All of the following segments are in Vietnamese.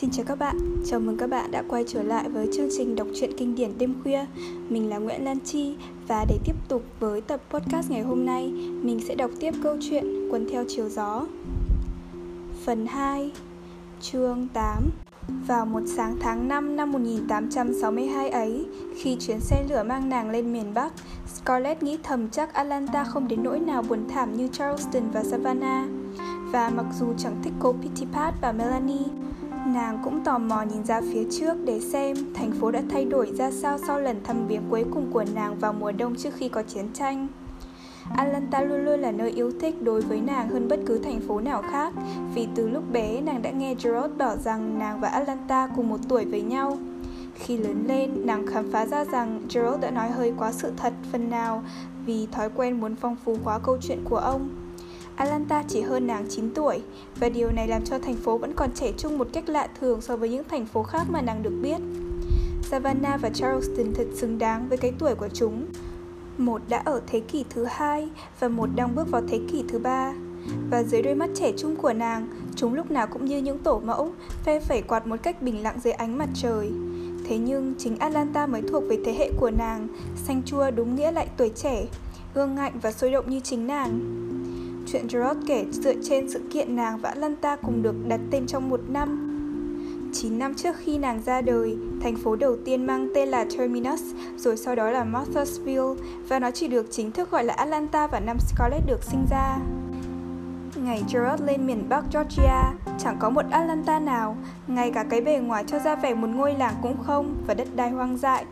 Xin chào các bạn, chào mừng các bạn đã quay trở lại với chương trình đọc truyện kinh điển đêm khuya. Mình là Nguyễn Lan Chi và để tiếp tục với tập podcast ngày hôm nay Mình sẽ đọc tiếp câu chuyện quần theo chiều gió. Phần 2 Chương 8 Vào một sáng tháng 5 năm 1862 ấy Khi chuyến xe lửa mang nàng lên miền Bắc Scarlett nghĩ thầm chắc Atlanta không đến nỗi nào buồn thảm như Charleston và Savannah. Và mặc dù chẳng thích cô Pittipat và Melanie Nàng cũng tò mò nhìn ra phía trước để xem thành phố đã thay đổi ra sao sau lần thăm viếng cuối cùng của nàng vào mùa đông trước khi có chiến tranh. Atlanta luôn luôn là nơi yêu thích đối với nàng hơn bất cứ thành phố nào khác vì từ lúc bé nàng đã nghe Gerard bảo rằng nàng và Atlanta cùng một tuổi với nhau. Khi lớn lên, nàng khám phá ra rằng Gerald đã nói hơi quá sự thật phần nào vì thói quen muốn phong phú quá câu chuyện của ông. Atlanta chỉ hơn nàng 9 tuổi và điều này làm cho thành phố vẫn còn trẻ trung một cách lạ thường so với những thành phố khác mà nàng được biết. Savannah và Charleston thật xứng đáng với cái tuổi của chúng. Một đã ở thế kỷ thứ hai và một đang bước vào thế kỷ thứ ba. Và dưới đôi mắt trẻ trung của nàng, chúng lúc nào cũng như những tổ mẫu, phe phẩy quạt một cách bình lặng dưới ánh mặt trời. Thế nhưng chính Atlanta mới thuộc về thế hệ của nàng, xanh chua đúng nghĩa lại tuổi trẻ, gương ngạnh và sôi động như chính nàng. Chuyện Gerard kể dựa trên sự kiện nàng và Atlanta cùng được đặt tên trong một năm. 9 năm trước khi nàng ra đời, thành phố đầu tiên mang tên là Terminus, rồi sau đó là Marthasville, và nó chỉ được chính thức gọi là Atlanta vào năm Scarlett được sinh ra. Ngày Gerard lên miền Bắc Georgia, chẳng có một Atlanta nào, ngay cả cái bề ngoài cho ra vẻ một ngôi làng cũng không và đất đai hoang dại.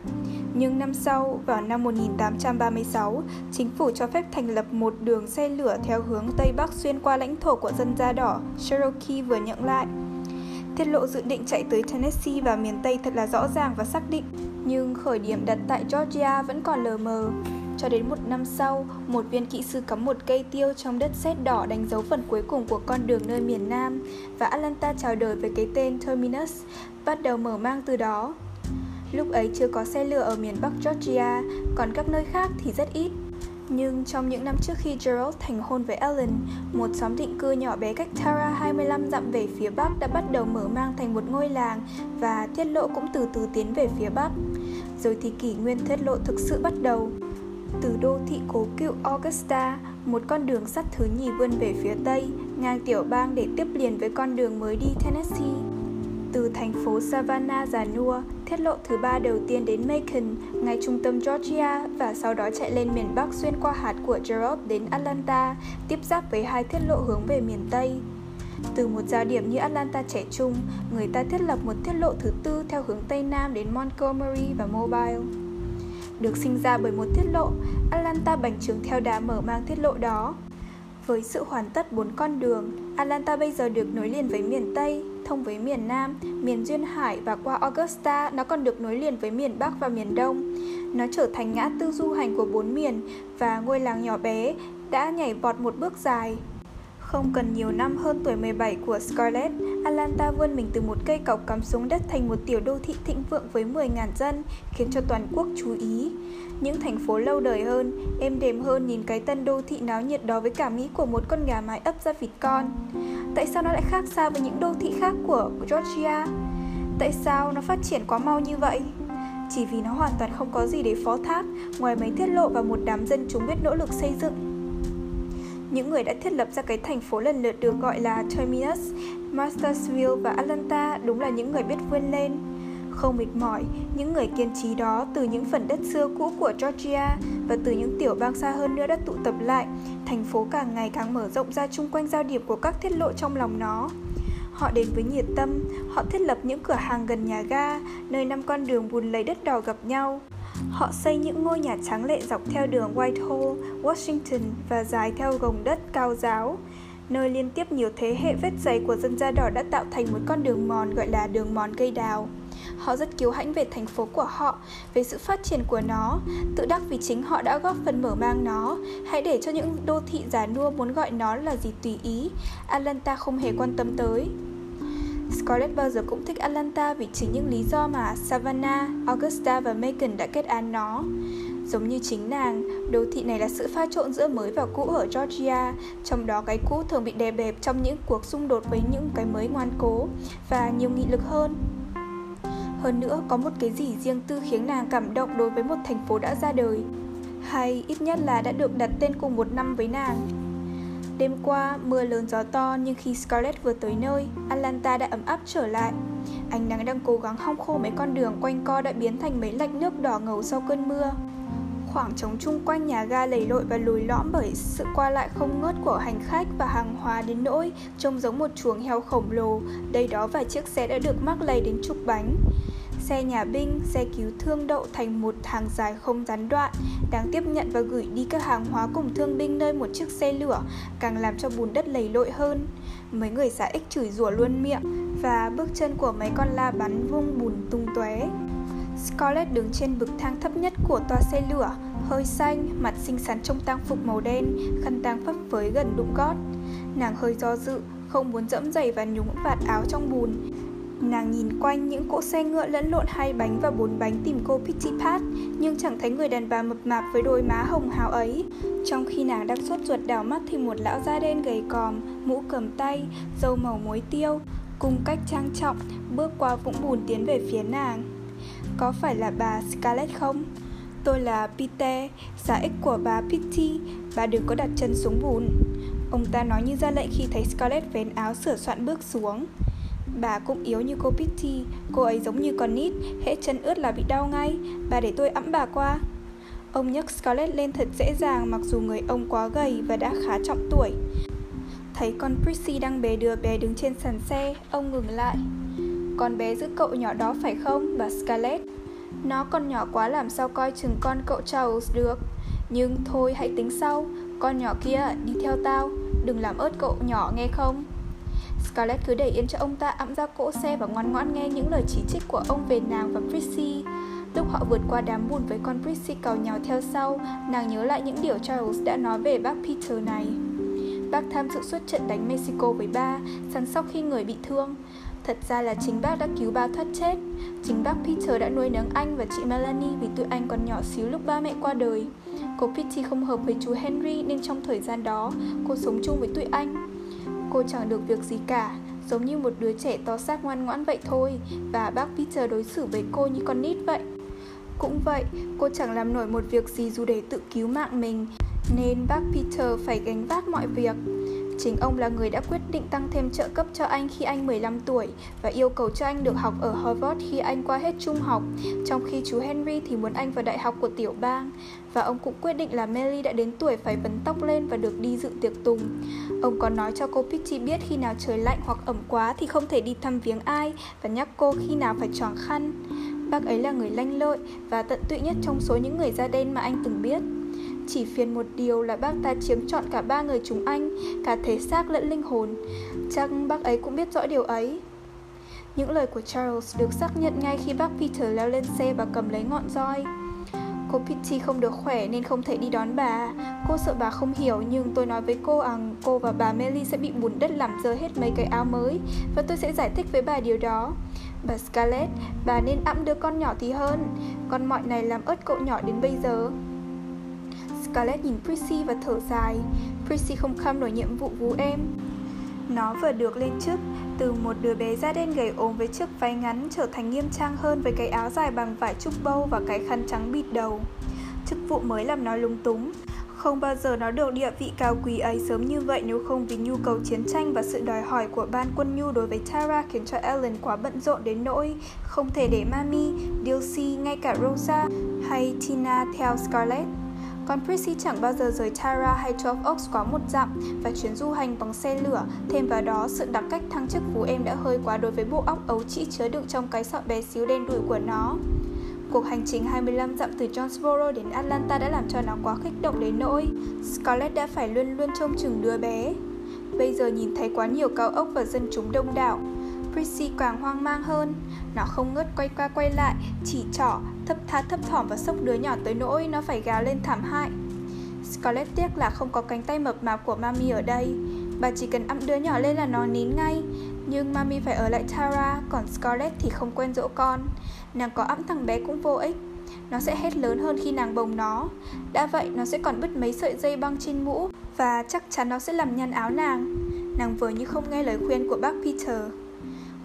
Nhưng năm sau, vào năm 1836, chính phủ cho phép thành lập một đường xe lửa theo hướng Tây Bắc xuyên qua lãnh thổ của dân da đỏ, Cherokee vừa nhận lại. Tiết lộ dự định chạy tới Tennessee và miền Tây thật là rõ ràng và xác định, nhưng khởi điểm đặt tại Georgia vẫn còn lờ mờ. Cho đến một năm sau, một viên kỹ sư cắm một cây tiêu trong đất sét đỏ đánh dấu phần cuối cùng của con đường nơi miền Nam và Atlanta chào đời với cái tên Terminus, bắt đầu mở mang từ đó. Lúc ấy chưa có xe lửa ở miền Bắc Georgia, còn các nơi khác thì rất ít. Nhưng trong những năm trước khi Gerald thành hôn với Ellen, một xóm định cư nhỏ bé cách Tara 25 dặm về phía Bắc đã bắt đầu mở mang thành một ngôi làng và tiết lộ cũng từ từ tiến về phía Bắc. Rồi thì kỷ nguyên tiết lộ thực sự bắt đầu. Từ đô thị cố cựu Augusta, một con đường sắt thứ nhì vươn về phía Tây, ngang tiểu bang để tiếp liền với con đường mới đi Tennessee từ thành phố Savannah già nua, thiết lộ thứ ba đầu tiên đến Macon, ngay trung tâm Georgia và sau đó chạy lên miền Bắc xuyên qua hạt của Gerald đến Atlanta, tiếp giáp với hai thiết lộ hướng về miền Tây. Từ một giao điểm như Atlanta trẻ trung, người ta thiết lập một thiết lộ thứ tư theo hướng Tây Nam đến Montgomery và Mobile. Được sinh ra bởi một thiết lộ, Atlanta bành trướng theo đà mở mang thiết lộ đó. Với sự hoàn tất bốn con đường, Atlanta bây giờ được nối liền với miền Tây, thông với miền Nam, miền Duyên Hải và qua Augusta, nó còn được nối liền với miền Bắc và miền Đông. Nó trở thành ngã tư du hành của bốn miền và ngôi làng nhỏ bé đã nhảy vọt một bước dài. Không cần nhiều năm hơn tuổi 17 của Scarlett, Atlanta vươn mình từ một cây cọc cắm xuống đất thành một tiểu đô thị thịnh vượng với 10.000 dân, khiến cho toàn quốc chú ý. Những thành phố lâu đời hơn, êm đềm hơn nhìn cái tân đô thị náo nhiệt đó với cảm nghĩ của một con gà mái ấp ra vịt con. Tại sao nó lại khác xa với những đô thị khác của Georgia? Tại sao nó phát triển quá mau như vậy? Chỉ vì nó hoàn toàn không có gì để phó thác ngoài mấy tiết lộ và một đám dân chúng biết nỗ lực xây dựng. Những người đã thiết lập ra cái thành phố lần lượt được gọi là Terminus, Mastersville và Atlanta đúng là những người biết vươn lên, không mệt mỏi, những người kiên trì đó từ những phần đất xưa cũ của Georgia và từ những tiểu bang xa hơn nữa đã tụ tập lại, thành phố càng ngày càng mở rộng ra chung quanh giao điểm của các thiết lộ trong lòng nó. Họ đến với nhiệt tâm, họ thiết lập những cửa hàng gần nhà ga, nơi năm con đường bùn lấy đất đỏ gặp nhau. Họ xây những ngôi nhà trắng lệ dọc theo đường Whitehall, Washington và dài theo gồng đất cao giáo nơi liên tiếp nhiều thế hệ vết giày của dân da đỏ đã tạo thành một con đường mòn gọi là đường mòn cây đào. Họ rất kiêu hãnh về thành phố của họ, về sự phát triển của nó, tự đắc vì chính họ đã góp phần mở mang nó. Hãy để cho những đô thị giả nua muốn gọi nó là gì tùy ý, Atlanta không hề quan tâm tới. Scarlett bao giờ cũng thích Atlanta vì chính những lý do mà Savannah, Augusta và Megan đã kết án nó. Giống như chính nàng, đô thị này là sự pha trộn giữa mới và cũ ở Georgia, trong đó cái cũ thường bị đè bẹp trong những cuộc xung đột với những cái mới ngoan cố và nhiều nghị lực hơn. Hơn nữa, có một cái gì riêng tư khiến nàng cảm động đối với một thành phố đã ra đời, hay ít nhất là đã được đặt tên cùng một năm với nàng. Đêm qua, mưa lớn gió to nhưng khi Scarlett vừa tới nơi, Atlanta đã ấm áp trở lại. Ánh nắng đang cố gắng hong khô mấy con đường quanh co đã biến thành mấy lạch nước đỏ ngầu sau cơn mưa. Khoảng trống chung quanh nhà ga lầy lội và lùi lõm bởi sự qua lại không ngớt của hành khách và hàng hóa đến nỗi trông giống một chuồng heo khổng lồ, đây đó vài chiếc xe đã được mắc lầy đến chục bánh. Xe nhà binh, xe cứu thương đậu thành một hàng dài không gián đoạn, đang tiếp nhận và gửi đi các hàng hóa cùng thương binh nơi một chiếc xe lửa, càng làm cho bùn đất lầy lội hơn. Mấy người xã ích chửi rủa luôn miệng và bước chân của mấy con la bắn vung bùn tung tóe. Scarlett đứng trên bậc thang thấp nhất của toa xe lửa, hơi xanh, mặt xinh xắn trong tang phục màu đen, khăn tang phấp phới gần đụng gót. Nàng hơi do dự, không muốn dẫm giày và nhúng vạt áo trong bùn. Nàng nhìn quanh những cỗ xe ngựa lẫn lộn hai bánh và bốn bánh tìm cô Pitty Pat, nhưng chẳng thấy người đàn bà mập mạp với đôi má hồng hào ấy. Trong khi nàng đang sốt ruột đảo mắt thì một lão da đen gầy còm, mũ cầm tay, dâu màu muối tiêu, cùng cách trang trọng, bước qua vũng bùn tiến về phía nàng. Có phải là bà Scarlett không? Tôi là Peter, xã ích của bà Pitty, bà đừng có đặt chân xuống bùn. Ông ta nói như ra lệnh khi thấy Scarlett vén áo sửa soạn bước xuống. Bà cũng yếu như cô Pitty, cô ấy giống như con nít, hễ chân ướt là bị đau ngay, bà để tôi ẵm bà qua. Ông nhấc Scarlett lên thật dễ dàng mặc dù người ông quá gầy và đã khá trọng tuổi. Thấy con Prissy đang bế đứa bé đứng trên sàn xe, ông ngừng lại. Con bé giữ cậu nhỏ đó phải không, bà Scarlett? Nó còn nhỏ quá làm sao coi chừng con cậu Charles được Nhưng thôi hãy tính sau Con nhỏ kia đi theo tao Đừng làm ớt cậu nhỏ nghe không Scarlett cứ để yên cho ông ta ẵm ra cỗ xe và ngoan ngoãn nghe những lời chỉ trích của ông về nàng và Prissy. Lúc họ vượt qua đám bùn với con Prissy cào nhào theo sau, nàng nhớ lại những điều Charles đã nói về bác Peter này. Bác tham dự suốt trận đánh Mexico với ba, săn sóc khi người bị thương. Thật ra là chính bác đã cứu ba thoát chết. Chính bác Peter đã nuôi nấng anh và chị Melanie vì tụi anh còn nhỏ xíu lúc ba mẹ qua đời. Cô Pitty không hợp với chú Henry nên trong thời gian đó cô sống chung với tụi anh. Cô chẳng được việc gì cả, giống như một đứa trẻ to xác ngoan ngoãn vậy thôi và bác Peter đối xử với cô như con nít vậy. Cũng vậy, cô chẳng làm nổi một việc gì dù để tự cứu mạng mình, nên bác Peter phải gánh vác mọi việc. Chính ông là người đã quyết định tăng thêm trợ cấp cho anh khi anh 15 tuổi và yêu cầu cho anh được học ở Harvard khi anh qua hết trung học, trong khi chú Henry thì muốn anh vào đại học của tiểu bang. Và ông cũng quyết định là Melly đã đến tuổi phải vấn tóc lên và được đi dự tiệc tùng. Ông còn nói cho cô Pitchy biết khi nào trời lạnh hoặc ẩm quá thì không thể đi thăm viếng ai và nhắc cô khi nào phải choàng khăn. Bác ấy là người lanh lợi và tận tụy nhất trong số những người da đen mà anh từng biết. Chỉ phiền một điều là bác ta chiếm trọn cả ba người chúng anh, cả thể xác lẫn linh hồn. Chắc bác ấy cũng biết rõ điều ấy. Những lời của Charles được xác nhận ngay khi bác Peter leo lên xe và cầm lấy ngọn roi. Cô Pitty không được khỏe nên không thể đi đón bà. Cô sợ bà không hiểu nhưng tôi nói với cô rằng cô và bà Melly sẽ bị bùn đất làm dơ hết mấy cái áo mới và tôi sẽ giải thích với bà điều đó. Bà Scarlett, bà nên ẵm đứa con nhỏ thì hơn. Con mọi này làm ớt cậu nhỏ đến bây giờ. Scarlett nhìn Prissy và thở dài. Prissy không kham nổi nhiệm vụ vú em. Nó vừa được lên chức, từ một đứa bé da đen gầy ốm với chiếc váy ngắn trở thành nghiêm trang hơn với cái áo dài bằng vải trúc bâu và cái khăn trắng bịt đầu. Chức vụ mới làm nó lúng túng. Không bao giờ nó được địa vị cao quý ấy sớm như vậy nếu không vì nhu cầu chiến tranh và sự đòi hỏi của ban quân nhu đối với Tara khiến cho Ellen quá bận rộn đến nỗi không thể để Mami, Dilsey, ngay cả Rosa hay Tina theo Scarlett. Còn Prissy chẳng bao giờ rời Tara hay Twelve Oaks quá một dặm và chuyến du hành bằng xe lửa, thêm vào đó sự đặc cách thăng chức phú em đã hơi quá đối với bộ óc ấu trĩ chứa đựng trong cái sọ bé xíu đen đủi của nó. Cuộc hành trình 25 dặm từ Jonesboro đến Atlanta đã làm cho nó quá kích động đến nỗi Scarlett đã phải luôn luôn trông chừng đứa bé. Bây giờ nhìn thấy quá nhiều cao ốc và dân chúng đông đảo, Prissy càng hoang mang hơn. Nó không ngớt quay qua quay lại, chỉ trỏ, thấp tha thấp thỏm và sốc đứa nhỏ tới nỗi nó phải gào lên thảm hại. Scarlett tiếc là không có cánh tay mập mạp của Mami ở đây. Bà chỉ cần ẵm đứa nhỏ lên là nó nín ngay. Nhưng Mami phải ở lại Tara, còn Scarlett thì không quen dỗ con. Nàng có ẵm thằng bé cũng vô ích. nó sẽ hét lớn hơn khi nàng bồng nó. Đã vậy, nó sẽ còn bứt mấy sợi dây băng trên mũ và chắc chắn nó sẽ làm nhăn áo nàng. Nàng vừa như không nghe lời khuyên của bác Peter.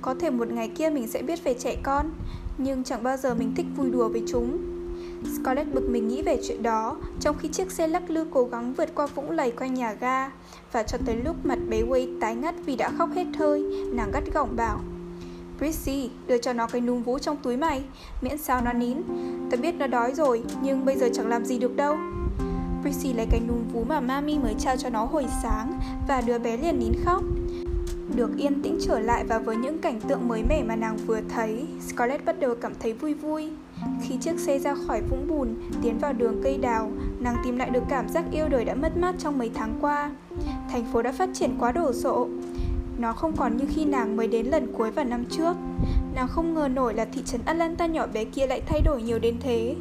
Có thể một ngày kia mình sẽ biết về trẻ con, nhưng chẳng bao giờ mình thích vui đùa với chúng. Scarlett bực mình nghĩ về chuyện đó, trong khi chiếc xe lắc lư cố gắng vượt qua vũng lầy quanh nhà ga, và cho tới lúc mặt bé Wade tái ngắt vì đã khóc hết hơi, nàng gắt gỏng bảo. Prissy, đưa cho nó cái núm vú trong túi mày, miễn sao nó nín. Tớ biết nó đói rồi, nhưng bây giờ chẳng làm gì được đâu. Prissy lấy cái núm vú mà Mami mới trao cho nó hồi sáng và đứa bé liền nín khóc. Được yên tĩnh trở lại và với những cảnh tượng mới mẻ mà nàng vừa thấy, Scarlett bắt đầu cảm thấy vui vui. Khi chiếc xe ra khỏi vũng bùn, tiến vào đường cây đào, nàng tìm lại được cảm giác yêu đời đã mất mát trong mấy tháng qua. Thành phố đã phát triển quá đổ sộ. Nó không còn như khi nàng mới đến lần cuối vào năm trước. Nàng không ngờ nổi là thị trấn Atlanta nhỏ bé kia lại thay đổi nhiều đến thế.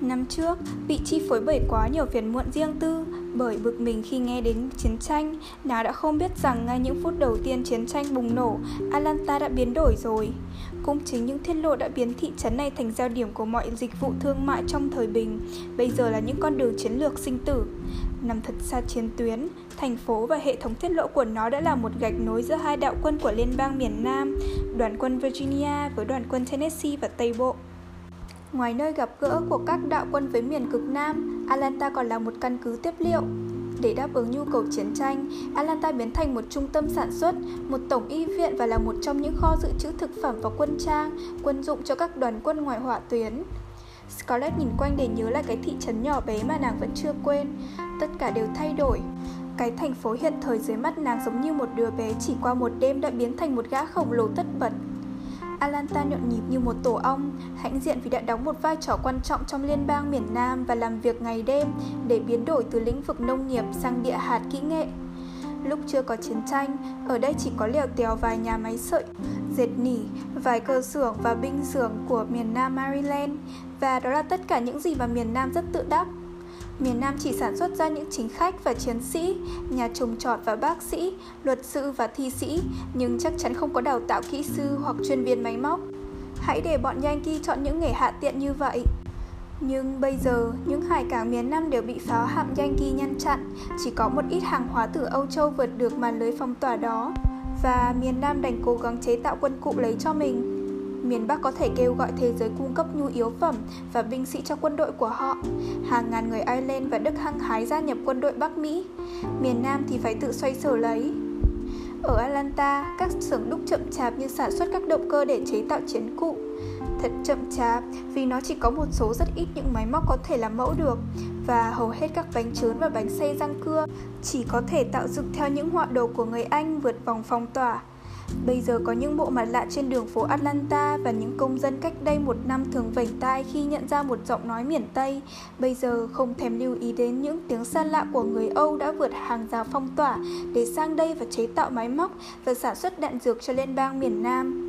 Năm trước, bị chi phối bởi quá nhiều phiền muộn riêng tư, bởi bực mình khi nghe đến chiến tranh, nàng đã không biết rằng ngay những phút đầu tiên chiến tranh bùng nổ, Atlanta đã biến đổi rồi. Cũng chính những thiết lộ đã biến thị trấn này thành giao điểm của mọi dịch vụ thương mại trong thời bình, bây giờ là những con đường chiến lược sinh tử. Nằm thật xa chiến tuyến, thành phố và hệ thống thiết lộ của nó đã là một gạch nối giữa hai đạo quân của liên bang miền Nam, đoàn quân Virginia với đoàn quân Tennessee và Tây Bộ. Ngoài nơi gặp gỡ của các đạo quân với miền cực Nam, Atlanta còn là một căn cứ tiếp liệu. Để đáp ứng nhu cầu chiến tranh, Atlanta biến thành một trung tâm sản xuất, một tổng y viện và là một trong những kho dự trữ thực phẩm và quân trang, quân dụng cho các đoàn quân ngoài hỏa tuyến. Scarlett nhìn quanh để nhớ lại cái thị trấn nhỏ bé mà nàng vẫn chưa quên. Tất cả đều thay đổi. Cái thành phố hiện thời dưới mắt nàng giống như một đứa bé chỉ qua một đêm đã biến thành một gã khổng lồ tất bật. Atlanta nhộn nhịp như một tổ ong, hãnh diện vì đã đóng một vai trò quan trọng trong liên bang miền Nam và làm việc ngày đêm để biến đổi từ lĩnh vực nông nghiệp sang địa hạt kỹ nghệ. Lúc chưa có chiến tranh, ở đây chỉ có lèo tèo vài nhà máy sợi, dệt nỉ, vài cơ xưởng và binh xưởng của miền Nam Maryland, và đó là tất cả những gì mà miền Nam rất tự đắc. Miền Nam chỉ sản xuất ra những chính khách và chiến sĩ, nhà trồng trọt và bác sĩ, luật sư và thi sĩ, nhưng chắc chắn không có đào tạo kỹ sư hoặc chuyên viên máy móc. Hãy để bọn Yankee chọn những nghề hạ tiện như vậy. Nhưng bây giờ, những hải cảng miền Nam đều bị pháo hạm Yankee ngăn chặn, chỉ có một ít hàng hóa từ Âu Châu vượt được màn lưới phong tỏa đó. Và miền Nam đành cố gắng chế tạo quân cụ lấy cho mình miền Bắc có thể kêu gọi thế giới cung cấp nhu yếu phẩm và binh sĩ cho quân đội của họ. Hàng ngàn người Ireland và Đức hăng hái gia nhập quân đội Bắc Mỹ. Miền Nam thì phải tự xoay sở lấy. Ở Atlanta, các xưởng đúc chậm chạp như sản xuất các động cơ để chế tạo chiến cụ. Thật chậm chạp vì nó chỉ có một số rất ít những máy móc có thể làm mẫu được và hầu hết các bánh trớn và bánh xay răng cưa chỉ có thể tạo dựng theo những họa đồ của người Anh vượt vòng phong tỏa. Bây giờ có những bộ mặt lạ trên đường phố Atlanta và những công dân cách đây một năm thường vảnh tai khi nhận ra một giọng nói miền Tây, bây giờ không thèm lưu ý đến những tiếng xa lạ của người Âu đã vượt hàng rào phong tỏa để sang đây và chế tạo máy móc và sản xuất đạn dược cho liên bang miền Nam.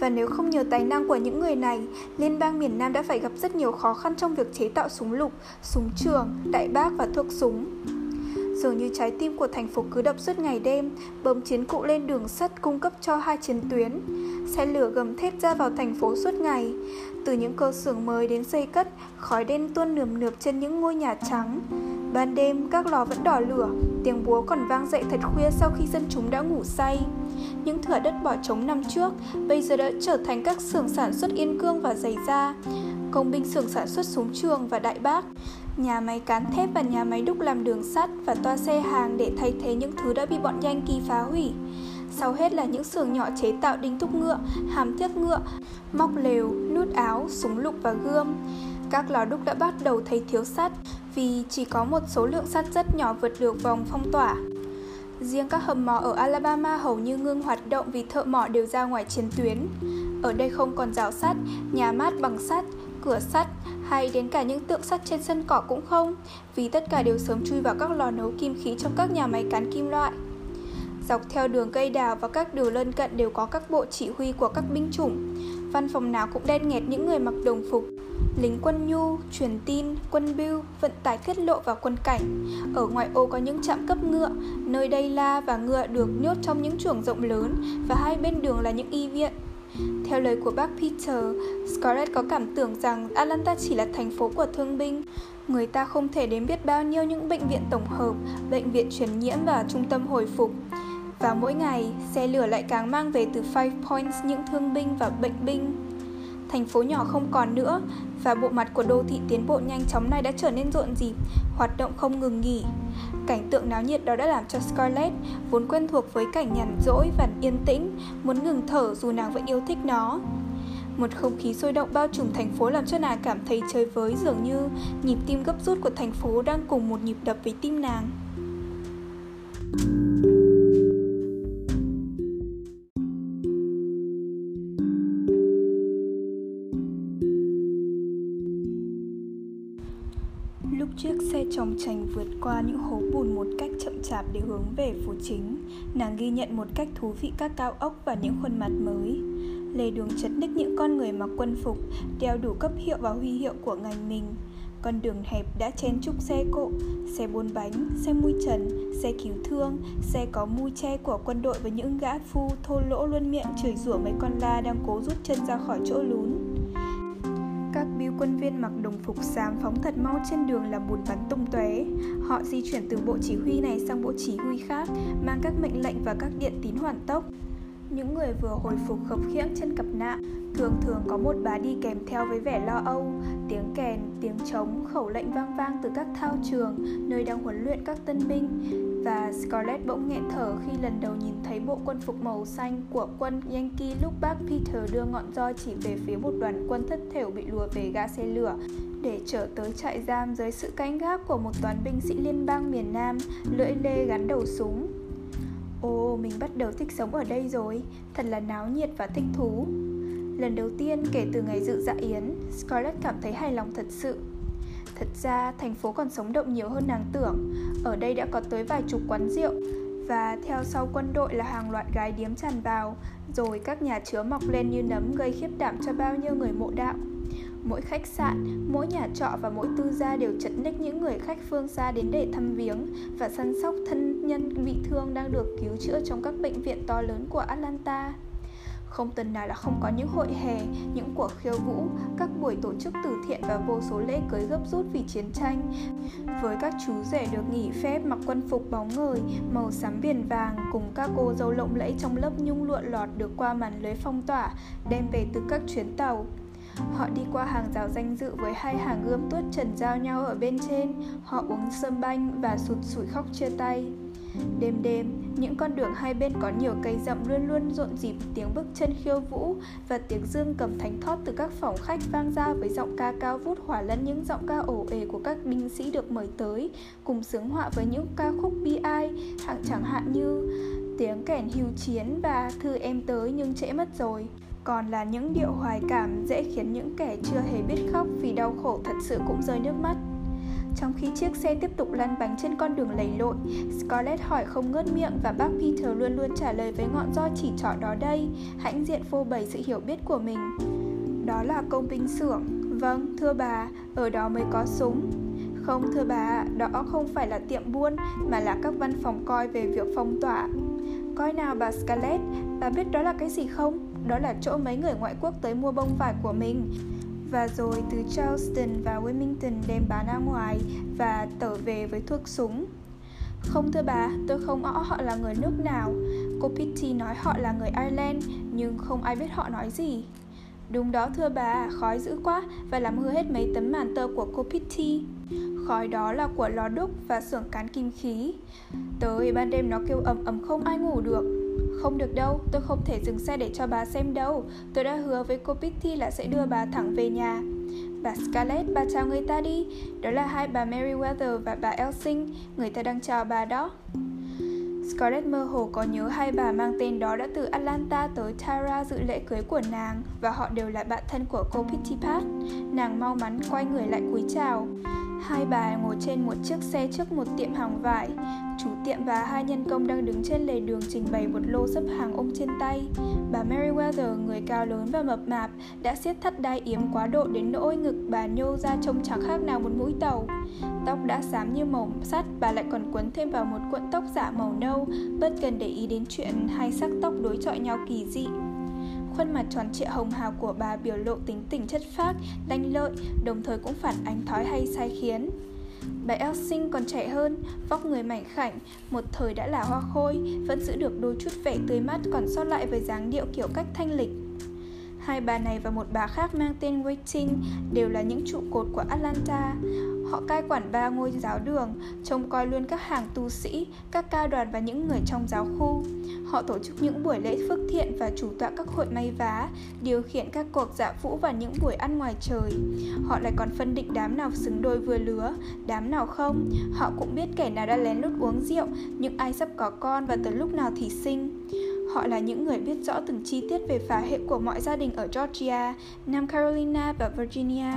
Và nếu không nhờ tài năng của những người này, Liên bang miền Nam đã phải gặp rất nhiều khó khăn trong việc chế tạo súng lục, súng trường, đại bác và thuốc súng. Dường như trái tim của thành phố cứ đập suốt ngày đêm, bấm chiến cụ lên đường sắt cung cấp cho hai chiến tuyến. Xe lửa gầm thép ra vào thành phố suốt ngày. Từ những cơ xưởng mới đến xây cất, khói đen tuôn nườm nượp trên những ngôi nhà trắng. Ban đêm, các lò vẫn đỏ lửa, tiếng búa còn vang dậy thật khuya sau khi dân chúng đã ngủ say. Những thửa đất bỏ trống năm trước, bây giờ đã trở thành các xưởng sản xuất yên cương và giày da. Công binh xưởng sản xuất súng trường và đại bác nhà máy cán thép và nhà máy đúc làm đường sắt và toa xe hàng để thay thế những thứ đã bị bọn Yankee phá hủy. Sau hết là những xưởng nhỏ chế tạo đinh thúc ngựa, hàm thiết ngựa, móc lều, nút áo, súng lục và gươm. Các lò đúc đã bắt đầu thấy thiếu sắt vì chỉ có một số lượng sắt rất nhỏ vượt được vòng phong tỏa. Riêng các hầm mỏ ở Alabama hầu như ngưng hoạt động vì thợ mỏ đều ra ngoài chiến tuyến. Ở đây không còn rào sắt, nhà mát bằng sắt, cửa sắt hay đến cả những tượng sắt trên sân cỏ cũng không, vì tất cả đều sớm chui vào các lò nấu kim khí trong các nhà máy cán kim loại. Dọc theo đường cây đào và các đường lân cận đều có các bộ chỉ huy của các binh chủng. Văn phòng nào cũng đen nghẹt những người mặc đồng phục, lính quân nhu, truyền tin, quân bưu, vận tải kết lộ và quân cảnh. Ở ngoại ô có những trạm cấp ngựa, nơi đây la và ngựa được nhốt trong những chuồng rộng lớn và hai bên đường là những y viện. Theo lời của bác Peter, Scarlett có cảm tưởng rằng Atlanta chỉ là thành phố của thương binh. Người ta không thể đến biết bao nhiêu những bệnh viện tổng hợp, bệnh viện truyền nhiễm và trung tâm hồi phục. Và mỗi ngày, xe lửa lại càng mang về từ Five Points những thương binh và bệnh binh. Thành phố nhỏ không còn nữa và bộ mặt của đô thị tiến bộ nhanh chóng này đã trở nên rộn rịp, hoạt động không ngừng nghỉ. Cảnh tượng náo nhiệt đó đã làm cho Scarlett, vốn quen thuộc với cảnh nhàn rỗi và yên tĩnh, muốn ngừng thở dù nàng vẫn yêu thích nó. Một không khí sôi động bao trùm thành phố làm cho nàng cảm thấy chơi với dường như nhịp tim gấp rút của thành phố đang cùng một nhịp đập với tim nàng. Lúc chiếc xe chồng chành vượt qua những hố bùn một cách chậm chạp để hướng về phố chính, nàng ghi nhận một cách thú vị các cao ốc và những khuôn mặt mới. Lề đường chật ních những con người mặc quân phục, đeo đủ cấp hiệu và huy hiệu của ngành mình. Con đường hẹp đã chen chúc xe cộ, xe bốn bánh, xe mui trần, xe cứu thương, xe có mui che của quân đội với những gã phu thô lỗ luôn miệng chửi rủa mấy con la đang cố rút chân ra khỏi chỗ lún. Các biêu quân viên mặc đồng phục xám phóng thật mau trên đường làm bùn bắn tung tóe. Họ di chuyển từ bộ chỉ huy này sang bộ chỉ huy khác, mang các mệnh lệnh và các điện tín hoàn tốc. Những người vừa hồi phục khập khiễng trên cặp nạn Thường thường có một bà đi kèm theo với vẻ lo âu Tiếng kèn, tiếng trống, khẩu lệnh vang vang từ các thao trường Nơi đang huấn luyện các tân binh và Scarlett bỗng nghẹn thở khi lần đầu nhìn thấy bộ quân phục màu xanh của quân Yankee lúc bác Peter đưa ngọn roi chỉ về phía một đoàn quân thất thểu bị lùa về ga xe lửa để trở tới trại giam dưới sự canh gác của một toán binh sĩ liên bang miền Nam, lưỡi lê gắn đầu súng. Ồ, mình bắt đầu thích sống ở đây rồi, thật là náo nhiệt và thích thú. Lần đầu tiên kể từ ngày dự dạ yến, Scarlett cảm thấy hài lòng thật sự. Thật ra, thành phố còn sống động nhiều hơn nàng tưởng. Ở đây đã có tới vài chục quán rượu, và theo sau quân đội là hàng loạt gái điếm tràn vào, rồi các nhà chứa mọc lên như nấm gây khiếp đảm cho bao nhiêu người mộ đạo. Mỗi khách sạn, mỗi nhà trọ và mỗi tư gia đều chật ních những người khách phương xa đến để thăm viếng và săn sóc thân nhân bị thương đang được cứu chữa trong các bệnh viện to lớn của Atlanta. Không tuần nào là không có những hội hè, những cuộc khiêu vũ, các buổi tổ chức từ thiện và vô số lễ cưới gấp rút vì chiến tranh. Với các chú rể được nghỉ phép mặc quân phục bóng ngời, màu xám biển vàng cùng các cô dâu lộng lẫy trong lớp nhung lụa lọt được qua màn lưới phong tỏa, đem về từ các chuyến tàu. Họ đi qua hàng rào danh dự với hai hàng gươm tuốt trần giao nhau ở bên trên Họ uống sâm banh và sụt sủi khóc chia tay Đêm đêm, những con đường hai bên có nhiều cây rậm luôn luôn rộn rịp tiếng bước chân khiêu vũ và tiếng dương cầm thánh thót từ các phòng khách vang ra với giọng ca cao vút hòa lẫn những giọng ca ổ ề của các binh sĩ được mời tới, cùng sướng họa với những ca khúc bi ai, hạng chẳng hạn như tiếng kèn hưu chiến và thư em tới nhưng trễ mất rồi còn là những điệu hoài cảm dễ khiến những kẻ chưa hề biết khóc vì đau khổ thật sự cũng rơi nước mắt. Trong khi chiếc xe tiếp tục lăn bánh trên con đường lầy lội, Scarlett hỏi không ngớt miệng và bác Peter luôn luôn trả lời với ngọn roi chỉ trỏ đó đây, hãnh diện phô bày sự hiểu biết của mình. Đó là công binh xưởng. Vâng, thưa bà, ở đó mới có súng. Không thưa bà, đó không phải là tiệm buôn mà là các văn phòng coi về việc phong tỏa. Coi nào bà Scarlett, bà biết đó là cái gì không? Đó là chỗ mấy người ngoại quốc tới mua bông vải của mình và rồi từ Charleston và Wilmington đem bán ra ngoài và tở về với thuốc súng. Không thưa bà, tôi không rõ họ là người nước nào. Cô Pitty nói họ là người Ireland, nhưng không ai biết họ nói gì. Đúng đó thưa bà, khói dữ quá và làm hư hết mấy tấm màn tơ của cô Pitty. Khói đó là của lò đúc và xưởng cán kim khí. Tới ban đêm nó kêu ầm ầm không ai ngủ được. Không được đâu, tôi không thể dừng xe để cho bà xem đâu. Tôi đã hứa với cô Pitty là sẽ đưa bà thẳng về nhà. Bà Scarlett, bà chào người ta đi. Đó là hai bà Meriwether và bà Elsing. Người ta đang chào bà đó. Scarlett mơ hồ có nhớ hai bà mang tên đó đã từ Atlanta tới Tara dự lễ cưới của nàng và họ đều là bạn thân của cô Pitty Pat. Nàng mau mắn quay người lại cúi chào. Hai bà ngồi trên một chiếc xe trước một tiệm hàng vải. Chủ tiệm và hai nhân công đang đứng trên lề đường trình bày một lô sấp hàng ôm trên tay. Bà Meriwether, người cao lớn và mập mạp, đã siết thắt đai yếm quá độ đến nỗi ngực bà nhô ra trông chẳng khác nào một mũi tàu. Tóc đã xám như màu sắt, bà lại còn quấn thêm vào một cuộn tóc giả màu nâu, bất cần để ý đến chuyện hai sắc tóc đối chọi nhau kỳ dị. Khuôn mặt tròn trịa hồng hào của bà biểu lộ tính tình chất phác, lanh lợi, đồng thời cũng phản ánh thói hay sai khiến. Bà Elsing còn trẻ hơn, vóc người mảnh khảnh, một thời đã là hoa khôi, vẫn giữ được đôi chút vẻ tươi mát còn sót lại với dáng điệu kiểu cách thanh lịch. Hai bà này và một bà khác mang tên Waiting đều là những trụ cột của Atlanta. Họ cai quản ba ngôi giáo đường, trông coi luôn các hàng tu sĩ, các ca đoàn và những người trong giáo khu. Họ tổ chức những buổi lễ phước thiện và chủ tọa các hội may vá, điều khiển các cuộc dạ vũ và những buổi ăn ngoài trời. Họ lại còn phân định đám nào xứng đôi vừa lứa, đám nào không. Họ cũng biết kẻ nào đã lén lút uống rượu, những ai sắp có con và tới lúc nào thì sinh. Họ là những người biết rõ từng chi tiết về phá hệ của mọi gia đình ở Georgia, Nam Carolina và Virginia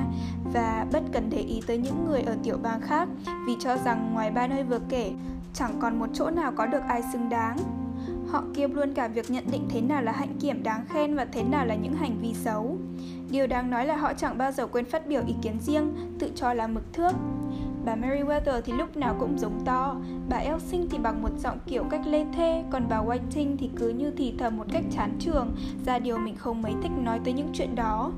và bất cần để ý tới những người ở tiểu bang khác vì cho rằng ngoài ba nơi vừa kể, chẳng còn một chỗ nào có được ai xứng đáng. Họ kiêm luôn cả việc nhận định thế nào là hạnh kiểm đáng khen và thế nào là những hành vi xấu. Điều đáng nói là họ chẳng bao giờ quên phát biểu ý kiến riêng, tự cho là mực thước. Bà Meriwether thì lúc nào cũng giống to, bà Elsing thì bằng một giọng kiểu cách lê thê, còn bà Whiting thì cứ như thì thầm một cách chán trường, ra điều mình không mấy thích nói tới những chuyện đó.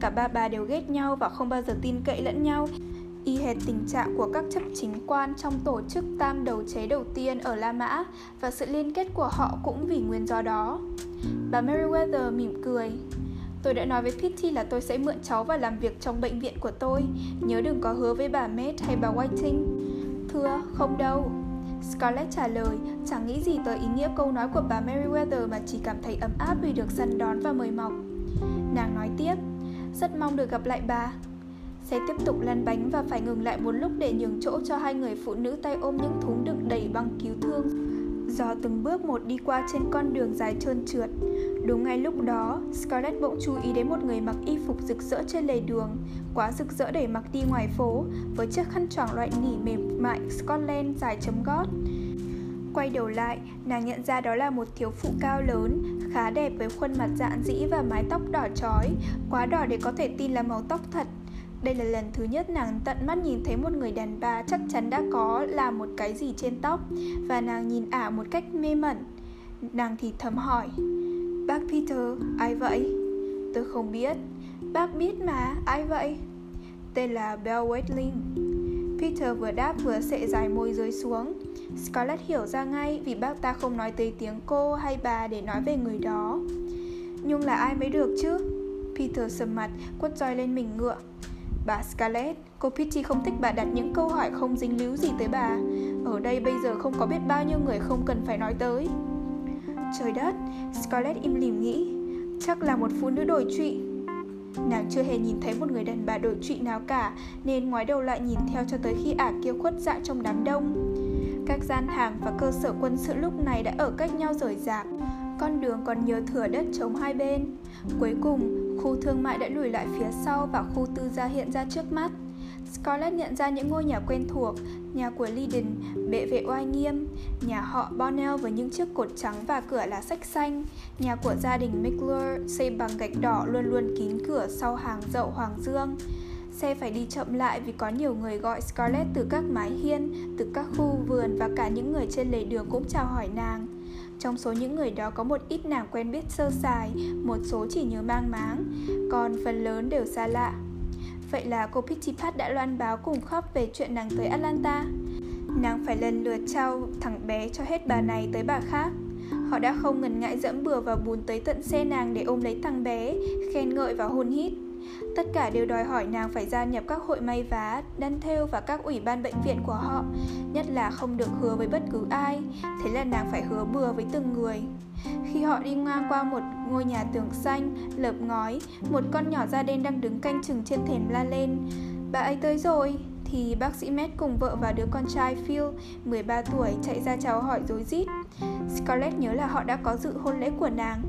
Cả ba bà đều ghét nhau và không bao giờ tin cậy lẫn nhau, y hệt tình trạng của các chấp chính quan trong tổ chức tam đầu chế đầu tiên ở La Mã và sự liên kết của họ cũng vì nguyên do đó. Bà Meriwether mỉm cười. Tôi đã nói với Pitty là tôi sẽ mượn cháu và làm việc trong bệnh viện của tôi. Nhớ đừng có hứa với bà Med hay bà Whiting. Thưa, không đâu. Scarlett trả lời, chẳng nghĩ gì tới ý nghĩa câu nói của bà Meriwether mà chỉ cảm thấy ấm áp vì được săn đón và mời mọc. Nàng nói tiếp, rất mong được gặp lại bà. Xe tiếp tục lăn bánh và phải ngừng lại một lúc để nhường chỗ cho hai người phụ nữ tay ôm những thúng đựng đầy băng cứu thương. Gió từng bước một đi qua trên con đường dài trơn trượt. Đúng ngay lúc đó, Scarlett bỗng chú ý đến một người mặc y phục rực rỡ trên lề đường, quá rực rỡ để mặc đi ngoài phố, với chiếc khăn choàng loại nỉ mềm mại Scotland dài chấm gót. Quay đầu lại, nàng nhận ra đó là một thiếu phụ cao lớn, khá đẹp với khuôn mặt dạn dĩ và mái tóc đỏ chói, quá đỏ để có thể tin là màu tóc thật. Đây là lần thứ nhất nàng tận mắt nhìn thấy một người đàn bà chắc chắn đã có là một cái gì trên tóc và nàng nhìn ả một cách mê mẩn. Nàng thì thầm hỏi, Bác Peter, ai vậy? Tôi không biết. Bác biết mà, ai vậy? Tên là Bell Wedling. Peter vừa đáp vừa sệ dài môi rơi xuống. Scarlett hiểu ra ngay vì bác ta không nói tới tiếng cô hay bà để nói về người đó. Nhưng là ai mới được chứ? Peter sầm mặt, quất roi lên mình ngựa. Bà Scarlett, cô Pitty không thích bà đặt những câu hỏi không dính líu gì tới bà. Ở đây bây giờ không có biết bao nhiêu người không cần phải nói tới. Trời đất, Scarlett im lìm nghĩ, chắc là một phụ nữ đổi trụy. Nàng chưa hề nhìn thấy một người đàn bà đổi trụy nào cả, nên ngoái đầu lại nhìn theo cho tới khi ả kia khuất dạ trong đám đông. Các gian hàng và cơ sở quân sự lúc này đã ở cách nhau rời rạc, con đường còn nhờ thửa đất trống hai bên. Cuối cùng, khu thương mại đã lùi lại phía sau và khu tư gia hiện ra trước mắt. Scarlett nhận ra những ngôi nhà quen thuộc, nhà của Liden, bệ vệ oai nghiêm, nhà họ Bonnell với những chiếc cột trắng và cửa lá sách xanh, nhà của gia đình McClure xây bằng gạch đỏ luôn luôn kín cửa sau hàng dậu Hoàng Dương. Xe phải đi chậm lại vì có nhiều người gọi Scarlett từ các mái hiên, từ các khu vườn và cả những người trên lề đường cũng chào hỏi nàng. Trong số những người đó có một ít nàng quen biết sơ sài, một số chỉ nhớ mang máng, còn phần lớn đều xa lạ. Vậy là cô Pitipat đã loan báo cùng khóc về chuyện nàng tới Atlanta. Nàng phải lần lượt trao thằng bé cho hết bà này tới bà khác. Họ đã không ngần ngại dẫm bừa vào bùn tới tận xe nàng để ôm lấy thằng bé, khen ngợi và hôn hít. Tất cả đều đòi hỏi nàng phải gia nhập các hội may vá, đan thêu và các ủy ban bệnh viện của họ, nhất là không được hứa với bất cứ ai, thế là nàng phải hứa bừa với từng người. Khi họ đi ngang qua một ngôi nhà tường xanh, lợp ngói, một con nhỏ da đen đang đứng canh chừng trên thềm la lên. Bà ấy tới rồi, thì bác sĩ Matt cùng vợ và đứa con trai Phil, 13 tuổi, chạy ra chào hỏi rối rít. Scarlett nhớ là họ đã có dự hôn lễ của nàng.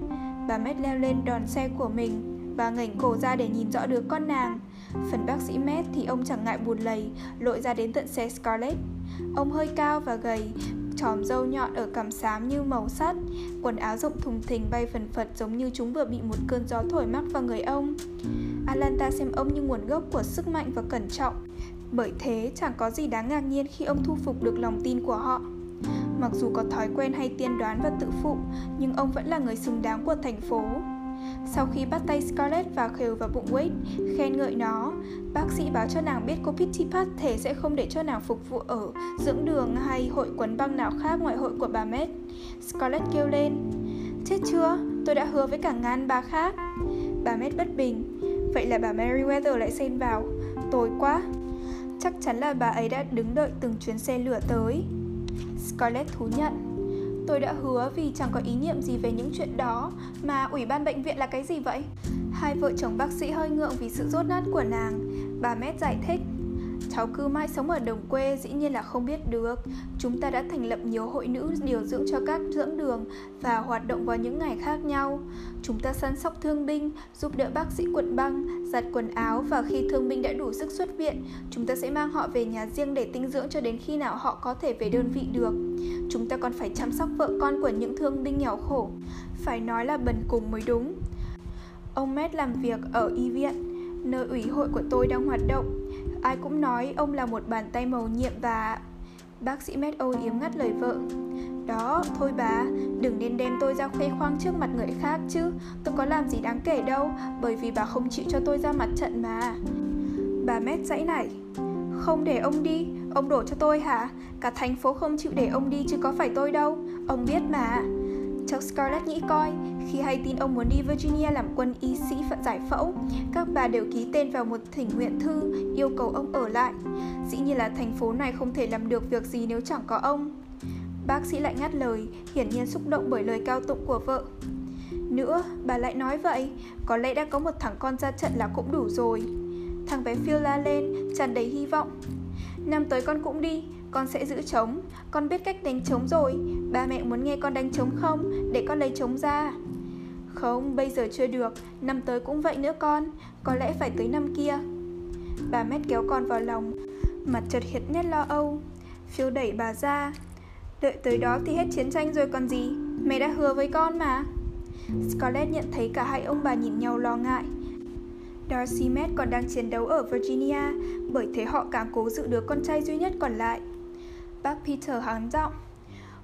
Bà Matt leo lên đòn xe của mình, và ngẩng cổ ra để nhìn rõ đứa con nàng. Phần bác sĩ Matt thì ông chẳng ngại buồn lầy, Lội ra đến tận xe Scarlett. Ông hơi cao và gầy Chòm râu nhọn ở cằm xám như màu sắt. Quần áo rộng thùng thình bay phần phật Giống như chúng vừa bị một cơn gió thổi mắc vào người ông. Atlanta xem ông như nguồn gốc của sức mạnh và cẩn trọng. Bởi thế, chẳng có gì đáng ngạc nhiên khi ông thu phục được lòng tin của họ. Mặc dù có thói quen hay tiên đoán và tự phụ, Nhưng ông vẫn là người xứng đáng của thành phố. Sau khi bắt tay Scarlett và khều vào bụng Wade, khen ngợi nó, bác sĩ báo cho nàng biết cô Pittipat thể sẽ không để cho nàng phục vụ ở dưỡng đường hay hội quấn băng nào khác ngoại hội của bà Met. Scarlett kêu lên, chết chưa, tôi đã hứa với cả ngàn bà khác. Bà Met bất bình, vậy là bà Meriwether lại xen vào, tồi quá. Chắc chắn là bà ấy đã đứng đợi từng chuyến xe lửa tới. Scarlett thú nhận, Tôi đã hứa vì chẳng có ý niệm gì về những chuyện đó Mà ủy ban bệnh viện là cái gì vậy? Hai vợ chồng bác sĩ hơi ngượng vì sự rốt nát của nàng Bà Mét giải thích Cháu cứ mãi sống ở đồng quê dĩ nhiên là không biết được. Chúng ta đã thành lập nhiều hội nữ điều dưỡng cho các dưỡng đường Và hoạt động vào những ngày khác nhau. Chúng ta săn sóc thương binh, giúp đỡ bác sĩ quận băng, giặt quần áo Và khi thương binh đã đủ sức xuất viện Chúng ta sẽ mang họ về nhà riêng để tinh dưỡng cho đến khi nào họ có thể về đơn vị được. Chúng ta còn phải chăm sóc vợ con của những thương binh nghèo khổ. Phải nói là bần cùng mới đúng. Ông Matt làm việc ở y viện Nơi ủy hội của tôi đang hoạt động. Ai cũng nói ông là một bàn tay màu nhiệm và... Bác sĩ Meadow yếm ngắt lời vợ. Đó, thôi bà, đừng nên đem tôi ra khoe khoang trước mặt người khác chứ. Tôi có làm gì đáng kể đâu, bởi vì bà không chịu cho tôi ra mặt trận mà. Bà Mét dãy nảy. Không để ông đi, ông đổ cho tôi hả? Cả thành phố không chịu để ông đi chứ có phải tôi đâu. Ông biết mà. Cháu Scarlett nghĩ coi, khi hay tin ông muốn đi Virginia làm quân y sĩ phận giải phẫu, các bà đều ký tên vào một thỉnh nguyện thư yêu cầu ông ở lại. Dĩ nhiên là thành phố này không thể làm được việc gì nếu chẳng có ông. Bác sĩ lại ngắt lời, hiển nhiên xúc động bởi lời cao tụng của vợ. Nữa, bà lại nói vậy, có lẽ đã có một thằng con ra trận là cũng đủ rồi. Thằng bé Phil la lên, tràn đầy hy vọng. Năm tới con cũng đi, con sẽ giữ trống. Con biết cách đánh trống rồi. Ba mẹ muốn nghe con đánh trống không? Để con lấy trống ra. Không, bây giờ chưa được. Năm tới cũng vậy nữa con. Có lẽ phải tới năm kia. Bà mét kéo con vào lòng. Mặt chợt hiện nét lo âu. Phiêu đẩy bà ra. Đợi tới đó thì hết chiến tranh rồi còn gì. Mẹ đã hứa với con mà. Scarlett nhận thấy cả hai ông bà nhìn nhau lo ngại. Darcy Met còn đang chiến đấu ở Virginia Bởi thế họ càng cố giữ đứa con trai duy nhất còn lại. Bác Peter hắng giọng.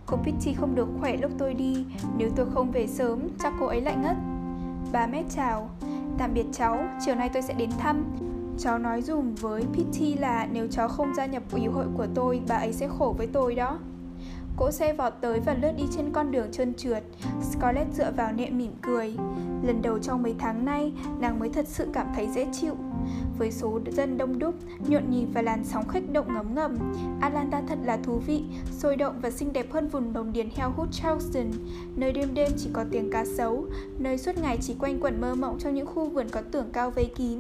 Cô Pitty không được khỏe lúc tôi đi Nếu tôi không về sớm chắc cô ấy lại ngất. Bà mẹ chào. Tạm biệt cháu, chiều nay tôi sẽ đến thăm. Cháu nói dùm với Pitty là nếu cháu không gia nhập ủy hội của tôi Bà ấy sẽ khổ với tôi đó. Cỗ xe vọt tới và lướt đi trên con đường trơn trượt Scarlett dựa vào nệm mỉm cười Lần đầu trong mấy tháng nay, nàng mới thật sự cảm thấy dễ chịu với số dân đông đúc, nhộn nhịp và làn sóng khách động ngấm ngầm. Atlanta thật là thú vị, sôi động và xinh đẹp hơn vùng đồng điền heo hút Charleston, nơi đêm đêm chỉ có tiếng cá sấu, nơi suốt ngày chỉ quanh quẩn mơ mộng trong những khu vườn có tường cao vây kín.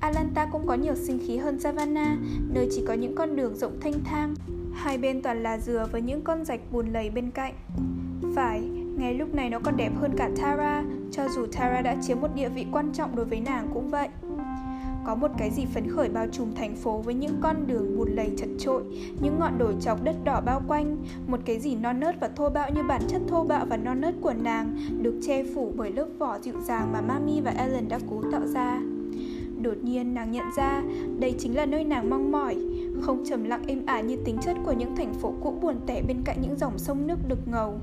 Atlanta cũng có nhiều sinh khí hơn Savannah, nơi chỉ có những con đường rộng thanh thang. Hai bên toàn là dừa với những con rạch bùn lầy bên cạnh. Phải, ngay lúc này nó còn đẹp hơn cả Tara, cho dù Tara đã chiếm một địa vị quan trọng đối với nàng cũng vậy. Có một cái gì phấn khởi bao trùm thành phố với những con đường bùn lầy chật trội, những ngọn đồi chọc đất đỏ bao quanh, một cái gì non nớt và thô bạo như bản chất thô bạo và non nớt của nàng được che phủ bởi lớp vỏ dịu dàng mà Mami và Ellen đã cố tạo ra. Đột nhiên nàng nhận ra đây chính là nơi nàng mong mỏi, không trầm lặng êm ả như tính chất của những thành phố cũ buồn tẻ bên cạnh những dòng sông nước đực ngầu.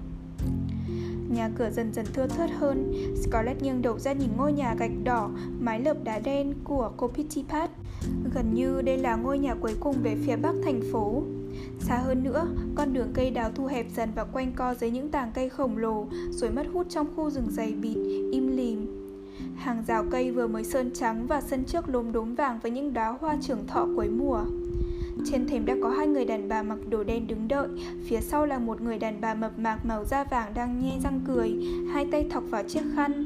Nhà cửa dần dần thưa thớt hơn. Scarlett nghiêng đầu ra nhìn ngôi nhà gạch đỏ Mái lợp đá đen của cô Pitipat Gần như đây là ngôi nhà cuối cùng về phía bắc thành phố. Xa hơn nữa, con đường cây đào thu hẹp dần và quanh co dưới những tàng cây khổng lồ Rồi mất hút trong khu rừng dày bịt, im lìm. Hàng rào cây vừa mới sơn trắng và sân trước lốm đốm vàng với những đóa hoa trưởng thọ cuối mùa. Trên thềm đã có hai người đàn bà mặc đồ đen đứng đợi. Phía sau là một người đàn bà mập mạc màu da vàng đang nhe răng cười, Hai tay thọc vào chiếc khăn.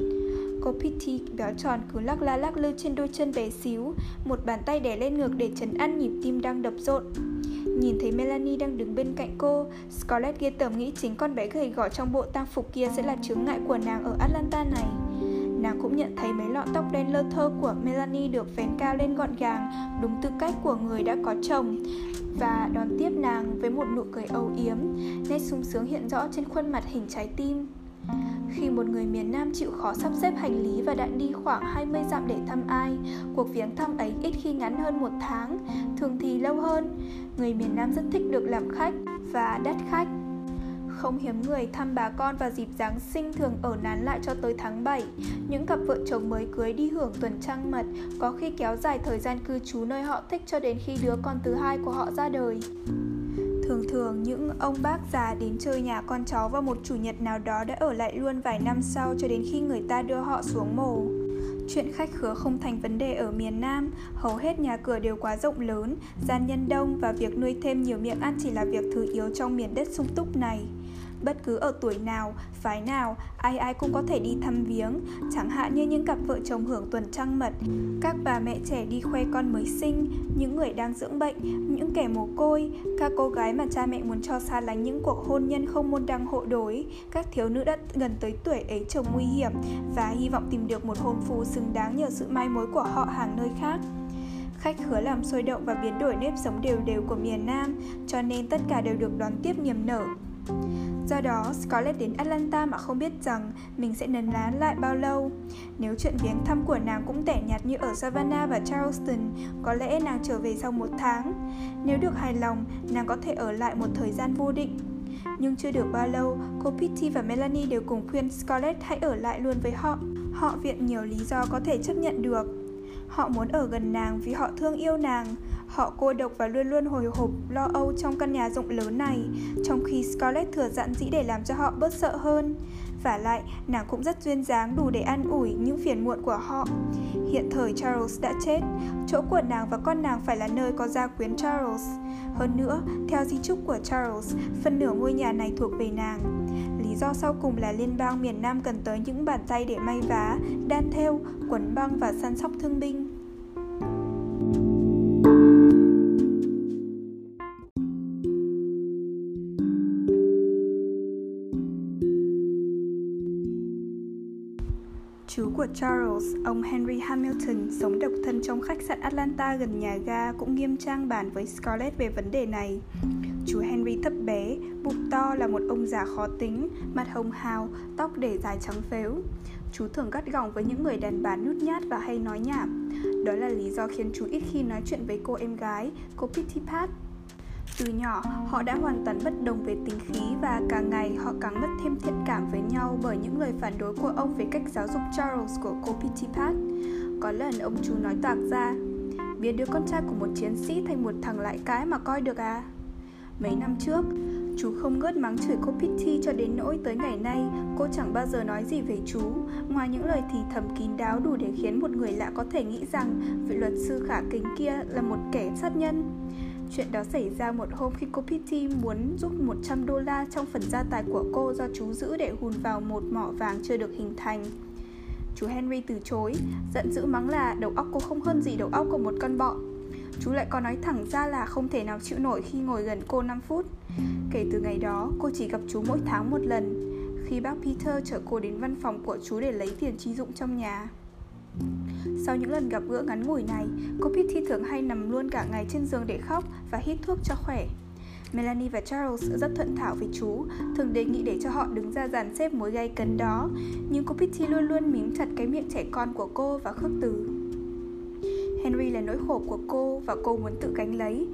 Cô Pitty béo tròn cứ lắc la lắc lư trên đôi chân bé xíu, Một bàn tay đè lên ngực để chấn an nhịp tim đang đập rộn. Nhìn thấy Melanie đang đứng bên cạnh cô, Scarlett ghê tởm nghĩ chính con bé gầy gò trong bộ tang phục kia sẽ là chướng ngại của nàng ở Atlanta này. Nàng cũng nhận thấy mấy lọn tóc đen lơ thơ của Melanie được vén cao lên gọn gàng, đúng tư cách của người đã có chồng và đón tiếp nàng với một nụ cười âu yếm, nét sung sướng hiện rõ trên khuôn mặt hình trái tim. Khi một người miền Nam chịu khó sắp xếp hành lý và đã đi khoảng 20 dặm để thăm ai, cuộc viếng thăm ấy ít khi ngắn hơn một tháng, thường thì lâu hơn. Người miền Nam rất thích được làm khách và đắt khách. Không hiếm người thăm bà con vào dịp Giáng sinh thường ở nán lại cho tới tháng 7. Những cặp vợ chồng mới cưới đi hưởng tuần trăng mật, có khi kéo dài thời gian cư trú nơi họ thích cho đến khi đứa con thứ hai của họ ra đời. Thường thường những ông bác già đến chơi nhà con cháu vào một chủ nhật nào đó đã ở lại luôn vài năm sau cho đến khi người ta đưa họ xuống mồ. Chuyện khách khứa không thành vấn đề ở miền Nam, hầu hết nhà cửa đều quá rộng lớn, gian nhân đông và việc nuôi thêm nhiều miệng ăn chỉ là việc thứ yếu trong miền đất sung túc này bất cứ ở tuổi nào, phái nào, ai ai cũng có thể đi thăm viếng, chẳng hạn như những cặp vợ chồng hưởng tuần trăng mật, các bà mẹ trẻ đi khoe con mới sinh, những người đang dưỡng bệnh, những kẻ mồ côi, các cô gái mà cha mẹ muốn cho xa lánh những cuộc hôn nhân không môn đăng hộ đối, các thiếu nữ đã gần tới tuổi ấy chồng nguy hiểm và hy vọng tìm được một hôn phu xứng đáng nhờ sự mai mối của họ hàng nơi khác. Khách khứa làm sôi động và biến đổi nếp sống đều đều của miền Nam, cho nên tất cả đều được đón tiếp niềm nở. Do đó, Scarlett đến Atlanta mà không biết rằng mình sẽ nấn lán lại bao lâu. Nếu chuyện viếng thăm của nàng cũng tẻ nhạt như ở Savannah và Charleston, có lẽ nàng trở về sau một tháng. Nếu được hài lòng, nàng có thể ở lại một thời gian vô định. Nhưng chưa được bao lâu, cô Pitty và Melanie đều cùng khuyên Scarlett hãy ở lại luôn với họ. Họ viện nhiều lý do có thể chấp nhận được. Họ muốn ở gần nàng vì họ thương yêu nàng, Họ cô độc và luôn luôn hồi hộp, lo âu trong căn nhà rộng lớn này, trong khi Scarlett thừa dặn dĩ để làm cho họ bớt sợ hơn. Và lại, nàng cũng rất duyên dáng đủ để an ủi những phiền muộn của họ. Hiện thời Charles đã chết, chỗ của nàng và con nàng phải là nơi có gia quyến Charles. Hơn nữa, theo di trúc của Charles, phần nửa ngôi nhà này thuộc về nàng. Lý do sau cùng là liên bang miền Nam cần tới những bàn tay để may vá, đan thêu, quấn băng và săn sóc thương binh. Chú của Charles, ông Henry Hamilton, sống độc thân trong khách sạn Atlanta gần nhà ga cũng nghiêm trang bàn với Scarlett về vấn đề này. Chú Henry thấp bé, bụng to là một ông già khó tính, mặt hồng hào, tóc để dài trắng phếu. Chú thường gắt gỏng với những người đàn bà nhút nhát và hay nói nhảm. Đó là lý do khiến chú ít khi nói chuyện với cô em gái, cô Pitty Pat. Từ nhỏ, họ đã hoàn toàn bất đồng về tính khí và càng ngày họ càng mất thêm thiện cảm với nhau bởi những lời phản đối của ông về cách giáo dục Charles của cô pitipat Có lần ông chú nói toạc ra, biến đứa con trai của một chiến sĩ thành một thằng lại cái mà coi được à? Mấy năm trước, chú không ngớt mắng chửi cô Pitty cho đến nỗi tới ngày nay cô chẳng bao giờ nói gì về chú ngoài những lời thì thầm kín đáo đủ để khiến một người lạ có thể nghĩ rằng vị luật sư khả kính kia là một kẻ sát nhân. Chuyện đó xảy ra một hôm khi cô Pitty muốn rút 100 đô la trong phần gia tài của cô do chú giữ để hùn vào một mỏ vàng chưa được hình thành. Chú Henry từ chối, giận dữ mắng là đầu óc cô không hơn gì đầu óc của một con bọ. Chú lại còn nói thẳng ra là không thể nào chịu nổi khi ngồi gần cô 5 phút. Kể từ ngày đó, cô chỉ gặp chú mỗi tháng một lần, khi bác Peter chở cô đến văn phòng của chú để lấy tiền chi dụng trong nhà. Sau những lần gặp gỡ ngắn ngủi này, cô Pitty thường hay nằm luôn cả ngày trên giường để khóc và hít thuốc cho khỏe. Melanie và Charles rất thuận thảo với chú, thường đề nghị để cho họ đứng ra dàn xếp mối gây cấn đó, nhưng cô Pitty luôn luôn mím chặt cái miệng trẻ con của cô và khước từ. Henry là nỗi khổ của cô và cô muốn tự gánh lấy.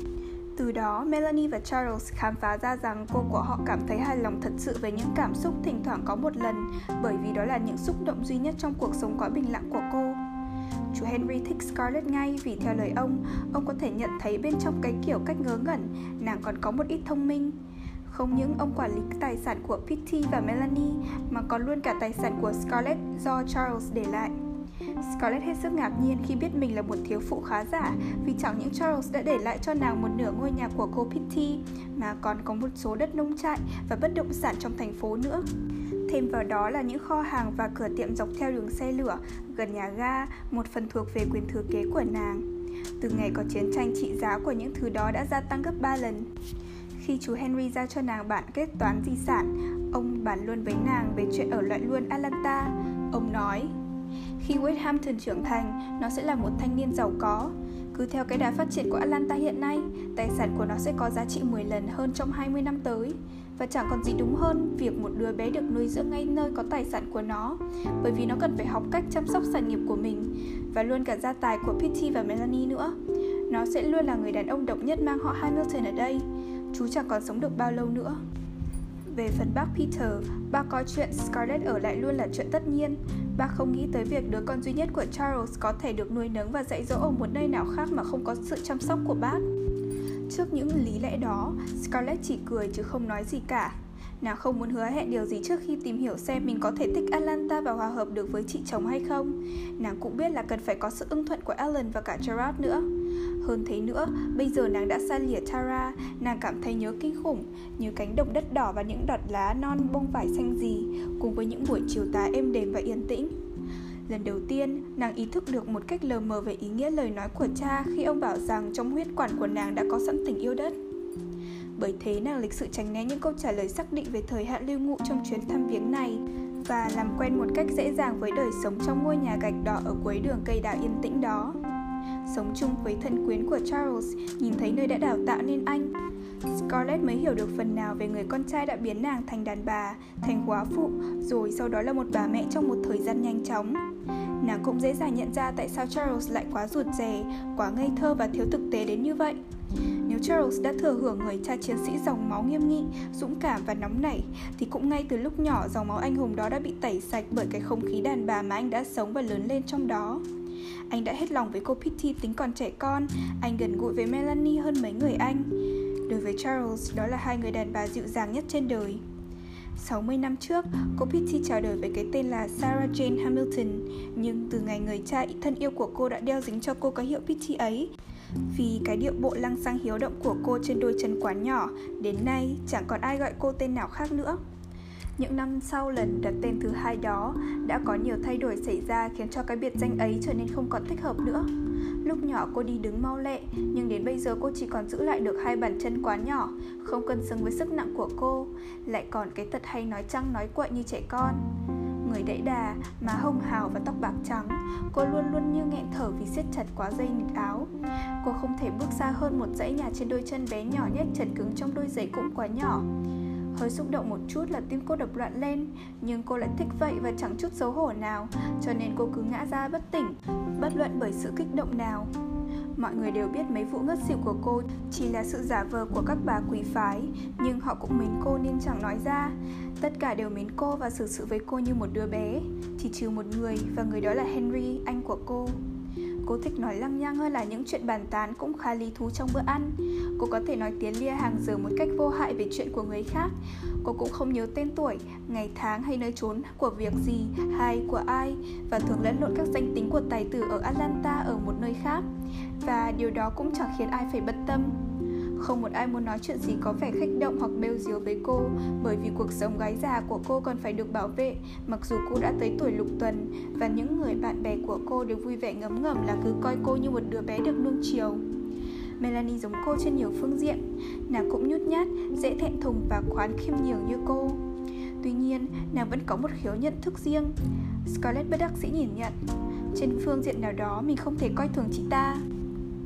Từ đó, Melanie và Charles khám phá ra rằng cô của họ cảm thấy hài lòng thật sự về những cảm xúc thỉnh thoảng có một lần bởi vì đó là những xúc động duy nhất trong cuộc sống quá bình lặng của cô. Chú Henry thích Scarlett ngay vì theo lời ông, ông có thể nhận thấy bên trong cái kiểu cách ngớ ngẩn, nàng còn có một ít thông minh. Không những ông quản lý tài sản của Pitty và Melanie mà còn luôn cả tài sản của Scarlett do Charles để lại. Scarlett hết sức ngạc nhiên khi biết mình là một thiếu phụ khá giả vì chẳng những Charles đã để lại cho nàng một nửa ngôi nhà của cô Pitty mà còn có một số đất nông trại và bất động sản trong thành phố nữa. Thêm vào đó là những kho hàng và cửa tiệm dọc theo đường xe lửa gần nhà ga, một phần thuộc về quyền thừa kế của nàng. Từ ngày có chiến tranh trị giá của những thứ đó đã gia tăng gấp 3 lần. Khi chú Henry ra cho nàng bản kết toán di sản, ông bàn luôn với nàng về chuyện ở loại luôn Atlanta. Ông nói, khi West Hampton trưởng thành, nó sẽ là một thanh niên giàu có. Cứ theo cái đà phát triển của Atlanta hiện nay, tài sản của nó sẽ có giá trị 10 lần hơn trong 20 năm tới. Và chẳng còn gì đúng hơn việc một đứa bé được nuôi dưỡng ngay nơi có tài sản của nó Bởi vì nó cần phải học cách chăm sóc sản nghiệp của mình Và luôn cả gia tài của Pitty và Melanie nữa Nó sẽ luôn là người đàn ông độc nhất mang họ Hamilton ở đây Chú chẳng còn sống được bao lâu nữa về phần bác Peter, bác coi chuyện Scarlett ở lại luôn là chuyện tất nhiên. Bác không nghĩ tới việc đứa con duy nhất của Charles có thể được nuôi nấng và dạy dỗ ở một nơi nào khác mà không có sự chăm sóc của bác. Trước những lý lẽ đó, Scarlett chỉ cười chứ không nói gì cả. Nàng không muốn hứa hẹn điều gì trước khi tìm hiểu xem mình có thể thích Atlanta và hòa hợp được với chị chồng hay không. Nàng cũng biết là cần phải có sự ưng thuận của Alan và cả Gerard nữa. Hơn thế nữa, bây giờ nàng đã xa lìa Tara, nàng cảm thấy nhớ kinh khủng, như cánh đồng đất đỏ và những đọt lá non bông vải xanh gì, cùng với những buổi chiều tà êm đềm và yên tĩnh. Lần đầu tiên, nàng ý thức được một cách lờ mờ về ý nghĩa lời nói của cha khi ông bảo rằng trong huyết quản của nàng đã có sẵn tình yêu đất. Bởi thế nàng lịch sự tránh né những câu trả lời xác định về thời hạn lưu ngụ trong chuyến thăm viếng này và làm quen một cách dễ dàng với đời sống trong ngôi nhà gạch đỏ ở cuối đường cây đào yên tĩnh đó. Sống chung với thân quyến của Charles, nhìn thấy nơi đã đào tạo nên anh, Scarlett mới hiểu được phần nào về người con trai đã biến nàng thành đàn bà, thành quá phụ, rồi sau đó là một bà mẹ trong một thời gian nhanh chóng. Nàng cũng dễ dàng nhận ra tại sao Charles lại quá ruột rè, quá ngây thơ và thiếu thực tế đến như vậy. Nếu Charles đã thừa hưởng người cha chiến sĩ dòng máu nghiêm nghị, dũng cảm và nóng nảy, thì cũng ngay từ lúc nhỏ dòng máu anh hùng đó đã bị tẩy sạch bởi cái không khí đàn bà mà anh đã sống và lớn lên trong đó. Anh đã hết lòng với cô Pitty tính còn trẻ con, anh gần gũi với Melanie hơn mấy người anh. Đối với Charles, đó là hai người đàn bà dịu dàng nhất trên đời. 60 năm trước, cô Pitty chào đời với cái tên là Sarah Jane Hamilton, nhưng từ ngày người cha thân yêu của cô đã đeo dính cho cô cái hiệu Pitty ấy, vì cái điệu bộ lăng xăng hiếu động của cô trên đôi chân quá nhỏ, đến nay chẳng còn ai gọi cô tên nào khác nữa. Những năm sau lần đặt tên thứ hai đó, đã có nhiều thay đổi xảy ra khiến cho cái biệt danh ấy trở nên không còn thích hợp nữa. Lúc nhỏ cô đi đứng mau lẹ, nhưng đến bây giờ cô chỉ còn giữ lại được hai bàn chân quá nhỏ, không cân xứng với sức nặng của cô, lại còn cái tật hay nói trăng nói quậy như trẻ con. Người đẫy đà, má hồng hào và tóc bạc trắng, cô luôn luôn như nghẹn thở vì siết chặt quá dây nịt áo. Cô không thể bước xa hơn một dãy nhà trên đôi chân bé nhỏ nhét chật cứng trong đôi giày cũng quá nhỏ. Hơi xúc động một chút là tim cô đập loạn lên Nhưng cô lại thích vậy và chẳng chút xấu hổ nào Cho nên cô cứ ngã ra bất tỉnh Bất luận bởi sự kích động nào Mọi người đều biết mấy vụ ngất xỉu của cô chỉ là sự giả vờ của các bà quý phái, nhưng họ cũng mến cô nên chẳng nói ra. Tất cả đều mến cô và xử sự với cô như một đứa bé, chỉ trừ một người và người đó là Henry, anh của cô. Cô thích nói lăng nhăng hơn là những chuyện bàn tán cũng khá lý thú trong bữa ăn. Cô có thể nói tiếng lia hàng giờ một cách vô hại về chuyện của người khác. Cô cũng không nhớ tên tuổi, ngày tháng hay nơi trốn của việc gì hay của ai và thường lẫn lộn các danh tính của tài tử ở Atlanta ở một nơi khác. Và điều đó cũng chẳng khiến ai phải bận tâm. Không một ai muốn nói chuyện gì có vẻ khách động hoặc bêu diếu với cô bởi vì cuộc sống gái già của cô còn phải được bảo vệ mặc dù cô đã tới tuổi lục tuần và những người bạn bè của cô đều vui vẻ ngấm ngầm là cứ coi cô như một đứa bé được nuông chiều. Melanie giống cô trên nhiều phương diện, nàng cũng nhút nhát, dễ thẹn thùng và khoán khiêm nhường như cô. Tuy nhiên, nàng vẫn có một khiếu nhận thức riêng. Scarlett bất đắc dĩ nhìn nhận. Trên phương diện nào đó mình không thể coi thường chị ta.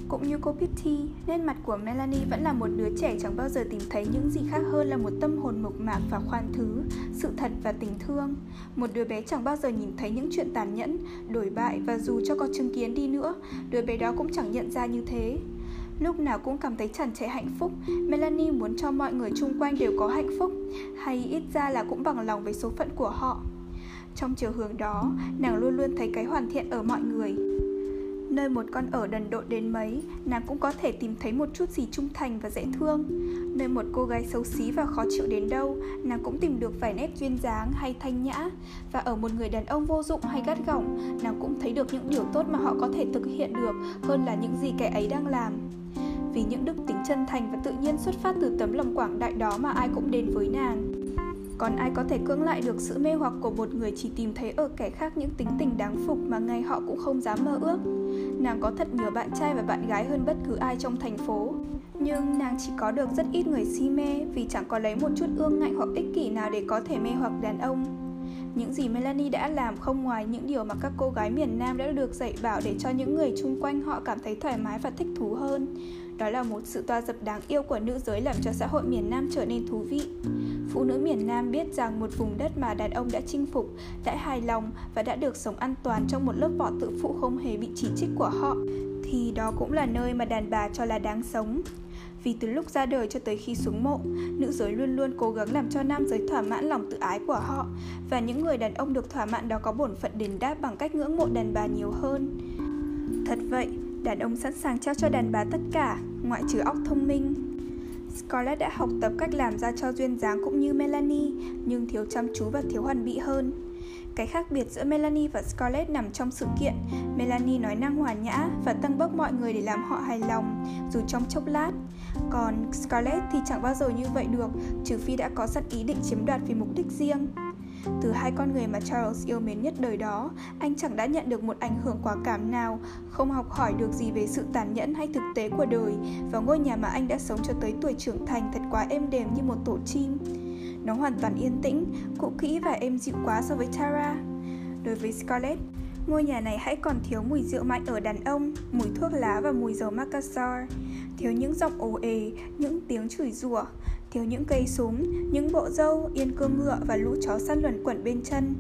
Cũng như cô Pitty, nên mặt của Melanie vẫn là một đứa trẻ chẳng bao giờ tìm thấy những gì khác hơn là một tâm hồn mộc mạc và khoan thứ, sự thật và tình thương. Một đứa bé chẳng bao giờ nhìn thấy những chuyện tàn nhẫn, đổi bại và dù cho có chứng kiến đi nữa, đứa bé đó cũng chẳng nhận ra như thế. Lúc nào cũng cảm thấy tràn trề hạnh phúc, Melanie muốn cho mọi người chung quanh đều có hạnh phúc, hay ít ra là cũng bằng lòng với số phận của họ. Trong chiều hướng đó, nàng luôn luôn thấy cái hoàn thiện ở mọi người, Nơi một con ở đần độn đến mấy, nàng cũng có thể tìm thấy một chút gì trung thành và dễ thương. Nơi một cô gái xấu xí và khó chịu đến đâu, nàng cũng tìm được vài nét duyên dáng hay thanh nhã. Và ở một người đàn ông vô dụng hay gắt gỏng, nàng cũng thấy được những điều tốt mà họ có thể thực hiện được hơn là những gì kẻ ấy đang làm vì những đức tính chân thành và tự nhiên xuất phát từ tấm lòng quảng đại đó mà ai cũng đến với nàng còn ai có thể cưỡng lại được sự mê hoặc của một người chỉ tìm thấy ở kẻ khác những tính tình đáng phục mà ngay họ cũng không dám mơ ước? Nàng có thật nhiều bạn trai và bạn gái hơn bất cứ ai trong thành phố. Nhưng nàng chỉ có được rất ít người si mê Vì chẳng có lấy một chút ương ngạnh hoặc ích kỷ nào để có thể mê hoặc đàn ông. Những gì Melanie đã làm không ngoài những điều mà các cô gái miền Nam đã được dạy bảo để cho những người chung quanh họ cảm thấy thoải mái và thích thú hơn. Đó là một sự toa dập đáng yêu của nữ giới làm cho xã hội miền Nam trở nên thú vị. Phụ nữ miền Nam biết rằng một vùng đất mà đàn ông đã chinh phục, đã hài lòng và đã được sống an toàn trong một lớp vỏ tự phụ không hề bị chỉ trích của họ thì đó cũng là nơi mà đàn bà cho là đáng sống. Vì từ lúc ra đời cho tới khi xuống mộ, nữ giới luôn luôn cố gắng làm cho nam giới thỏa mãn lòng tự ái của họ và những người đàn ông được thỏa mãn đó có bổn phận đền đáp bằng cách ngưỡng mộ đàn bà nhiều hơn. Thật vậy, đàn ông sẵn sàng trao cho đàn bà tất cả, ngoại trừ óc thông minh. Scarlett đã học tập cách làm ra cho duyên dáng cũng như Melanie, nhưng thiếu chăm chú và thiếu hoàn bị hơn. Cái khác biệt giữa Melanie và Scarlett nằm trong sự kiện. Melanie nói năng hòa nhã và tăng bốc mọi người để làm họ hài lòng, dù trong chốc lát. Còn Scarlett thì chẳng bao giờ như vậy được, trừ phi đã có sẵn ý định chiếm đoạt vì mục đích riêng. Từ hai con người mà Charles yêu mến nhất đời đó, anh chẳng đã nhận được một ảnh hưởng quả cảm nào, không học hỏi được gì về sự tàn nhẫn hay thực tế của đời, và ngôi nhà mà anh đã sống cho tới tuổi trưởng thành thật quá êm đềm như một tổ chim. Nó hoàn toàn yên tĩnh, cũ kỹ và êm dịu quá so với Tara. Đối với Scarlett, ngôi nhà này hãy còn thiếu mùi rượu mạnh ở đàn ông, mùi thuốc lá và mùi dầu Macassar. Thiếu những giọng ồ ề, những tiếng chửi rủa, thiếu những cây súng, những bộ dâu, yên cương ngựa và lũ chó săn luẩn quẩn bên chân.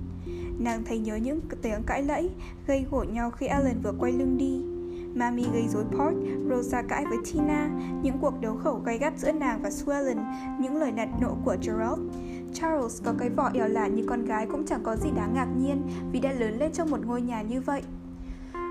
Nàng thấy nhớ những tiếng cãi lẫy, gây gổ nhau khi Alan vừa quay lưng đi. Mami gây rối Port, Rosa cãi với Tina, những cuộc đấu khẩu gay gắt giữa nàng và Suellen, những lời nạt nộ của Gerald. Charles có cái vỏ ẻo lả như con gái cũng chẳng có gì đáng ngạc nhiên vì đã lớn lên trong một ngôi nhà như vậy.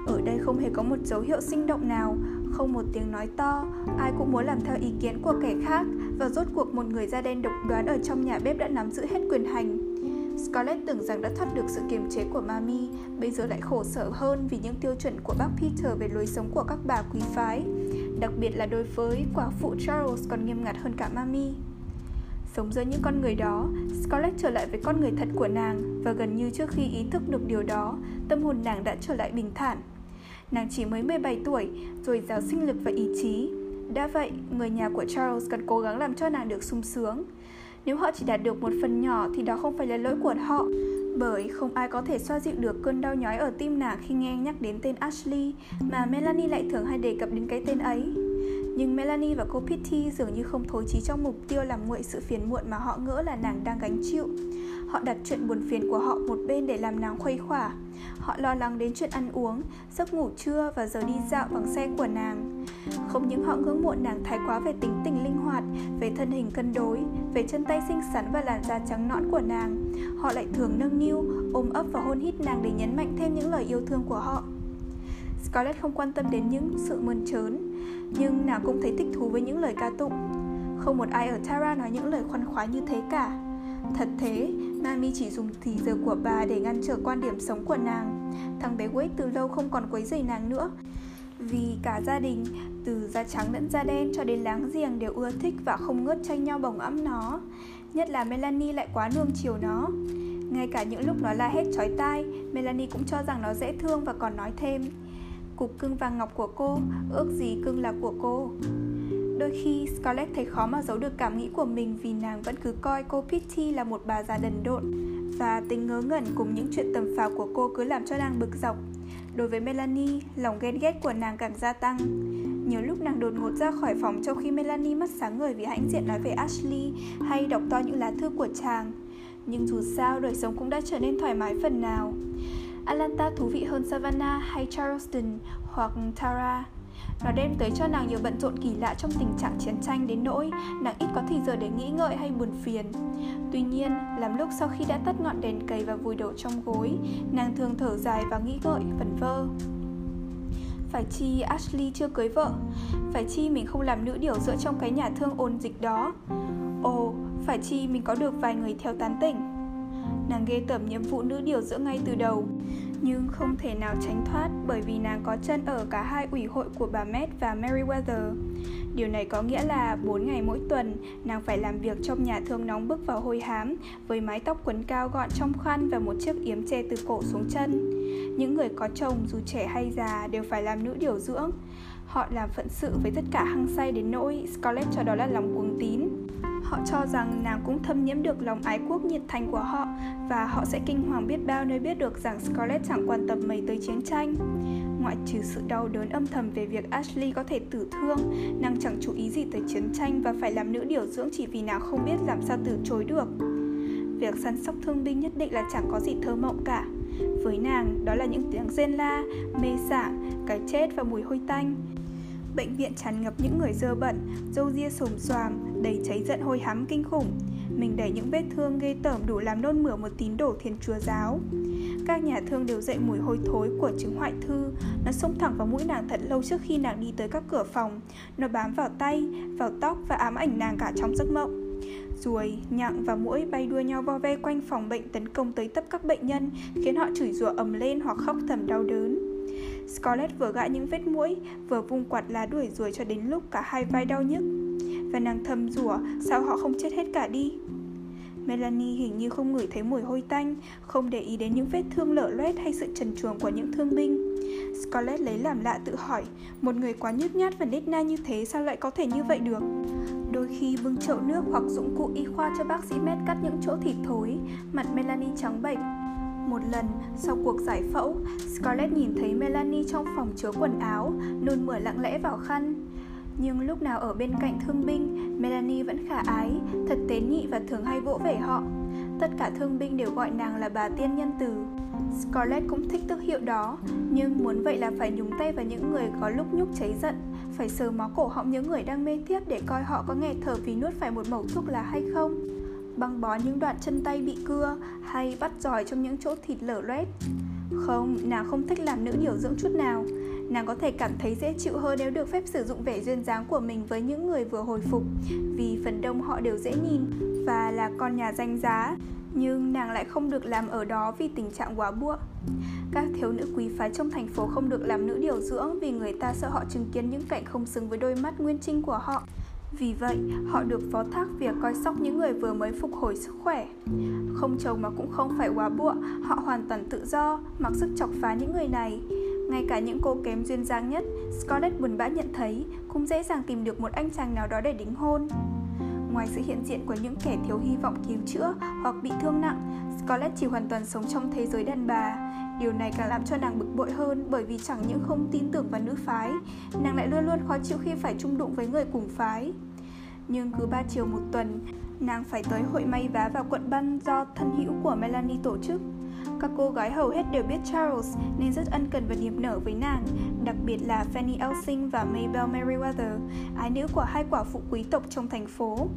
Ở đây không hề có một dấu hiệu sinh động nào, không một tiếng nói to, ai cũng muốn làm theo ý kiến của kẻ khác và rốt cuộc một người da đen độc đoán ở trong nhà bếp đã nắm giữ hết quyền hành. Scarlett tưởng rằng đã thoát được sự kiềm chế của Mami, bây giờ lại khổ sở hơn vì những tiêu chuẩn của bác Peter về lối sống của các bà quý phái. Đặc biệt là đối với quả phụ Charles còn nghiêm ngặt hơn cả Mami. Sống giữa những con người đó, Scarlett trở lại với con người thật của nàng và gần như trước khi ý thức được điều đó, tâm hồn nàng đã trở lại bình thản. Nàng chỉ mới 17 tuổi, rồi giáo sinh lực và ý chí. Đã vậy, người nhà của Charles cần cố gắng làm cho nàng được sung sướng. Nếu họ chỉ đạt được một phần nhỏ thì đó không phải là lỗi của họ, bởi không ai có thể xoa dịu được cơn đau nhói ở tim nàng khi nghe nhắc đến tên Ashley mà Melanie lại thường hay đề cập đến cái tên ấy. Nhưng Melanie và cô Pitty dường như không thối chí trong mục tiêu làm nguội sự phiền muộn mà họ ngỡ là nàng đang gánh chịu. Họ đặt chuyện buồn phiền của họ một bên để làm nàng khuây khỏa. Họ lo lắng đến chuyện ăn uống, giấc ngủ trưa và giờ đi dạo bằng xe của nàng. Không những họ ngưỡng mộ nàng thái quá về tính tình linh hoạt, về thân hình cân đối, về chân tay xinh xắn và làn da trắng nõn của nàng, họ lại thường nâng niu, ôm ấp và hôn hít nàng để nhấn mạnh thêm những lời yêu thương của họ. Scarlett không quan tâm đến những sự mơn trớn, nhưng nàng cũng thấy thích thú với những lời ca tụng. Không một ai ở Tara nói những lời khoan khoái như thế cả. Thật thế, Mami chỉ dùng thì giờ của bà để ngăn trở quan điểm sống của nàng. Thằng bé Wade từ lâu không còn quấy rầy nàng nữa. Vì cả gia đình, từ da trắng lẫn da đen cho đến láng giềng đều ưa thích và không ngớt tranh nhau bồng ẵm nó. Nhất là Melanie lại quá nuông chiều nó. Ngay cả những lúc nó la hét chói tai, Melanie cũng cho rằng nó dễ thương và còn nói thêm Cục cưng vàng ngọc của cô, ước gì cưng là của cô Đôi khi Scarlett thấy khó mà giấu được cảm nghĩ của mình vì nàng vẫn cứ coi cô Pitty là một bà già đần độn và tính ngớ ngẩn cùng những chuyện tầm phào của cô cứ làm cho nàng bực dọc. Đối với Melanie, lòng ghen ghét của nàng càng gia tăng. Nhiều lúc nàng đột ngột ra khỏi phòng trong khi Melanie mất sáng ngời vì hãnh diện nói về Ashley hay đọc to những lá thư của chàng. Nhưng dù sao, đời sống cũng đã trở nên thoải mái phần nào. Atlanta thú vị hơn Savannah hay Charleston hoặc Tara. Nó đem tới cho nàng nhiều bận rộn kỳ lạ trong tình trạng chiến tranh đến nỗi nàng ít có thời giờ để nghĩ ngợi hay buồn phiền. Tuy nhiên, làm lúc sau khi đã tắt ngọn đèn cầy và vùi đầu trong gối, nàng thường thở dài và nghĩ ngợi, vẩn vơ. Phải chi Ashley chưa cưới vợ Phải chi mình không làm nữ điều giữa trong cái nhà thương ồn dịch đó Ồ, phải chi mình có được vài người theo tán tỉnh Nàng ghê tởm nhiệm vụ nữ điều giữa ngay từ đầu nhưng không thể nào tránh thoát bởi vì nàng có chân ở cả hai ủy hội của bà Met và Meriwether. Điều này có nghĩa là 4 ngày mỗi tuần, nàng phải làm việc trong nhà thương nóng bức vào hôi hám, với mái tóc quấn cao gọn trong khăn và một chiếc yếm che từ cổ xuống chân. Những người có chồng dù trẻ hay già đều phải làm nữ điều dưỡng. Họ làm phận sự với tất cả hăng say đến nỗi Scarlett cho đó là lòng cuồng tín. Họ cho rằng nàng cũng thâm nhiễm được lòng ái quốc nhiệt thành của họ và họ sẽ kinh hoàng biết bao nơi biết được rằng Scarlett chẳng quan tâm mấy tới chiến tranh. Ngoại trừ sự đau đớn âm thầm về việc Ashley có thể tử thương, nàng chẳng chú ý gì tới chiến tranh và phải làm nữ điều dưỡng chỉ vì nàng không biết làm sao từ chối được. Việc săn sóc thương binh nhất định là chẳng có gì thơ mộng cả. với nàng đó là những tiếng rên la, mê sảng, cái chết và mùi hôi tanh. Bệnh viện tràn ngập những người dơ bẩn, râu ria xồm xoàm, đầy cháy giận hôi hám kinh khủng. Mình đẩy những vết thương ghê tởm đủ làm nôn mửa một tín đồ thiên chúa giáo. Các nhà thương đều dậy mùi hôi thối của chứng hoại thư Nó xông thẳng vào mũi nàng thật lâu trước khi nàng đi tới các cửa phòng Nó bám vào tay, vào tóc và ám ảnh nàng cả trong giấc mộng Ruồi, nhặng và mũi bay đua nhau vo ve quanh phòng bệnh tấn công tới tấp các bệnh nhân Khiến họ chửi rủa ầm lên hoặc khóc thầm đau đớn Scarlett vừa gãi những vết mũi, vừa vung quạt lá đuổi ruồi cho đến lúc cả hai vai đau nhức Và nàng thầm rủa sao họ không chết hết cả đi Melanie hình như không ngửi thấy mùi hôi tanh, không để ý đến những vết thương lở loét hay sự trần truồng của những thương binh. Scarlett lấy làm lạ tự hỏi, một người quá nhút nhát và nết na như thế sao lại có thể như vậy được? Đôi khi bưng chậu nước hoặc dụng cụ y khoa cho bác sĩ Med cắt những chỗ thịt thối, mặt Melanie trắng bệch. Một lần, sau cuộc giải phẫu, Scarlett nhìn thấy Melanie trong phòng chứa quần áo, nôn mửa lặng lẽ vào khăn. Nhưng lúc nào ở bên cạnh thương binh, Melanie vẫn khả ái, thật tế nhị và thường hay vỗ về họ. Tất cả thương binh đều gọi nàng là bà tiên nhân từ. Scarlett cũng thích tước hiệu đó, nhưng muốn vậy là phải nhúng tay vào những người có lúc nhúc cháy giận, phải sờ mó cổ họng những người đang mê thiếp để coi họ có nghe thở vì nuốt phải một mẩu thuốc lá hay không băng bó những đoạn chân tay bị cưa hay bắt giỏi trong những chỗ thịt lở loét. Không, nàng không thích làm nữ điều dưỡng chút nào. Nàng có thể cảm thấy dễ chịu hơn nếu được phép sử dụng vẻ duyên dáng của mình với những người vừa hồi phục, vì phần đông họ đều dễ nhìn và là con nhà danh giá. Nhưng nàng lại không được làm ở đó vì tình trạng quá bụa. Các thiếu nữ quý phái trong thành phố không được làm nữ điều dưỡng vì người ta sợ họ chứng kiến những cảnh không xứng với đôi mắt nguyên trinh của họ vì vậy, họ được phó thác việc coi sóc những người vừa mới phục hồi sức khỏe. Không chồng mà cũng không phải quá bụa, họ hoàn toàn tự do, mặc sức chọc phá những người này. Ngay cả những cô kém duyên dáng nhất, Scarlett buồn bã nhận thấy cũng dễ dàng tìm được một anh chàng nào đó để đính hôn. Ngoài sự hiện diện của những kẻ thiếu hy vọng cứu chữa hoặc bị thương nặng, Scarlett chỉ hoàn toàn sống trong thế giới đàn bà. Điều này càng làm cho nàng bực bội hơn bởi vì chẳng những không tin tưởng vào nữ phái, nàng lại luôn luôn khó chịu khi phải chung đụng với người cùng phái. Nhưng cứ ba chiều một tuần, nàng phải tới hội may vá vào quận ban do thân hữu của Melanie tổ chức. Các cô gái hầu hết đều biết Charles nên rất ân cần và niềm nở với nàng, đặc biệt là Fanny Elsing và Mabel Merriweather, ái nữ của hai quả phụ quý tộc trong thành phố.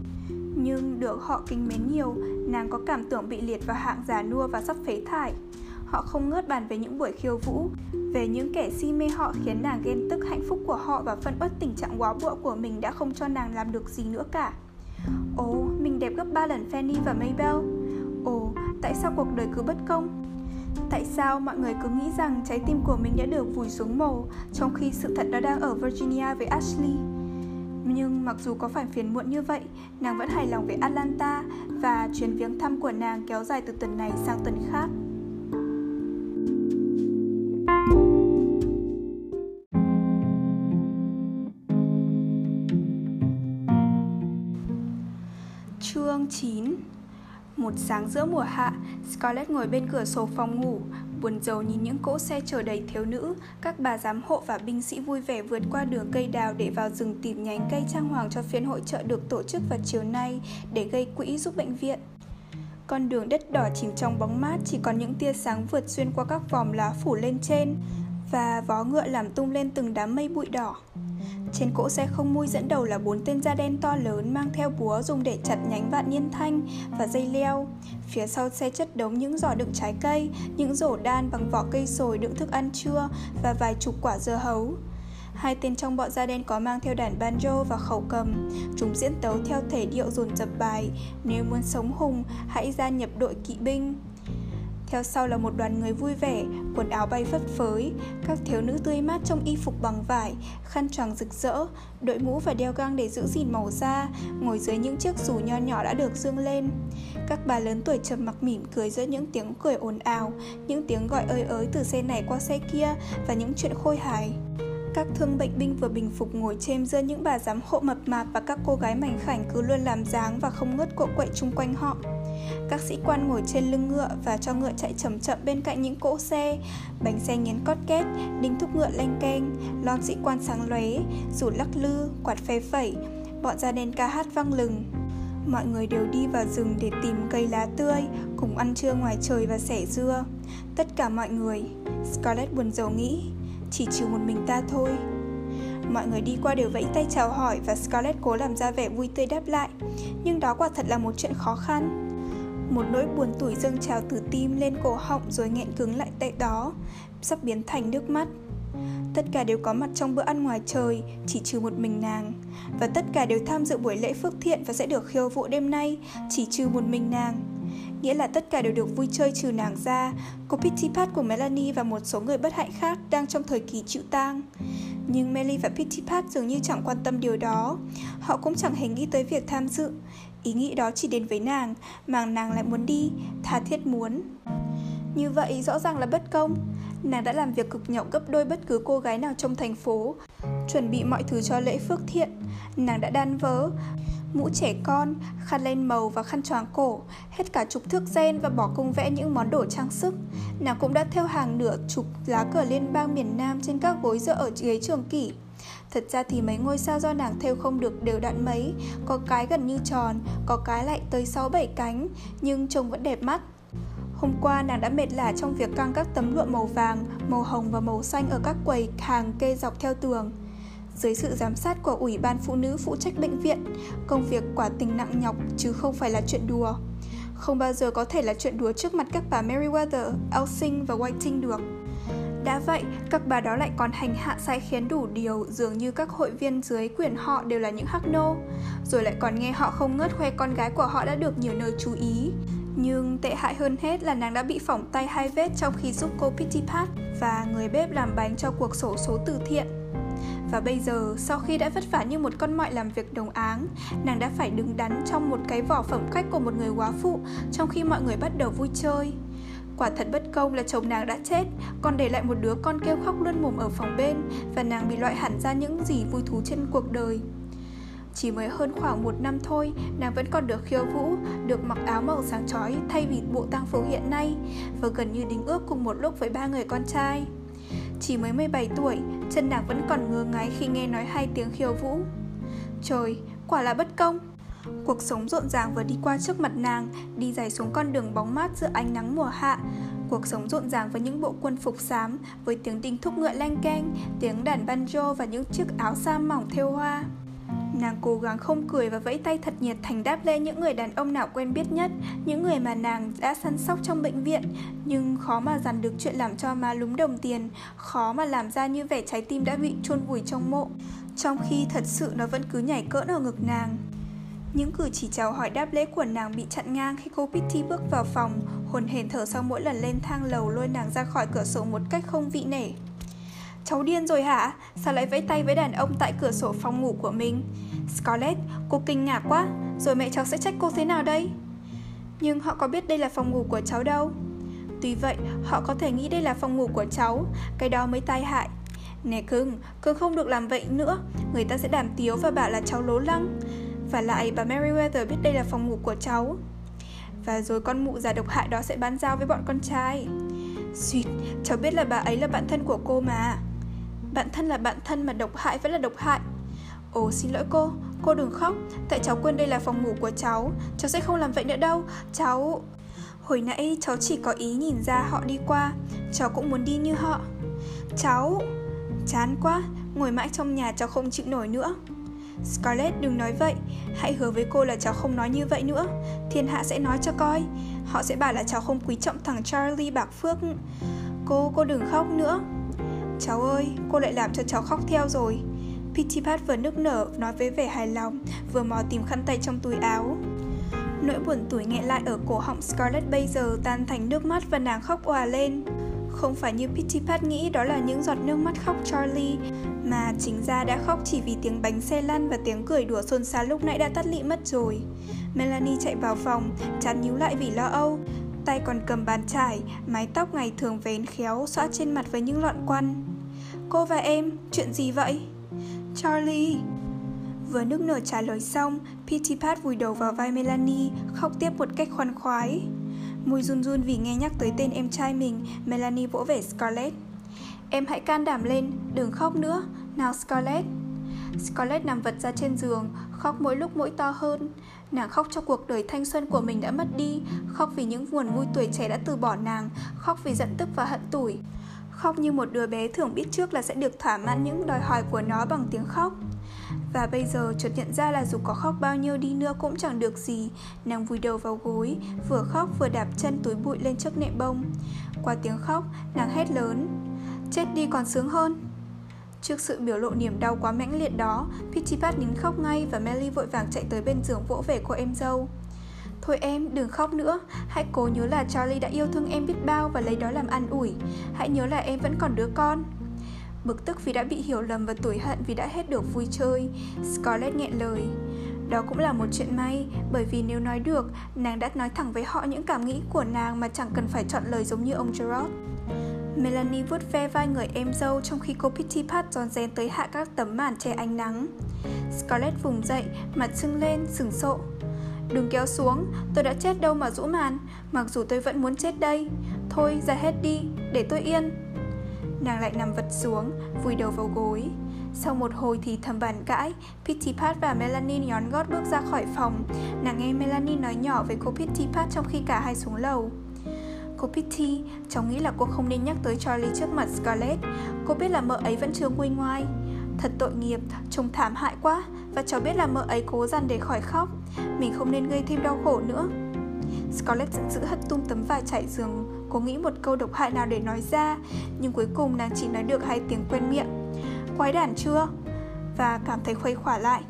Nhưng được họ kính mến nhiều, nàng có cảm tưởng bị liệt vào hạng già nua và sắp phế thải. Họ không ngớt bàn về những buổi khiêu vũ, về những kẻ si mê họ khiến nàng ghen tức hạnh phúc của họ và phân uất tình trạng quá bụa của mình đã không cho nàng làm được gì nữa cả. Ồ, mình đẹp gấp ba lần Fanny và maybell. Ồ, tại sao cuộc đời cứ bất công? Tại sao mọi người cứ nghĩ rằng trái tim của mình đã được vùi xuống mồ trong khi sự thật đó đang ở Virginia với Ashley? Nhưng mặc dù có phải phiền muộn như vậy, nàng vẫn hài lòng về Atlanta và chuyến viếng thăm của nàng kéo dài từ tuần này sang tuần khác. Chương 9 Một sáng giữa mùa hạ, Scarlett ngồi bên cửa sổ phòng ngủ, buồn rầu nhìn những cỗ xe chở đầy thiếu nữ, các bà giám hộ và binh sĩ vui vẻ vượt qua đường cây đào để vào rừng tìm nhánh cây trang hoàng cho phiên hội trợ được tổ chức vào chiều nay để gây quỹ giúp bệnh viện. Con đường đất đỏ chìm trong bóng mát chỉ còn những tia sáng vượt xuyên qua các vòm lá phủ lên trên và vó ngựa làm tung lên từng đám mây bụi đỏ. Trên cỗ xe không mui dẫn đầu là bốn tên da đen to lớn mang theo búa dùng để chặt nhánh vạn niên thanh và dây leo. Phía sau xe chất đống những giỏ đựng trái cây, những rổ đan bằng vỏ cây sồi đựng thức ăn trưa và vài chục quả dưa hấu. Hai tên trong bọn da đen có mang theo đàn banjo và khẩu cầm. Chúng diễn tấu theo thể điệu dồn dập bài Nếu muốn sống hùng, hãy gia nhập đội kỵ binh. Theo sau là một đoàn người vui vẻ, quần áo bay phất phới, các thiếu nữ tươi mát trong y phục bằng vải, khăn choàng rực rỡ, đội mũ và đeo găng để giữ gìn màu da, ngồi dưới những chiếc dù nho nhỏ đã được dương lên. Các bà lớn tuổi trầm mặc mỉm cười giữa những tiếng cười ồn ào, những tiếng gọi ơi ới từ xe này qua xe kia và những chuyện khôi hài. Các thương bệnh binh vừa bình phục ngồi chêm giữa những bà giám hộ mập mạp và các cô gái mảnh khảnh cứ luôn làm dáng và không ngớt cộ quậy chung quanh họ. Các sĩ quan ngồi trên lưng ngựa và cho ngựa chạy chậm chậm bên cạnh những cỗ xe. Bánh xe nghiến cót két, đinh thúc ngựa lanh keng, lon sĩ quan sáng lóe, rủ lắc lư, quạt phê phẩy. Bọn da đen ca hát vang lừng. Mọi người đều đi vào rừng để tìm cây lá tươi, cùng ăn trưa ngoài trời và sẻ dưa. Tất cả mọi người, Scarlett buồn rầu nghĩ, chỉ trừ một mình ta thôi. Mọi người đi qua đều vẫy tay chào hỏi và Scarlett cố làm ra vẻ vui tươi đáp lại. Nhưng đó quả thật là một chuyện khó khăn. Một nỗi buồn tủi dâng trào từ tim lên cổ họng rồi nghẹn cứng lại tại đó, sắp biến thành nước mắt. Tất cả đều có mặt trong bữa ăn ngoài trời, chỉ trừ một mình nàng. Và tất cả đều tham dự buổi lễ phước thiện và sẽ được khiêu vũ đêm nay, chỉ trừ một mình nàng. Nghĩa là tất cả đều được vui chơi trừ nàng ra. Cô Pitty Pat của Melanie và một số người bất hạnh khác đang trong thời kỳ chịu tang. Nhưng Melly và Pitty Pat dường như chẳng quan tâm điều đó. Họ cũng chẳng hề nghĩ tới việc tham dự. Ý nghĩ đó chỉ đến với nàng, mà nàng lại muốn đi, tha thiết muốn. Như vậy rõ ràng là bất công. Nàng đã làm việc cực nhọc gấp đôi bất cứ cô gái nào trong thành phố, chuẩn bị mọi thứ cho lễ phước thiện. Nàng đã đan vớ, mũ trẻ con, khăn len màu và khăn choàng cổ, hết cả chục thước gen và bỏ công vẽ những món đồ trang sức. Nàng cũng đã theo hàng nửa chục lá cờ liên bang miền Nam trên các gối dựa ở ghế trường kỷ. Thật ra thì mấy ngôi sao do nàng theo không được đều đặn mấy, có cái gần như tròn, có cái lại tới 6-7 cánh, nhưng trông vẫn đẹp mắt. Hôm qua nàng đã mệt lả trong việc căng các tấm lụa màu vàng, màu hồng và màu xanh ở các quầy hàng kê dọc theo tường. Dưới sự giám sát của Ủy ban Phụ nữ phụ trách bệnh viện, công việc quả tình nặng nhọc chứ không phải là chuyện đùa. Không bao giờ có thể là chuyện đùa trước mặt các bà Meriwether, Elsing và Whiting được. Đã vậy, các bà đó lại còn hành hạ sai khiến đủ điều dường như các hội viên dưới quyền họ đều là những hắc nô. Rồi lại còn nghe họ không ngớt khoe con gái của họ đã được nhiều nơi chú ý. Nhưng tệ hại hơn hết là nàng đã bị phỏng tay hai vết trong khi giúp cô Pitty Pat và người bếp làm bánh cho cuộc sổ số từ thiện. Và bây giờ, sau khi đã vất vả như một con mọi làm việc đồng áng, nàng đã phải đứng đắn trong một cái vỏ phẩm khách của một người quá phụ trong khi mọi người bắt đầu vui chơi. Quả thật bất công là chồng nàng đã chết, còn để lại một đứa con kêu khóc luôn mồm ở phòng bên và nàng bị loại hẳn ra những gì vui thú trên cuộc đời. Chỉ mới hơn khoảng một năm thôi, nàng vẫn còn được khiêu vũ, được mặc áo màu sáng chói thay vì bộ tang phục hiện nay và gần như đính ước cùng một lúc với ba người con trai. Chỉ mới 17 tuổi, chân nàng vẫn còn ngơ ngáy khi nghe nói hai tiếng khiêu vũ. Trời, quả là bất công. Cuộc sống rộn ràng vừa đi qua trước mặt nàng, đi dài xuống con đường bóng mát giữa ánh nắng mùa hạ. Cuộc sống rộn ràng với những bộ quân phục xám, với tiếng đinh thúc ngựa lanh keng, tiếng đàn banjo và những chiếc áo sa mỏng thêu hoa. Nàng cố gắng không cười và vẫy tay thật nhiệt thành đáp lễ những người đàn ông nào quen biết nhất, những người mà nàng đã săn sóc trong bệnh viện, nhưng khó mà dằn được chuyện làm cho má lúm đồng tiền, khó mà làm ra như vẻ trái tim đã bị chôn vùi trong mộ, trong khi thật sự nó vẫn cứ nhảy cỡn ở ngực nàng. Những cử chỉ chào hỏi đáp lễ của nàng bị chặn ngang khi cô Pitty bước vào phòng, hồn hển thở sau mỗi lần lên thang lầu lôi nàng ra khỏi cửa sổ một cách không vị nể. Cháu điên rồi hả? Sao lại vẫy tay với đàn ông tại cửa sổ phòng ngủ của mình? Scarlett, cô kinh ngạc quá, rồi mẹ cháu sẽ trách cô thế nào đây? Nhưng họ có biết đây là phòng ngủ của cháu đâu. Tuy vậy, họ có thể nghĩ đây là phòng ngủ của cháu, cái đó mới tai hại. Nè cưng, cưng không được làm vậy nữa, người ta sẽ đàm tiếu và bảo là cháu lố lăng. Và lại bà Meriwether biết đây là phòng ngủ của cháu. Và rồi con mụ già độc hại đó sẽ bán giao với bọn con trai. Xuyệt, cháu biết là bà ấy là bạn thân của cô mà. Bạn thân là bạn thân mà độc hại vẫn là độc hại. Ồ xin lỗi cô, cô đừng khóc. Tại cháu quên đây là phòng ngủ của cháu. Cháu sẽ không làm vậy nữa đâu. Cháu... Hồi nãy cháu chỉ có ý nhìn ra họ đi qua. Cháu cũng muốn đi như họ. Cháu... Chán quá, ngồi mãi trong nhà cháu không chịu nổi nữa. Scarlett đừng nói vậy. Hãy hứa với cô là cháu không nói như vậy nữa. Thiên hạ sẽ nói cho coi. Họ sẽ bảo là cháu không quý trọng thằng Charlie Bạc Phước. Cô, cô đừng khóc nữa. Cháu ơi, cô lại làm cho cháu khóc theo rồi. Pitty vừa nức nở nói với vẻ hài lòng Vừa mò tìm khăn tay trong túi áo. Nỗi buồn tuổi nghẹn lại ở cổ họng Scarlett bây giờ tan thành nước mắt và nàng khóc òa lên. Không phải như Pitty nghĩ đó là những giọt nước mắt khóc Charlie. Mà chính ra đã khóc chỉ vì tiếng bánh xe lăn và tiếng cười đùa xôn xao lúc nãy đã tắt lị mất rồi Melanie chạy vào phòng, chán nhíu lại vì lo âu tay còn cầm bàn chải, mái tóc ngày thường vén khéo xõa trên mặt với những lọn quăn. Cô và em, chuyện gì vậy? Charlie! Vừa nước nở trả lời xong, Pitty Pat vùi đầu vào vai Melanie, khóc tiếp một cách khoan khoái. Mùi run run vì nghe nhắc tới tên em trai mình, Melanie vỗ về Scarlett. Em hãy can đảm lên, đừng khóc nữa, nào Scarlett. Scarlett nằm vật ra trên giường, khóc mỗi lúc mỗi to hơn. Nàng khóc cho cuộc đời thanh xuân của mình đã mất đi. Khóc vì những nguồn vui tuổi trẻ đã từ bỏ nàng. Khóc vì giận tức và hận tủi. Khóc như một đứa bé thường biết trước là sẽ được thỏa mãn những đòi hỏi của nó bằng tiếng khóc. Và bây giờ chợt nhận ra là dù có khóc bao nhiêu đi nữa cũng chẳng được gì. Nàng vùi đầu vào gối Vừa khóc vừa đạp chân túi bụi lên chiếc nệm bông. Qua tiếng khóc nàng hét lớn. Chết đi còn sướng hơn. Trước sự biểu lộ niềm đau quá mãnh liệt đó Pitipat nín khóc ngay và Melly vội vàng chạy tới bên giường vỗ về cô em dâu. Thôi em, đừng khóc nữa. Hãy cố nhớ là Charlie đã yêu thương em biết bao và lấy đó làm an ủi. Hãy nhớ là em vẫn còn đứa con. Bực tức vì đã bị hiểu lầm và tủi hận vì đã hết được vui chơi Scarlett nghẹn lời. Đó cũng là một chuyện may, bởi vì nếu nói được, nàng đã nói thẳng với họ những cảm nghĩ của nàng mà chẳng cần phải chọn lời giống như ông Gerard. Melanie vuốt ve vai người em dâu trong khi cô Pitty Pat giòn rén tới hạ các tấm màn che ánh nắng. Scarlett vùng dậy, mặt sưng lên, sừng sộ. Đừng kéo xuống, tôi đã chết đâu mà rũ màn, mặc dù tôi vẫn muốn chết đây. Thôi, ra hết đi, để tôi yên. Nàng lại nằm vật xuống, vùi đầu vào gối. Sau một hồi thì thầm bàn cãi, Pitty Pat và Melanie nhón gót bước ra khỏi phòng. Nàng nghe Melanie nói nhỏ với cô Pitty Pat trong khi cả hai xuống lầu. Cô Pitty, cháu nghĩ là cô không nên nhắc tới Charlie trước mặt Scarlett. Cô biết là mợ ấy vẫn chưa nguôi ngoai. Thật tội nghiệp, trông thảm hại quá Và cháu biết là mợ ấy cố dằn để khỏi khóc Mình không nên gây thêm đau khổ nữa Scarlett giận dữ hất tung tấm vải chạy giường Cố nghĩ một câu độc hại nào để nói ra Nhưng cuối cùng nàng chỉ nói được hai tiếng quen miệng Quái đản chưa? Và cảm thấy khuây khỏa lại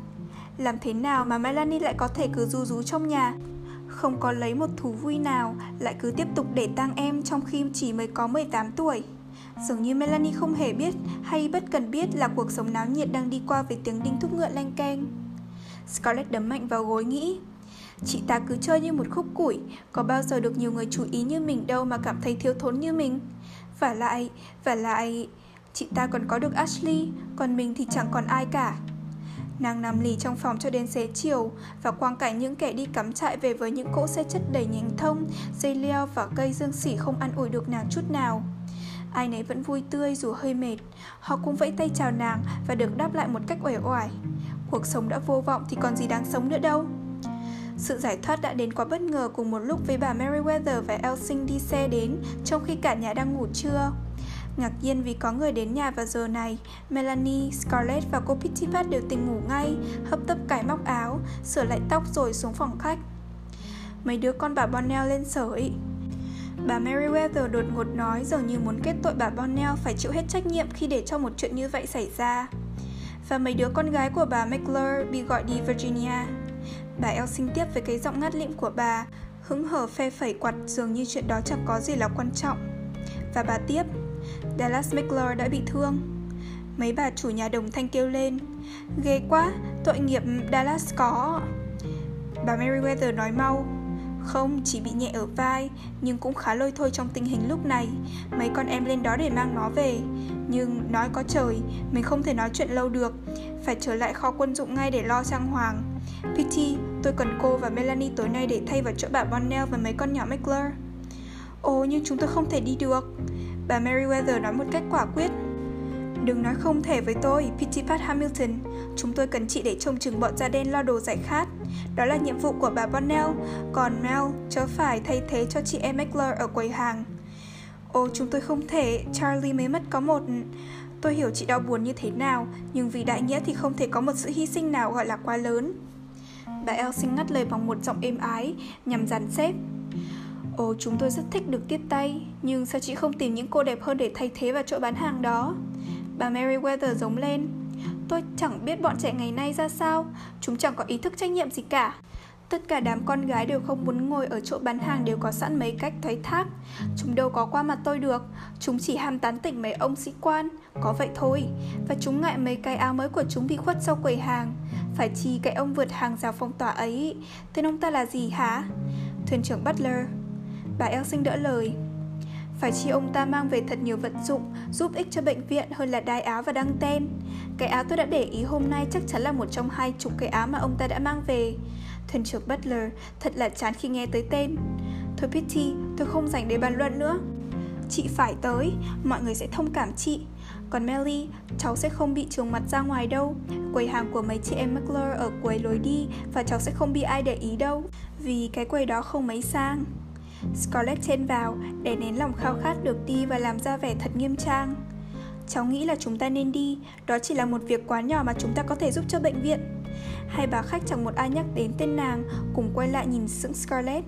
Làm thế nào mà Melanie lại có thể cứ ru rú trong nhà không có lấy một thú vui nào Lại cứ tiếp tục để tang em trong khi chỉ mới có 18 tuổi. Dường như Melanie không hề biết hay bất cần biết là cuộc sống náo nhiệt đang đi qua với tiếng đinh thúc ngựa lanh keng. Scarlett đấm mạnh vào gối nghĩ Chị ta cứ chơi như một khúc củi Có bao giờ được nhiều người chú ý như mình đâu mà cảm thấy thiếu thốn như mình. Và lại, và lại Chị ta còn có được Ashley Còn mình thì chẳng còn ai cả. Nàng nằm lì trong phòng cho đến xế chiều và quang cảnh những kẻ đi cắm trại về với những cỗ xe chất đầy nhánh thông, dây leo và cây dương xỉ không ăn ủi được nàng chút nào. Ai nấy vẫn vui tươi dù hơi mệt Họ cũng vẫy tay chào nàng và được đáp lại một cách uể oải Cuộc sống đã vô vọng thì còn gì đáng sống nữa đâu sự giải thoát đã đến quá bất ngờ cùng một lúc với bà Meriwether và Elsing đi xe đến trong khi cả nhà đang ngủ trưa. Ngạc nhiên vì có người đến nhà vào giờ này, Melanie, Scarlett và cô Pittipat đều tỉnh ngủ ngay, hấp tấp cài móc áo, sửa lại tóc rồi xuống phòng khách. Mấy đứa con bà Bonnell lên sởi. Bà Meriwether đột ngột nói dường như muốn kết tội bà Bonnell phải chịu hết trách nhiệm khi để cho một chuyện như vậy xảy ra. Và mấy đứa con gái của bà McClure bị gọi đi Virginia. Bà Elsing tiếp với cái giọng ngắt lịm của bà, hứng hở phe phẩy quạt dường như chuyện đó chẳng có gì là quan trọng. Và bà tiếp, Dallas McClure đã bị thương. Mấy bà chủ nhà đồng thanh kêu lên, ghê quá, tội nghiệp Dallas có. Bà Meriwether nói mau, không, chỉ bị nhẹ ở vai, nhưng cũng khá lôi thôi trong tình hình lúc này. Mấy con em lên đó để mang nó về. Nhưng nói có trời, mình không thể nói chuyện lâu được. Phải trở lại kho quân dụng ngay để lo sang hoàng. Pitty, tôi cần cô và Melanie tối nay để thay vào chỗ bà Bonnell và mấy con nhỏ McClure. Ồ, nhưng chúng tôi không thể đi được. Bà Meriwether nói một cách quả quyết. Đừng nói không thể với tôi, Pitty Hamilton. Chúng tôi cần chị để trông chừng bọn da đen lo đồ giải khát. Đó là nhiệm vụ của bà Bonnell, còn Mel chớ phải thay thế cho chị em McClure ở quầy hàng. Ồ, chúng tôi không thể, Charlie mới mất có một... Tôi hiểu chị đau buồn như thế nào, nhưng vì đại nghĩa thì không thể có một sự hy sinh nào gọi là quá lớn. Bà Elsing ngắt lời bằng một giọng êm ái, nhằm dàn xếp. Ồ, chúng tôi rất thích được tiếp tay, nhưng sao chị không tìm những cô đẹp hơn để thay thế vào chỗ bán hàng đó? Bà Meriwether giống lên. Tôi chẳng biết bọn trẻ ngày nay ra sao, chúng chẳng có ý thức trách nhiệm gì cả. Tất cả đám con gái đều không muốn ngồi ở chỗ bán hàng đều có sẵn mấy cách thoái thác. Chúng đâu có qua mặt tôi được, chúng chỉ ham tán tỉnh mấy ông sĩ quan, có vậy thôi. Và chúng ngại mấy cái áo mới của chúng bị khuất sau quầy hàng. Phải chi cái ông vượt hàng rào phong tỏa ấy, tên ông ta là gì hả? Thuyền trưởng Butler. Bà Elsing đỡ lời. Phải chi ông ta mang về thật nhiều vật dụng giúp ích cho bệnh viện hơn là đai áo và đăng ten. Cái áo tôi đã để ý hôm nay chắc chắn là một trong hai chục cái áo mà ông ta đã mang về. Thuyền trưởng Butler thật là chán khi nghe tới tên. Thôi Pitty, tôi không dành để bàn luận nữa. Chị phải tới, mọi người sẽ thông cảm chị. Còn Melly, cháu sẽ không bị trường mặt ra ngoài đâu Quầy hàng của mấy chị em McClure ở cuối lối đi Và cháu sẽ không bị ai để ý đâu Vì cái quầy đó không mấy sang Scarlett chen vào để nén lòng khao khát được đi và làm ra vẻ thật nghiêm trang Cháu nghĩ là chúng ta nên đi Đó chỉ là một việc quá nhỏ mà chúng ta có thể giúp cho bệnh viện Hai bà khách chẳng một ai nhắc đến tên nàng Cùng quay lại nhìn sững Scarlett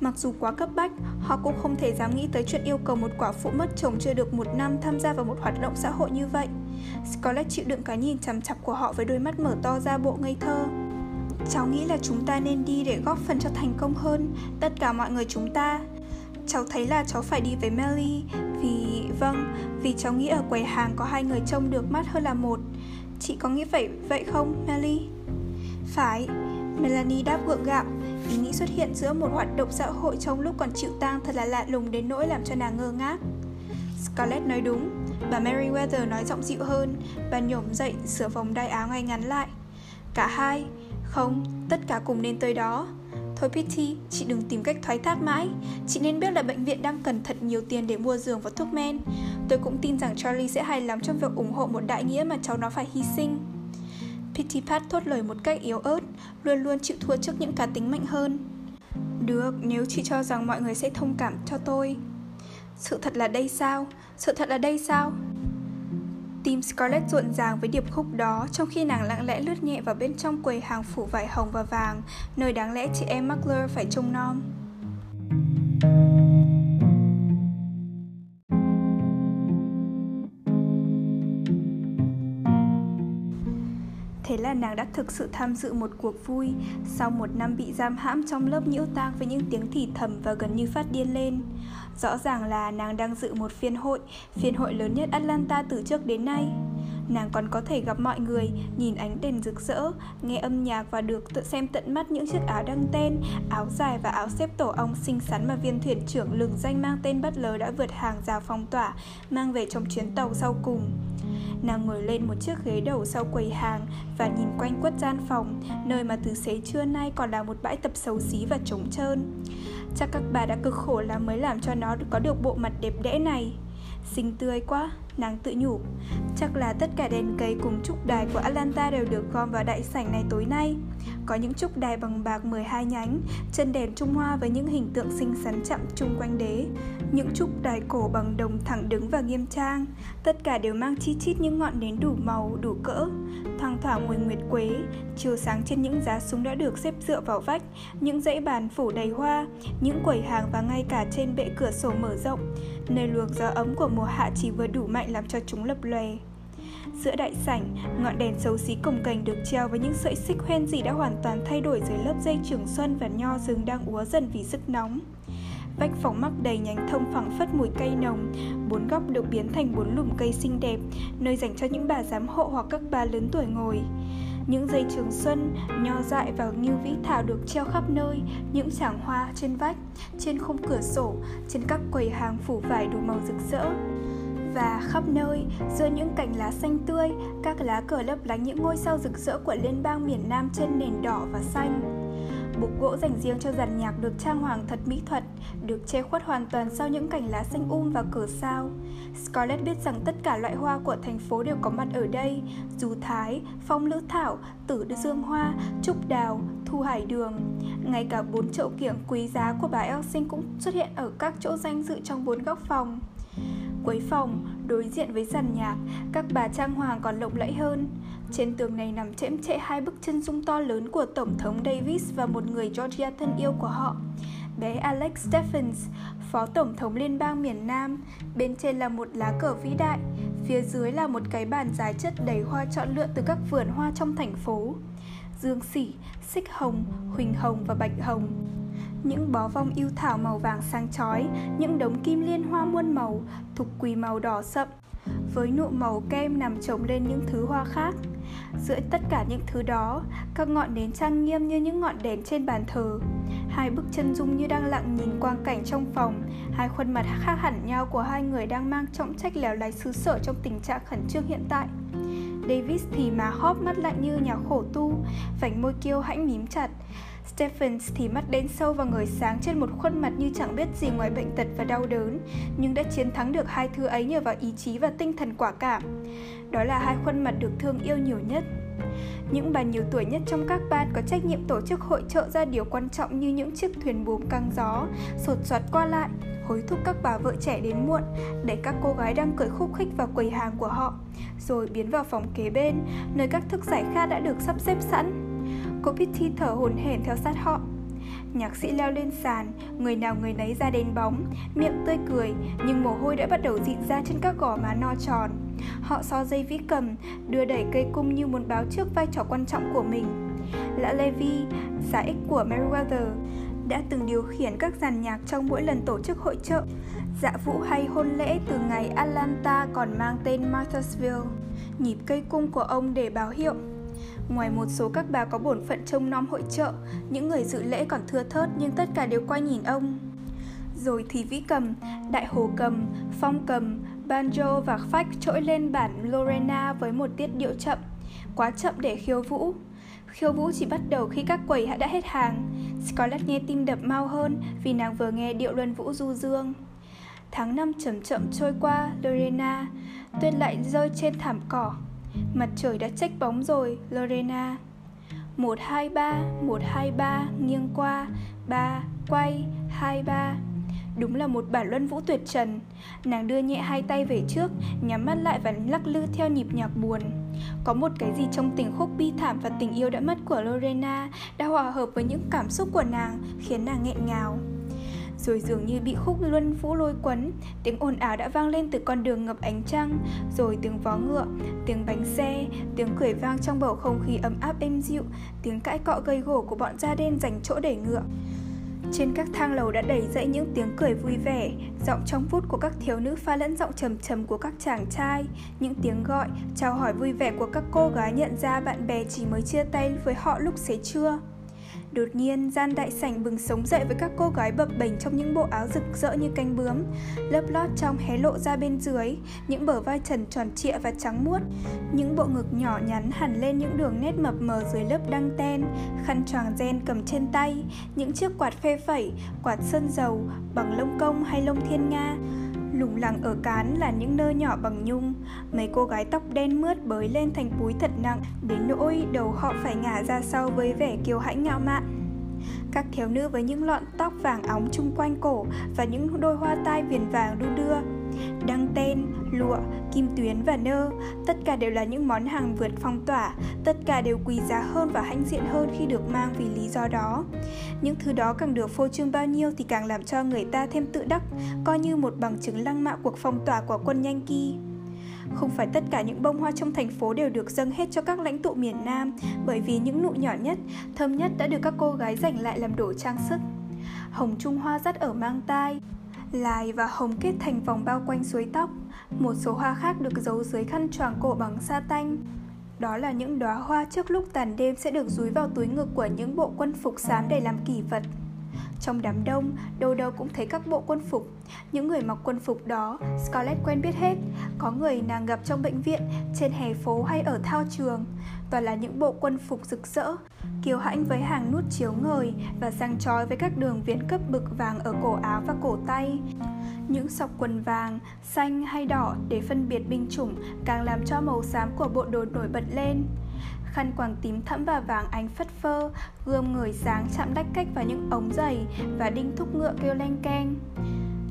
Mặc dù quá cấp bách, họ cũng không thể dám nghĩ tới chuyện yêu cầu một quả phụ mất chồng chưa được một năm tham gia vào một hoạt động xã hội như vậy. Scarlett chịu đựng cái nhìn chằm chặp của họ với đôi mắt mở to ra bộ ngây thơ. Cháu nghĩ là chúng ta nên đi để góp phần cho thành công hơn, tất cả mọi người chúng ta. Cháu thấy là cháu phải đi với Melly vì... Vâng, vì cháu nghĩ ở quầy hàng có hai người trông được mắt hơn là một. Chị có nghĩ vậy vậy không, Melly? Phải, Melanie đáp gượng gạo Ý nghĩ xuất hiện giữa một hoạt động xã hội trong lúc còn chịu tang thật là lạ lùng đến nỗi làm cho nàng ngơ ngác. Scarlett nói đúng, bà Meriwether nói giọng dịu hơn, bà nhổm dậy sửa vòng đai áo ngay ngắn lại. Cả hai, không, tất cả cùng nên tới đó. Thôi Pitty, chị đừng tìm cách thoái thác mãi Chị nên biết là bệnh viện đang cần thật nhiều tiền để mua giường và thuốc men Tôi cũng tin rằng Charlie sẽ hài lòng trong việc ủng hộ một đại nghĩa mà cháu nó phải hy sinh Pitty Pat thốt lời một cách yếu ớt, luôn luôn chịu thua trước những cá tính mạnh hơn. Được, nếu chị cho rằng mọi người sẽ thông cảm cho tôi. Sự thật là đây sao? Sự thật là đây sao? Tim Scarlett rộn ràng với điệp khúc đó trong khi nàng lặng lẽ lướt nhẹ vào bên trong quầy hàng phủ vải hồng và vàng, nơi đáng lẽ chị em Muggler phải trông nom. Nàng đã thực sự tham dự một cuộc vui. Sau một năm bị giam hãm trong lớp nhiễu tang với những tiếng thì thầm và gần như phát điên lên. Rõ ràng là nàng đang dự một phiên hội Phiên hội lớn nhất Atlanta từ trước đến nay. Nàng còn có thể gặp mọi người, nhìn ánh đèn rực rỡ, nghe âm nhạc và được tự xem tận mắt những chiếc áo đăng tên, áo dài và áo xếp tổ ong xinh xắn mà viên thuyền trưởng lừng danh mang tên bất lờ đã vượt hàng rào phong tỏa, mang về trong chuyến tàu sau cùng. Nàng ngồi lên một chiếc ghế đầu sau quầy hàng và nhìn quanh quất gian phòng, nơi mà từ xế trưa nay còn là một bãi tập xấu xí và trống trơn. Chắc các bà đã cực khổ lắm mới làm cho nó có được bộ mặt đẹp đẽ này. Xinh tươi quá, nàng tự nhủ. Chắc là tất cả đèn cây cùng trúc đài của Atlanta đều được gom vào đại sảnh này tối nay. Có những trúc đài bằng bạc 12 nhánh, chân đèn trung hoa với những hình tượng xinh xắn chậm chung quanh đế. Những trúc đài cổ bằng đồng thẳng đứng và nghiêm trang. Tất cả đều mang chi chít những ngọn nến đủ màu, đủ cỡ. Thoang thoảng mùi nguyệt quế, chiều sáng trên những giá súng đã được xếp dựa vào vách, những dãy bàn phủ đầy hoa, những quầy hàng và ngay cả trên bệ cửa sổ mở rộng, nơi luồng gió ấm của mùa hạ chỉ vừa đủ mạnh làm cho chúng lập lòe. Giữa đại sảnh, ngọn đèn xấu xí cồng cành được treo với những sợi xích hoen gì đã hoàn toàn thay đổi dưới lớp dây trường xuân và nho rừng đang úa dần vì sức nóng. Vách phòng mắc đầy nhánh thông phẳng phất mùi cây nồng, bốn góc được biến thành bốn lùm cây xinh đẹp, nơi dành cho những bà giám hộ hoặc các bà lớn tuổi ngồi. Những dây trường xuân, nho dại và ngưu vĩ thảo được treo khắp nơi, những tràng hoa trên vách, trên khung cửa sổ, trên các quầy hàng phủ vải đủ màu rực rỡ và khắp nơi, giữa những cành lá xanh tươi, các lá cờ lấp lánh những ngôi sao rực rỡ của liên bang miền nam trên nền đỏ và xanh. Bục gỗ dành riêng cho dàn nhạc được trang hoàng thật mỹ thuật, được che khuất hoàn toàn sau những cành lá xanh um và cờ sao. Scarlett biết rằng tất cả loại hoa của thành phố đều có mặt ở đây, dù thái, phong lữ thảo, tử dương hoa, trúc đào, thu hải đường. Ngay cả bốn chậu kiểng quý giá của bà Elsin cũng xuất hiện ở các chỗ danh dự trong bốn góc phòng. Cuối phòng, đối diện với sàn nhạc, các bà trang hoàng còn lộng lẫy hơn. Trên tường này nằm chễm chệ hai bức chân dung to lớn của Tổng thống Davis và một người Georgia thân yêu của họ. Bé Alex Stephens, Phó Tổng thống Liên bang miền Nam, bên trên là một lá cờ vĩ đại, phía dưới là một cái bàn dài chất đầy hoa chọn lựa từ các vườn hoa trong thành phố. Dương sỉ, xích hồng, huỳnh hồng và bạch hồng những bó vong yêu thảo màu vàng sáng chói, những đống kim liên hoa muôn màu, thục quỳ màu đỏ sậm, với nụ màu kem nằm chồng lên những thứ hoa khác. Giữa tất cả những thứ đó, các ngọn nến trang nghiêm như những ngọn đèn trên bàn thờ. Hai bức chân dung như đang lặng nhìn quang cảnh trong phòng, hai khuôn mặt khác hẳn nhau của hai người đang mang trọng trách lèo lái xứ sở trong tình trạng khẩn trương hiện tại. Davis thì má hóp mắt lạnh như nhà khổ tu, vành môi kiêu hãnh mím chặt, Stephens thì mắt đen sâu và người sáng trên một khuôn mặt như chẳng biết gì ngoài bệnh tật và đau đớn, nhưng đã chiến thắng được hai thứ ấy nhờ vào ý chí và tinh thần quả cảm. Đó là hai khuôn mặt được thương yêu nhiều nhất. Những bà nhiều tuổi nhất trong các ban có trách nhiệm tổ chức hội trợ ra điều quan trọng như những chiếc thuyền buồm căng gió, sột soạt qua lại, hối thúc các bà vợ trẻ đến muộn, để các cô gái đang cười khúc khích vào quầy hàng của họ, rồi biến vào phòng kế bên, nơi các thức giải khát đã được sắp xếp sẵn. Cô Pitty thở hổn hển theo sát họ. Nhạc sĩ leo lên sàn, người nào người nấy ra đến bóng, miệng tươi cười, nhưng mồ hôi đã bắt đầu dịn ra trên các gò má no tròn. Họ so dây vĩ cầm, đưa đẩy cây cung như muốn báo trước vai trò quan trọng của mình. Lã Levi, giả ích của Meriwether, đã từng điều khiển các dàn nhạc trong mỗi lần tổ chức hội trợ. Dạ vũ hay hôn lễ từ ngày Atlanta còn mang tên Marthasville. Nhịp cây cung của ông để báo hiệu Ngoài một số các bà có bổn phận trông nom hội trợ, những người dự lễ còn thưa thớt nhưng tất cả đều quay nhìn ông. Rồi thì vĩ cầm, đại hồ cầm, phong cầm, banjo và phách trỗi lên bản Lorena với một tiết điệu chậm, quá chậm để khiêu vũ. Khiêu vũ chỉ bắt đầu khi các quầy đã hết hàng. Scarlett nghe tim đập mau hơn vì nàng vừa nghe điệu luân vũ du dương. Tháng năm chậm chậm trôi qua, Lorena, tuyết lại rơi trên thảm cỏ. Mặt trời đã trách bóng rồi, Lorena. 123, 123, nghiêng qua. 3, quay, 23 Đúng là một bản luân vũ tuyệt trần. Nàng đưa nhẹ hai tay về trước Nhắm mắt lại và lắc lư theo nhịp nhạc buồn. Có một cái gì trong tình khúc bi thảm và tình yêu đã mất của Lorena Đã hòa hợp với những cảm xúc của nàng Khiến nàng nghẹn ngào rồi dường như bị khúc luân vũ lôi quấn tiếng ồn ào đã vang lên từ con đường ngập ánh trăng rồi tiếng vó ngựa tiếng bánh xe tiếng cười vang trong bầu không khí ấm áp êm dịu tiếng cãi cọ gây gổ của bọn da đen dành chỗ để ngựa trên các thang lầu đã đầy dẫy những tiếng cười vui vẻ, giọng trong phút của các thiếu nữ pha lẫn giọng trầm trầm của các chàng trai, những tiếng gọi, chào hỏi vui vẻ của các cô gái nhận ra bạn bè chỉ mới chia tay với họ lúc xế trưa. Đột nhiên, gian đại sảnh bừng sống dậy với các cô gái bập bềnh trong những bộ áo rực rỡ như cánh bướm, lớp lót trong hé lộ ra bên dưới, những bờ vai trần tròn trịa và trắng muốt, những bộ ngực nhỏ nhắn hẳn lên những đường nét mập mờ dưới lớp đăng ten, khăn choàng ren cầm trên tay, những chiếc quạt phe phẩy, quạt sơn dầu, bằng lông công hay lông thiên nga, Lủng lẳng ở cán là những nơ nhỏ bằng nhung. Mấy cô gái tóc đen mướt bới lên thành búi thật nặng, Đến nỗi đầu họ phải ngả ra sau với vẻ kiêu hãnh ngạo mạn các thiếu nữ với những lọn tóc vàng óng chung quanh cổ và những đôi hoa tai viền vàng đu đưa đăng tên, lụa, kim tuyến và nơ, tất cả đều là những món hàng vượt phong tỏa, tất cả đều quý giá hơn và hãnh diện hơn khi được mang vì lý do đó. Những thứ đó càng được phô trương bao nhiêu thì càng làm cho người ta thêm tự đắc, coi như một bằng chứng lăng mạ cuộc phong tỏa của quân nhanh kỳ. Không phải tất cả những bông hoa trong thành phố đều được dâng hết cho các lãnh tụ miền Nam, bởi vì những nụ nhỏ nhất, thơm nhất đã được các cô gái dành lại làm đồ trang sức. Hồng trung hoa dắt ở mang tai, lài và hồng kết thành vòng bao quanh suối tóc. Một số hoa khác được giấu dưới khăn choàng cổ bằng sa tanh. Đó là những đóa hoa trước lúc tàn đêm sẽ được dúi vào túi ngực của những bộ quân phục xám để làm kỷ vật. Trong đám đông, đâu đâu cũng thấy các bộ quân phục. Những người mặc quân phục đó, Scarlett quen biết hết. Có người nàng gặp trong bệnh viện, trên hè phố hay ở thao trường. Toàn là những bộ quân phục rực rỡ, kiêu hãnh với hàng nút chiếu ngời và sang trói với các đường viền cấp bực vàng ở cổ áo và cổ tay. Những sọc quần vàng, xanh hay đỏ để phân biệt binh chủng càng làm cho màu xám của bộ đồ nổi bật lên khăn quàng tím thẫm và vàng ánh phất phơ, gươm người sáng chạm đách cách vào những ống giày và đinh thúc ngựa kêu leng keng.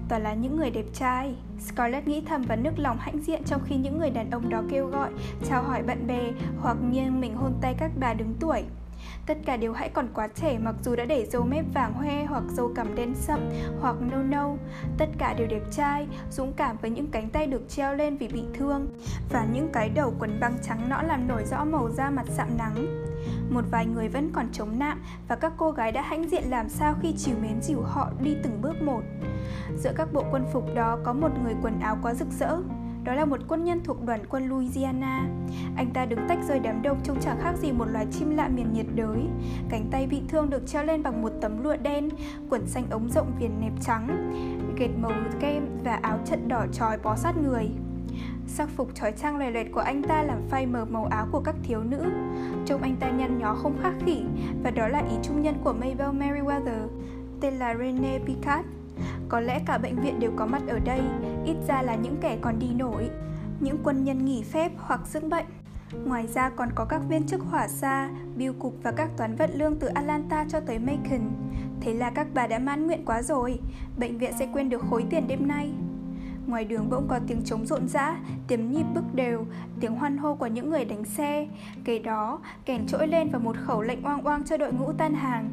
Toàn là những người đẹp trai Scarlett nghĩ thầm và nức lòng hãnh diện trong khi những người đàn ông đó kêu gọi, chào hỏi bạn bè hoặc nghiêng mình hôn tay các bà đứng tuổi. Tất cả đều hãy còn quá trẻ mặc dù đã để dâu mép vàng hoe hoặc dâu cằm đen sậm hoặc nâu nâu. Tất cả đều đẹp trai, dũng cảm với những cánh tay được treo lên vì bị thương và những cái đầu quần băng trắng nõn làm nổi rõ màu da mặt sạm nắng. Một vài người vẫn còn chống nạm và các cô gái đã hãnh diện làm sao khi chiều mến dìu họ đi từng bước một. Giữa các bộ quân phục đó có một người quần áo quá rực rỡ, đó là một quân nhân thuộc đoàn quân Louisiana. Anh ta đứng tách rời đám đông trông chẳng khác gì một loài chim lạ miền nhiệt đới. Cánh tay bị thương được treo lên bằng một tấm lụa đen, quần xanh ống rộng viền nẹp trắng, gệt màu kem và áo trận đỏ trói bó sát người. Sắc phục trói trang lòe loẹt của anh ta làm phai mờ màu áo của các thiếu nữ. Trông anh ta nhăn nhó không khác khỉ, và đó là ý trung nhân của Mabel Merriweather, tên là Rene Picard. Có lẽ cả bệnh viện đều có mặt ở đây, ít ra là những kẻ còn đi nổi, những quân nhân nghỉ phép hoặc dưỡng bệnh. Ngoài ra còn có các viên chức hỏa xa, biêu cục và các toán vận lương từ Atlanta cho tới Macon. Thế là các bà đã mãn nguyện quá rồi, bệnh viện sẽ quên được khối tiền đêm nay. Ngoài đường bỗng có tiếng trống rộn rã, tiếng nhịp bước đều, tiếng hoan hô của những người đánh xe. Kế đó, kèn trỗi lên và một khẩu lệnh oang oang cho đội ngũ tan hàng.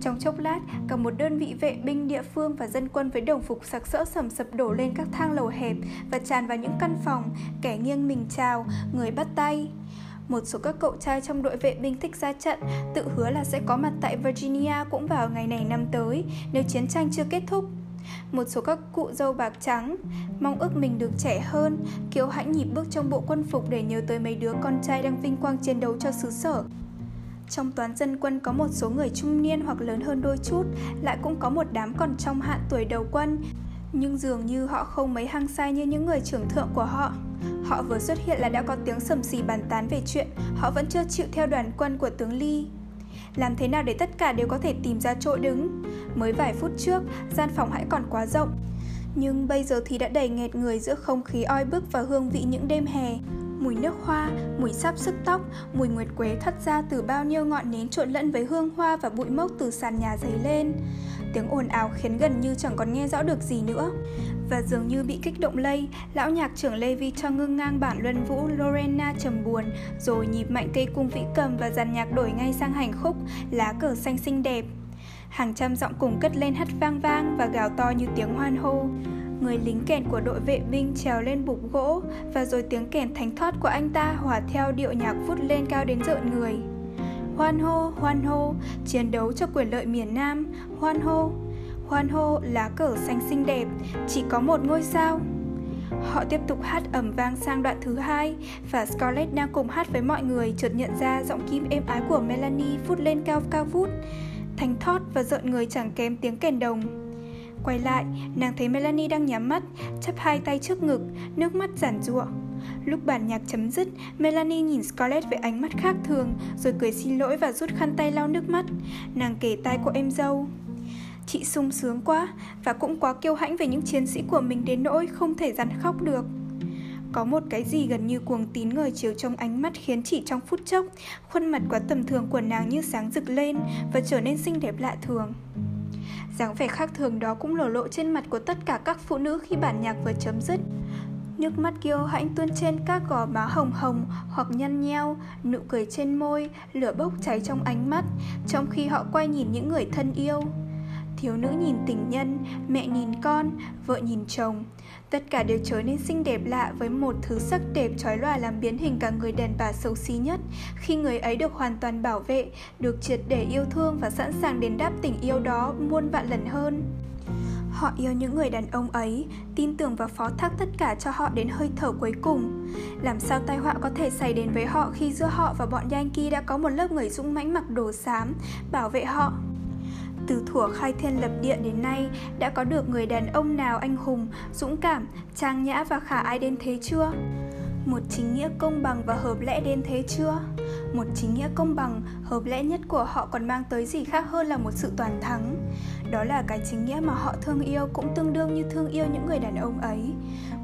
Trong chốc lát, cả một đơn vị vệ binh địa phương và dân quân với đồng phục sặc sỡ sầm sập đổ lên các thang lầu hẹp và tràn vào những căn phòng, kẻ nghiêng mình chào, người bắt tay. Một số các cậu trai trong đội vệ binh thích ra trận tự hứa là sẽ có mặt tại Virginia cũng vào ngày này năm tới nếu chiến tranh chưa kết thúc một số các cụ dâu bạc trắng, mong ước mình được trẻ hơn. Kiều hãnh nhịp bước trong bộ quân phục để nhớ tới mấy đứa con trai đang vinh quang chiến đấu cho xứ sở. Trong toán dân quân có một số người trung niên hoặc lớn hơn đôi chút, lại cũng có một đám còn trong hạn tuổi đầu quân. Nhưng dường như họ không mấy hăng say như những người trưởng thượng của họ. Họ vừa xuất hiện là đã có tiếng sầm xì bàn tán về chuyện họ vẫn chưa chịu theo đoàn quân của tướng ly làm thế nào để tất cả đều có thể tìm ra chỗ đứng? Mới vài phút trước gian phòng hãy còn quá rộng. Nhưng bây giờ thì đã đầy nghẹt người giữa không khí oi bức và hương vị những đêm hè. Mùi nước hoa, mùi sáp sức tóc, mùi nguyệt quế thoát ra từ bao nhiêu ngọn nến trộn lẫn với hương hoa và bụi mốc từ sàn nhà dấy lên. Tiếng ồn ào khiến gần như chẳng còn nghe rõ được gì nữa. Và dường như bị kích động lây, lão nhạc trưởng Levi cho ngưng ngang bản luân vũ Lorena trầm buồn, rồi nhịp mạnh cây cung vĩ cầm và dàn nhạc đổi ngay sang hành khúc, lá cờ xanh xinh đẹp. Hàng trăm giọng cùng cất lên hắt vang vang và gào to như tiếng hoan hô. Người lính kèn của đội vệ binh trèo lên bục gỗ và rồi tiếng kèn thánh thoát của anh ta hòa theo điệu nhạc vút lên cao đến rợn người. Hoan hô, hoan hô, chiến đấu cho quyền lợi miền Nam, hoan hô. Hoan hô, lá cờ xanh xinh đẹp, chỉ có một ngôi sao. Họ tiếp tục hát ẩm vang sang đoạn thứ hai và Scarlett đang cùng hát với mọi người chợt nhận ra giọng kim êm ái của Melanie phút lên cao cao vút, thanh thót và rợn người chẳng kém tiếng kèn đồng. Quay lại, nàng thấy Melanie đang nhắm mắt, chắp hai tay trước ngực, nước mắt giản ruộng. Lúc bản nhạc chấm dứt, Melanie nhìn Scarlett với ánh mắt khác thường, rồi cười xin lỗi và rút khăn tay lau nước mắt. Nàng kể tai của em dâu. Chị sung sướng quá và cũng quá kiêu hãnh về những chiến sĩ của mình đến nỗi không thể dằn khóc được. Có một cái gì gần như cuồng tín ngời chiều trong ánh mắt khiến chỉ trong phút chốc, khuôn mặt quá tầm thường của nàng như sáng rực lên và trở nên xinh đẹp lạ thường dáng vẻ khác thường đó cũng lổ lộ trên mặt của tất cả các phụ nữ khi bản nhạc vừa chấm dứt Nước mắt kiêu hãnh tuôn trên các gò má hồng hồng hoặc nhăn nheo, nụ cười trên môi, lửa bốc cháy trong ánh mắt, trong khi họ quay nhìn những người thân yêu. Thiếu nữ nhìn tình nhân, mẹ nhìn con, vợ nhìn chồng. Tất cả đều trở nên xinh đẹp lạ với một thứ sắc đẹp trói lòa làm biến hình cả người đàn bà xấu xí nhất khi người ấy được hoàn toàn bảo vệ, được triệt để yêu thương và sẵn sàng đền đáp tình yêu đó muôn vạn lần hơn. Họ yêu những người đàn ông ấy, tin tưởng và phó thác tất cả cho họ đến hơi thở cuối cùng. Làm sao tai họa có thể xảy đến với họ khi giữa họ và bọn Yankee đã có một lớp người dũng mãnh mặc đồ xám, bảo vệ họ từ thuở khai thiên lập địa đến nay đã có được người đàn ông nào anh hùng, dũng cảm, trang nhã và khả ai đến thế chưa? Một chính nghĩa công bằng và hợp lẽ đến thế chưa? Một chính nghĩa công bằng, hợp lẽ nhất của họ còn mang tới gì khác hơn là một sự toàn thắng. Đó là cái chính nghĩa mà họ thương yêu, cũng tương đương như thương yêu những người đàn ông ấy.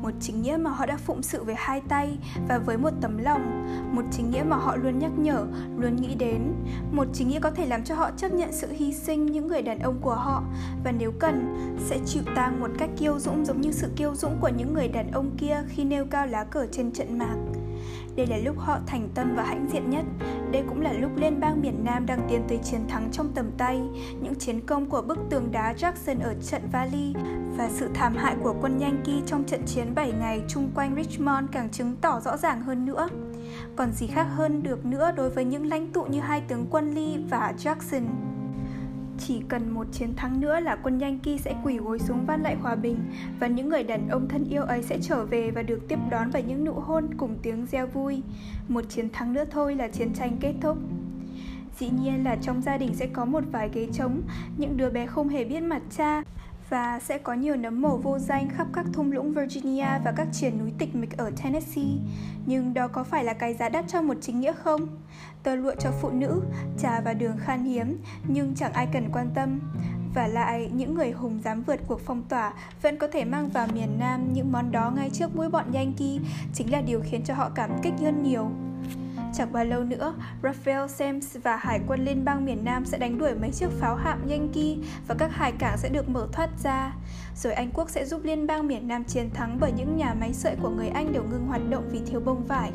Một chính nghĩa mà họ đã phụng sự với hai tay và với một tấm lòng. Một chính nghĩa mà họ luôn nhắc nhở, luôn nghĩ đến. Một chính nghĩa có thể làm cho họ chấp nhận sự hy sinh những người đàn ông của họ. Và nếu cần, sẽ chịu tang một cách kiêu dũng giống như sự kiêu dũng của những người đàn ông kia khi nêu cao lá cờ trên trận mạc đây là lúc họ thành tâm và hãnh diện nhất. Đây cũng là lúc liên bang miền Nam đang tiến tới chiến thắng trong tầm tay. Những chiến công của bức tường đá Jackson ở trận Valley và sự thảm hại của quân Yankee trong trận chiến 7 ngày chung quanh Richmond càng chứng tỏ rõ ràng hơn nữa. Còn gì khác hơn được nữa đối với những lãnh tụ như hai tướng quân Lee và Jackson. Chỉ cần một chiến thắng nữa là quân Yankee sẽ quỳ gối xuống van lại hòa bình và những người đàn ông thân yêu ấy sẽ trở về và được tiếp đón bởi những nụ hôn cùng tiếng reo vui. Một chiến thắng nữa thôi là chiến tranh kết thúc. Dĩ nhiên là trong gia đình sẽ có một vài ghế trống, những đứa bé không hề biết mặt cha và sẽ có nhiều nấm mồ vô danh khắp các thung lũng Virginia và các triển núi tịch mịch ở Tennessee. Nhưng đó có phải là cái giá đắt cho một chính nghĩa không? Tơ lụa cho phụ nữ, trà và đường khan hiếm, nhưng chẳng ai cần quan tâm. Và lại, những người hùng dám vượt cuộc phong tỏa vẫn có thể mang vào miền Nam những món đó ngay trước mũi bọn Yankee chính là điều khiến cho họ cảm kích hơn nhiều. Chẳng bao lâu nữa, Raphael Sams và Hải quân Liên bang miền Nam sẽ đánh đuổi mấy chiếc pháo hạm Yankee và các hải cảng sẽ được mở thoát ra. Rồi Anh quốc sẽ giúp Liên bang miền Nam chiến thắng bởi những nhà máy sợi của người Anh đều ngừng hoạt động vì thiếu bông vải.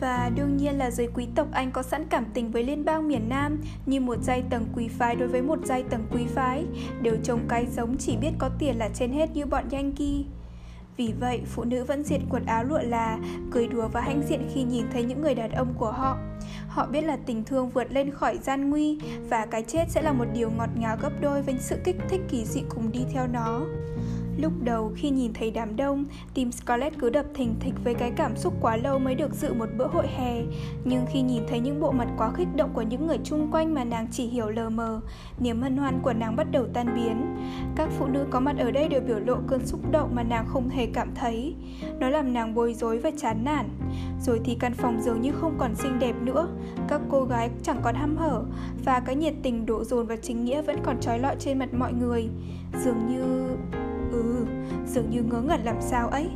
Và đương nhiên là giới quý tộc Anh có sẵn cảm tình với liên bang miền Nam như một giai tầng quý phái đối với một giai tầng quý phái, đều trông cái giống chỉ biết có tiền là trên hết như bọn Yankee. Vì vậy, phụ nữ vẫn diệt quần áo lụa là, cười đùa và hãnh diện khi nhìn thấy những người đàn ông của họ. Họ biết là tình thương vượt lên khỏi gian nguy và cái chết sẽ là một điều ngọt ngào gấp đôi với sự kích thích kỳ dị cùng đi theo nó. Lúc đầu khi nhìn thấy đám đông, tim Scarlett cứ đập thình thịch với cái cảm xúc quá lâu mới được dự một bữa hội hè. Nhưng khi nhìn thấy những bộ mặt quá kích động của những người chung quanh mà nàng chỉ hiểu lờ mờ, niềm hân hoan của nàng bắt đầu tan biến. Các phụ nữ có mặt ở đây đều biểu lộ cơn xúc động mà nàng không hề cảm thấy. Nó làm nàng bối rối và chán nản. Rồi thì căn phòng dường như không còn xinh đẹp nữa, các cô gái chẳng còn hăm hở và cái nhiệt tình đổ dồn và chính nghĩa vẫn còn trói lọi trên mặt mọi người. Dường như Ừ, dường như ngớ ngẩn làm sao ấy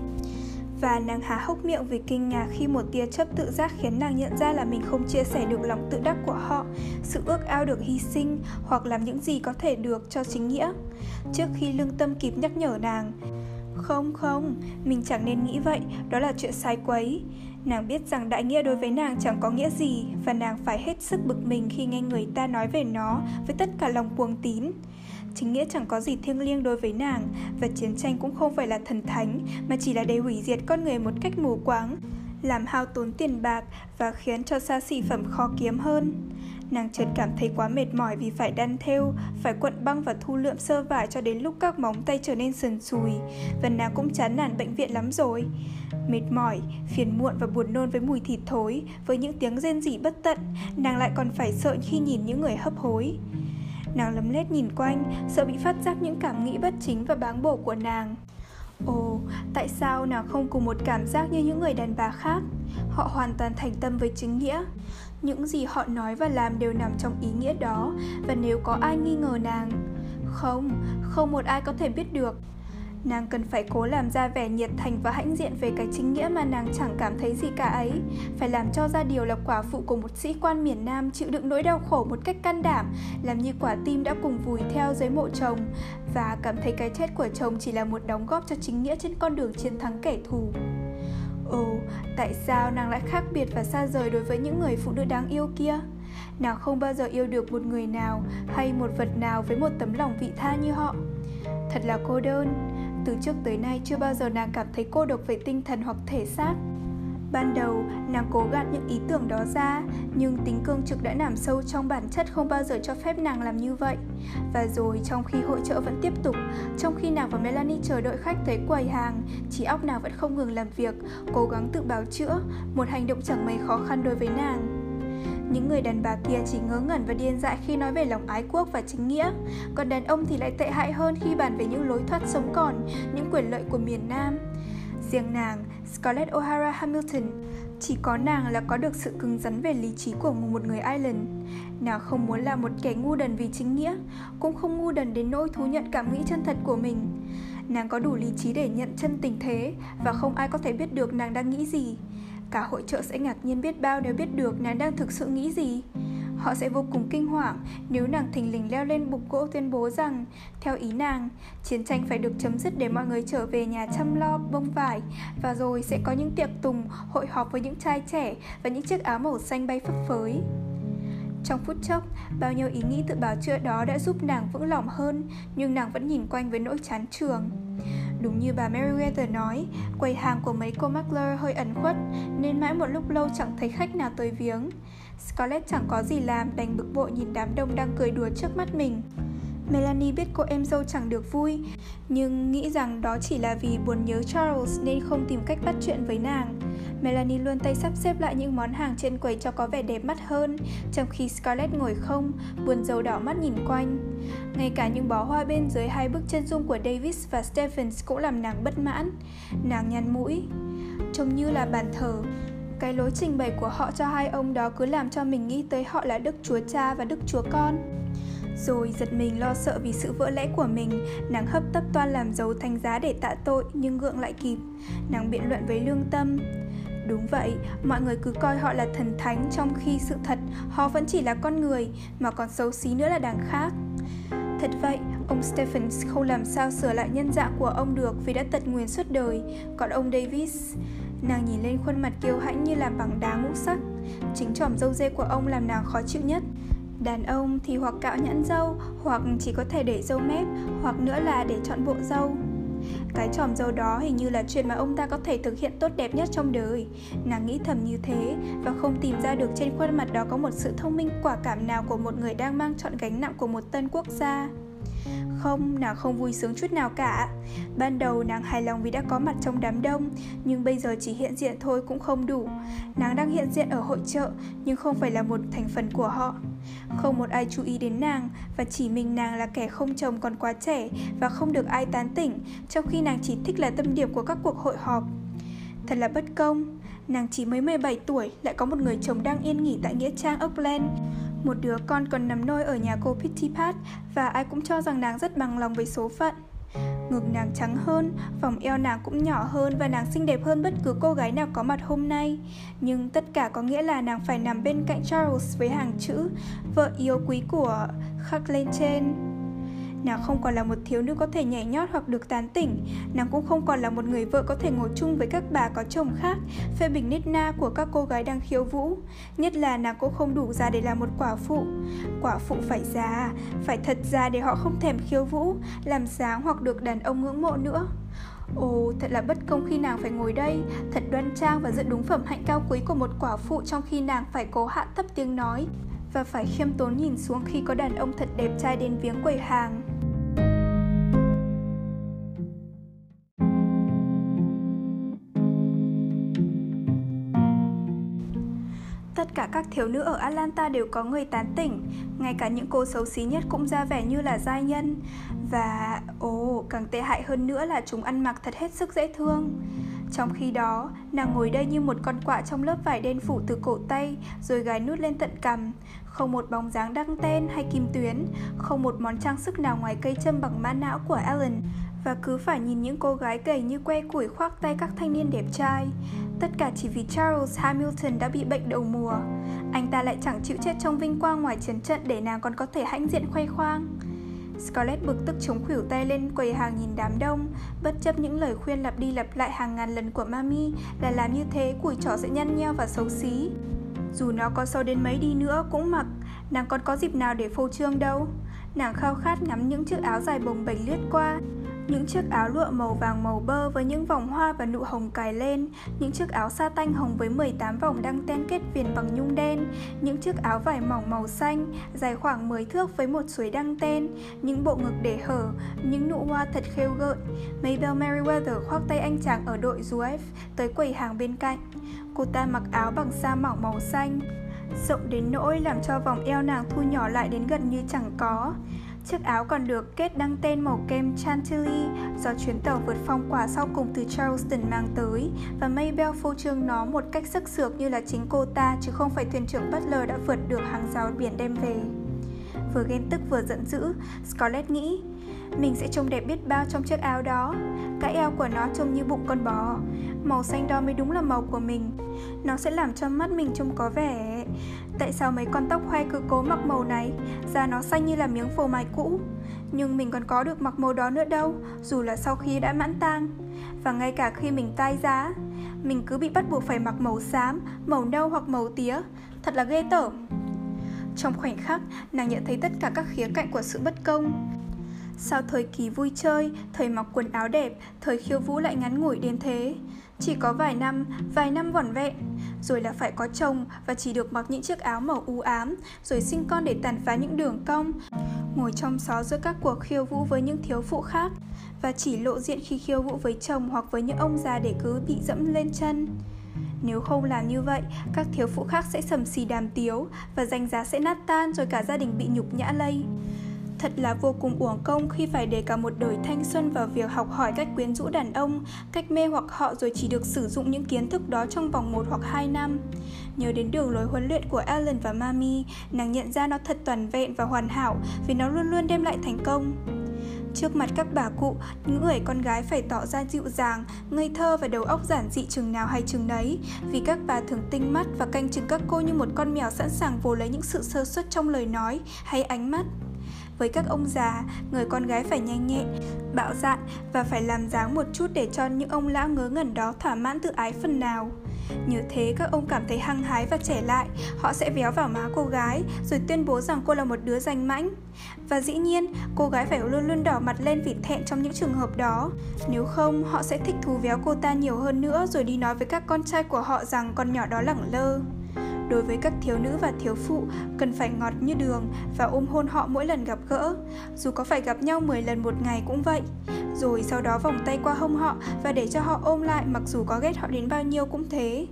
và nàng há hốc miệng vì kinh ngạc khi một tia chấp tự giác khiến nàng nhận ra là mình không chia sẻ được lòng tự đắc của họ, sự ước ao được hy sinh hoặc làm những gì có thể được cho chính nghĩa. Trước khi lương tâm kịp nhắc nhở nàng, không không, mình chẳng nên nghĩ vậy, đó là chuyện sai quấy. Nàng biết rằng đại nghĩa đối với nàng chẳng có nghĩa gì và nàng phải hết sức bực mình khi nghe người ta nói về nó với tất cả lòng cuồng tín. Chính nghĩa chẳng có gì thiêng liêng đối với nàng và chiến tranh cũng không phải là thần thánh mà chỉ là để hủy diệt con người một cách mù quáng, làm hao tốn tiền bạc và khiến cho xa xỉ phẩm khó kiếm hơn. Nàng chợt cảm thấy quá mệt mỏi vì phải đan thêu, phải cuộn băng và thu lượm sơ vải cho đến lúc các móng tay trở nên sần sùi. Và nàng cũng chán nản bệnh viện lắm rồi. Mệt mỏi, phiền muộn và buồn nôn với mùi thịt thối, với những tiếng rên rỉ bất tận, nàng lại còn phải sợ khi nhìn những người hấp hối. Nàng lấm lét nhìn quanh, sợ bị phát giác những cảm nghĩ bất chính và báng bổ của nàng. Ồ, tại sao nàng không cùng một cảm giác như những người đàn bà khác? Họ hoàn toàn thành tâm với chính nghĩa. Những gì họ nói và làm đều nằm trong ý nghĩa đó, và nếu có ai nghi ngờ nàng, không, không một ai có thể biết được. Nàng cần phải cố làm ra vẻ nhiệt thành và hãnh diện về cái chính nghĩa mà nàng chẳng cảm thấy gì cả ấy. Phải làm cho ra điều là quả phụ của một sĩ quan miền Nam chịu đựng nỗi đau khổ một cách can đảm Làm như quả tim đã cùng vùi theo dưới mộ chồng. Và cảm thấy cái chết của chồng chỉ là một đóng góp cho chính nghĩa trên con đường chiến thắng kẻ thù. Ồ, tại sao nàng lại khác biệt và xa rời đối với những người phụ nữ đáng yêu kia? Nàng không bao giờ yêu được một người nào hay một vật nào với một tấm lòng vị tha như họ. Thật là cô đơn từ trước tới nay chưa bao giờ nàng cảm thấy cô độc về tinh thần hoặc thể xác Ban đầu, nàng cố gạt những ý tưởng đó ra, nhưng tính cương trực đã nằm sâu trong bản chất không bao giờ cho phép nàng làm như vậy. Và rồi, trong khi hội trợ vẫn tiếp tục, trong khi nàng và Melanie chờ đợi khách tới quầy hàng, trí óc nàng vẫn không ngừng làm việc, cố gắng tự bào chữa, một hành động chẳng mấy khó khăn đối với nàng. Những người đàn bà kia chỉ ngớ ngẩn và điên dại khi nói về lòng ái quốc và chính nghĩa, còn đàn ông thì lại tệ hại hơn khi bàn về những lối thoát sống còn, những quyền lợi của miền Nam. Riêng nàng, Scarlett O'Hara Hamilton, chỉ có nàng là có được sự cứng rắn về lý trí của một người Ireland. Nàng không muốn là một kẻ ngu đần vì chính nghĩa, cũng không ngu đần đến nỗi thú nhận cảm nghĩ chân thật của mình. Nàng có đủ lý trí để nhận chân tình thế và không ai có thể biết được nàng đang nghĩ gì. Cả hội trợ sẽ ngạc nhiên biết bao nếu biết được nàng đang thực sự nghĩ gì. Họ sẽ vô cùng kinh hoàng nếu nàng thình lình leo lên bục gỗ tuyên bố rằng, theo ý nàng, chiến tranh phải được chấm dứt để mọi người trở về nhà chăm lo bông vải và rồi sẽ có những tiệc tùng, hội họp với những trai trẻ và những chiếc áo màu xanh bay phấp phới. Trong phút chốc, bao nhiêu ý nghĩ tự bào chữa đó đã giúp nàng vững lòng hơn, nhưng nàng vẫn nhìn quanh với nỗi chán trường. Đúng như bà Meriwether nói, quầy hàng của mấy cô Makler hơi ẩn khuất, nên mãi một lúc lâu chẳng thấy khách nào tới viếng. Scarlett chẳng có gì làm, đành bực bội nhìn đám đông đang cười đùa trước mắt mình. Melanie biết cô em dâu chẳng được vui, nhưng nghĩ rằng đó chỉ là vì buồn nhớ Charles nên không tìm cách bắt chuyện với nàng. Melanie luôn tay sắp xếp lại những món hàng trên quầy cho có vẻ đẹp mắt hơn, trong khi Scarlett ngồi không, buồn rầu đỏ mắt nhìn quanh. Ngay cả những bó hoa bên dưới hai bức chân dung của Davis và Stephens cũng làm nàng bất mãn. Nàng nhăn mũi. Trông như là bàn thờ, cái lối trình bày của họ cho hai ông đó cứ làm cho mình nghĩ tới họ là Đức Chúa Cha và Đức Chúa Con. Rồi giật mình lo sợ vì sự vỡ lẽ của mình Nàng hấp tấp toan làm dấu thánh giá để tạ tội Nhưng gượng lại kịp Nàng biện luận với lương tâm Đúng vậy, mọi người cứ coi họ là thần thánh Trong khi sự thật họ vẫn chỉ là con người Mà còn xấu xí nữa là đằng khác Thật vậy, ông Stephens không làm sao sửa lại nhân dạng của ông được vì đã tật nguyền suốt đời. Còn ông Davis, nàng nhìn lên khuôn mặt kiêu hãnh như làm bằng đá ngũ sắc. Chính tròm dâu dê của ông làm nàng khó chịu nhất. Đàn ông thì hoặc cạo nhãn dâu, hoặc chỉ có thể để dâu mép, hoặc nữa là để chọn bộ dâu. Cái tròm dâu đó hình như là chuyện mà ông ta có thể thực hiện tốt đẹp nhất trong đời Nàng nghĩ thầm như thế Và không tìm ra được trên khuôn mặt đó có một sự thông minh quả cảm nào của một người đang mang trọn gánh nặng của một tân quốc gia không, nàng không vui sướng chút nào cả. Ban đầu nàng hài lòng vì đã có mặt trong đám đông, nhưng bây giờ chỉ hiện diện thôi cũng không đủ. Nàng đang hiện diện ở hội trợ, nhưng không phải là một thành phần của họ. Không một ai chú ý đến nàng và chỉ mình nàng là kẻ không chồng còn quá trẻ và không được ai tán tỉnh, trong khi nàng chỉ thích là tâm điểm của các cuộc hội họp. Thật là bất công, nàng chỉ mới 17 tuổi lại có một người chồng đang yên nghỉ tại Nghĩa Trang Oakland một đứa con còn nằm nôi ở nhà cô Pitty Pat và ai cũng cho rằng nàng rất bằng lòng với số phận. Ngực nàng trắng hơn, vòng eo nàng cũng nhỏ hơn và nàng xinh đẹp hơn bất cứ cô gái nào có mặt hôm nay. Nhưng tất cả có nghĩa là nàng phải nằm bên cạnh Charles với hàng chữ Vợ yêu quý của khắc lên trên. Nàng không còn là một thiếu nữ có thể nhảy nhót hoặc được tán tỉnh. Nàng cũng không còn là một người vợ có thể ngồi chung với các bà có chồng khác Phê bình nít na của các cô gái đang khiêu vũ. Nhất là nàng cũng không đủ già để làm một quả phụ. Quả phụ phải già, phải thật già để họ không thèm khiêu vũ Làm sáng hoặc được đàn ông ngưỡng mộ nữa. Ồ, thật là bất công khi nàng phải ngồi đây, thật đoan trang và giữ đúng phẩm hạnh cao quý của một quả phụ trong khi nàng phải cố hạ thấp tiếng nói và phải khiêm tốn nhìn xuống khi có đàn ông thật đẹp trai đến viếng quầy hàng. Các thiếu nữ ở Atlanta đều có người tán tỉnh, ngay cả những cô xấu xí nhất cũng ra vẻ như là giai nhân. Và, ồ, càng tệ hại hơn nữa là chúng ăn mặc thật hết sức dễ thương. Trong khi đó, nàng ngồi đây như một con quạ trong lớp vải đen phủ từ cổ tay, rồi gái nút lên tận cằm. Không một bóng dáng đăng tên hay kim tuyến, không một món trang sức nào ngoài cây châm bằng mã não của Ellen và cứ phải nhìn những cô gái gầy như que củi khoác tay các thanh niên đẹp trai. Tất cả chỉ vì Charles Hamilton đã bị bệnh đầu mùa. Anh ta lại chẳng chịu chết trong vinh quang ngoài chiến trận để nàng còn có thể hãnh diện khoe khoang. Scarlett bực tức chống khuỷu tay lên quầy hàng nhìn đám đông, bất chấp những lời khuyên lặp đi lặp lại hàng ngàn lần của Mami là làm như thế củi trỏ sẽ nhăn nheo và xấu xí. Dù nó có sâu đến mấy đi nữa cũng mặc, nàng còn có dịp nào để phô trương đâu. Nàng khao khát ngắm những chiếc áo dài bồng bềnh lướt qua, những chiếc áo lụa màu vàng màu bơ với những vòng hoa và nụ hồng cài lên, những chiếc áo sa tanh hồng với 18 vòng đăng ten kết viền bằng nhung đen, những chiếc áo vải mỏng màu xanh, dài khoảng 10 thước với một suối đăng ten, những bộ ngực để hở, những nụ hoa thật khêu gợi. Mabel Merriweather khoác tay anh chàng ở đội UF tới quầy hàng bên cạnh. Cô ta mặc áo bằng sa mỏng màu xanh, rộng đến nỗi làm cho vòng eo nàng thu nhỏ lại đến gần như chẳng có. Chiếc áo còn được kết đăng tên màu kem Chantilly do chuyến tàu vượt phong quả sau cùng từ Charleston mang tới. Và Maybell phô trương nó một cách sức sược như là chính cô ta chứ không phải thuyền trưởng Butler đã vượt được hàng rào biển đem về. Vừa ghen tức vừa giận dữ, Scarlett nghĩ mình sẽ trông đẹp biết bao trong chiếc áo đó. Cái eo của nó trông như bụng con bò. Màu xanh đó mới đúng là màu của mình. Nó sẽ làm cho mắt mình trông có vẻ Tại sao mấy con tóc hoay cứ cố mặc màu này? Da nó xanh như là miếng phô mai cũ. Nhưng mình còn có được mặc màu đó nữa đâu Dù là sau khi đã mãn tang. Và ngay cả khi mình tai giá Mình cứ bị bắt buộc phải mặc màu xám Màu nâu hoặc màu tía. Thật là ghê tởm. Trong khoảnh khắc, nàng nhận thấy tất cả các khía cạnh của sự bất công. Sao thời kỳ vui chơi, thời mặc quần áo đẹp, thời khiêu vũ lại ngắn ngủi đến thế? Chỉ có vài năm, vài năm vỏn vẹn, rồi là phải có chồng và chỉ được mặc những chiếc áo màu u ám, rồi sinh con để tàn phá những đường cong, ngồi trong xó giữa các cuộc khiêu vũ với những thiếu phụ khác, và chỉ lộ diện khi khiêu vũ với chồng hoặc với những ông già để cứ bị dẫm lên chân. Nếu không làm như vậy, các thiếu phụ khác sẽ sầm xì đàm tiếu và danh giá sẽ nát tan rồi cả gia đình bị nhục nhã lây. Thật là vô cùng uổng công khi phải để cả một đời thanh xuân vào việc học hỏi cách quyến rũ đàn ông, cách mê hoặc họ rồi chỉ được sử dụng những kiến thức đó trong vòng 1 hoặc 2 năm. Nhớ đến đường lối huấn luyện của Alan và Mami, nàng nhận ra nó thật toàn vẹn và hoàn hảo vì nó luôn luôn đem lại thành công. Trước mặt các bà cụ, những người con gái phải tỏ ra dịu dàng, ngây thơ và đầu óc giản dị chừng nào hay chừng đấy, vì các bà thường tinh mắt và canh chừng các cô như một con mèo sẵn sàng vồ lấy những sự sơ suất trong lời nói hay ánh mắt. Với các ông già, người con gái phải nhanh nhẹn, bạo dạn và phải làm dáng một chút để cho những ông lão ngớ ngẩn đó thỏa mãn tự ái phần nào. Như thế các ông cảm thấy hăng hái và trẻ lại, họ sẽ véo vào má cô gái rồi tuyên bố rằng cô là một đứa danh mãnh. Và dĩ nhiên, cô gái phải luôn luôn đỏ mặt lên vì thẹn trong những trường hợp đó. Nếu không, họ sẽ thích thú véo cô ta nhiều hơn nữa rồi đi nói với các con trai của họ rằng con nhỏ đó lẳng lơ. Đối với các thiếu nữ và thiếu phụ, cần phải ngọt như đường và ôm hôn họ mỗi lần gặp gỡ, dù có phải gặp nhau 10 lần một ngày cũng vậy. Rồi sau đó vòng tay qua hông họ và để cho họ ôm lại, mặc dù có ghét họ đến bao nhiêu cũng thế.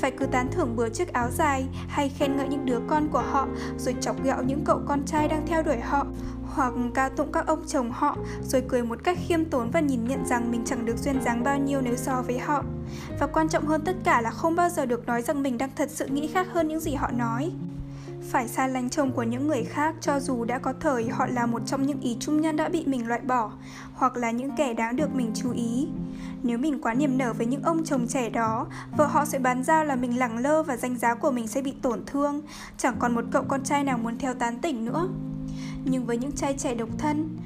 Phải cứ tán thưởng bừa chiếc áo dài hay khen ngợi những đứa con của họ, rồi chọc ghẹo những cậu con trai đang theo đuổi họ, hoặc ca tụng các ông chồng họ, rồi cười một cách khiêm tốn và nhìn nhận rằng mình chẳng được duyên dáng bao nhiêu nếu so với họ. Và quan trọng hơn tất cả là không bao giờ được nói rằng mình đang thật sự nghĩ khác hơn những gì họ nói. Phải xa lánh chồng của những người khác cho dù đã có thời họ là một trong những ý trung nhân đã bị mình loại bỏ hoặc là những kẻ đáng được mình chú ý. Nếu mình quá niềm nở với những ông chồng trẻ đó, vợ họ sẽ bán giao là mình lẳng lơ và danh giá của mình sẽ bị tổn thương, chẳng còn một cậu con trai nào muốn theo tán tỉnh nữa nhưng với những trai trẻ độc thân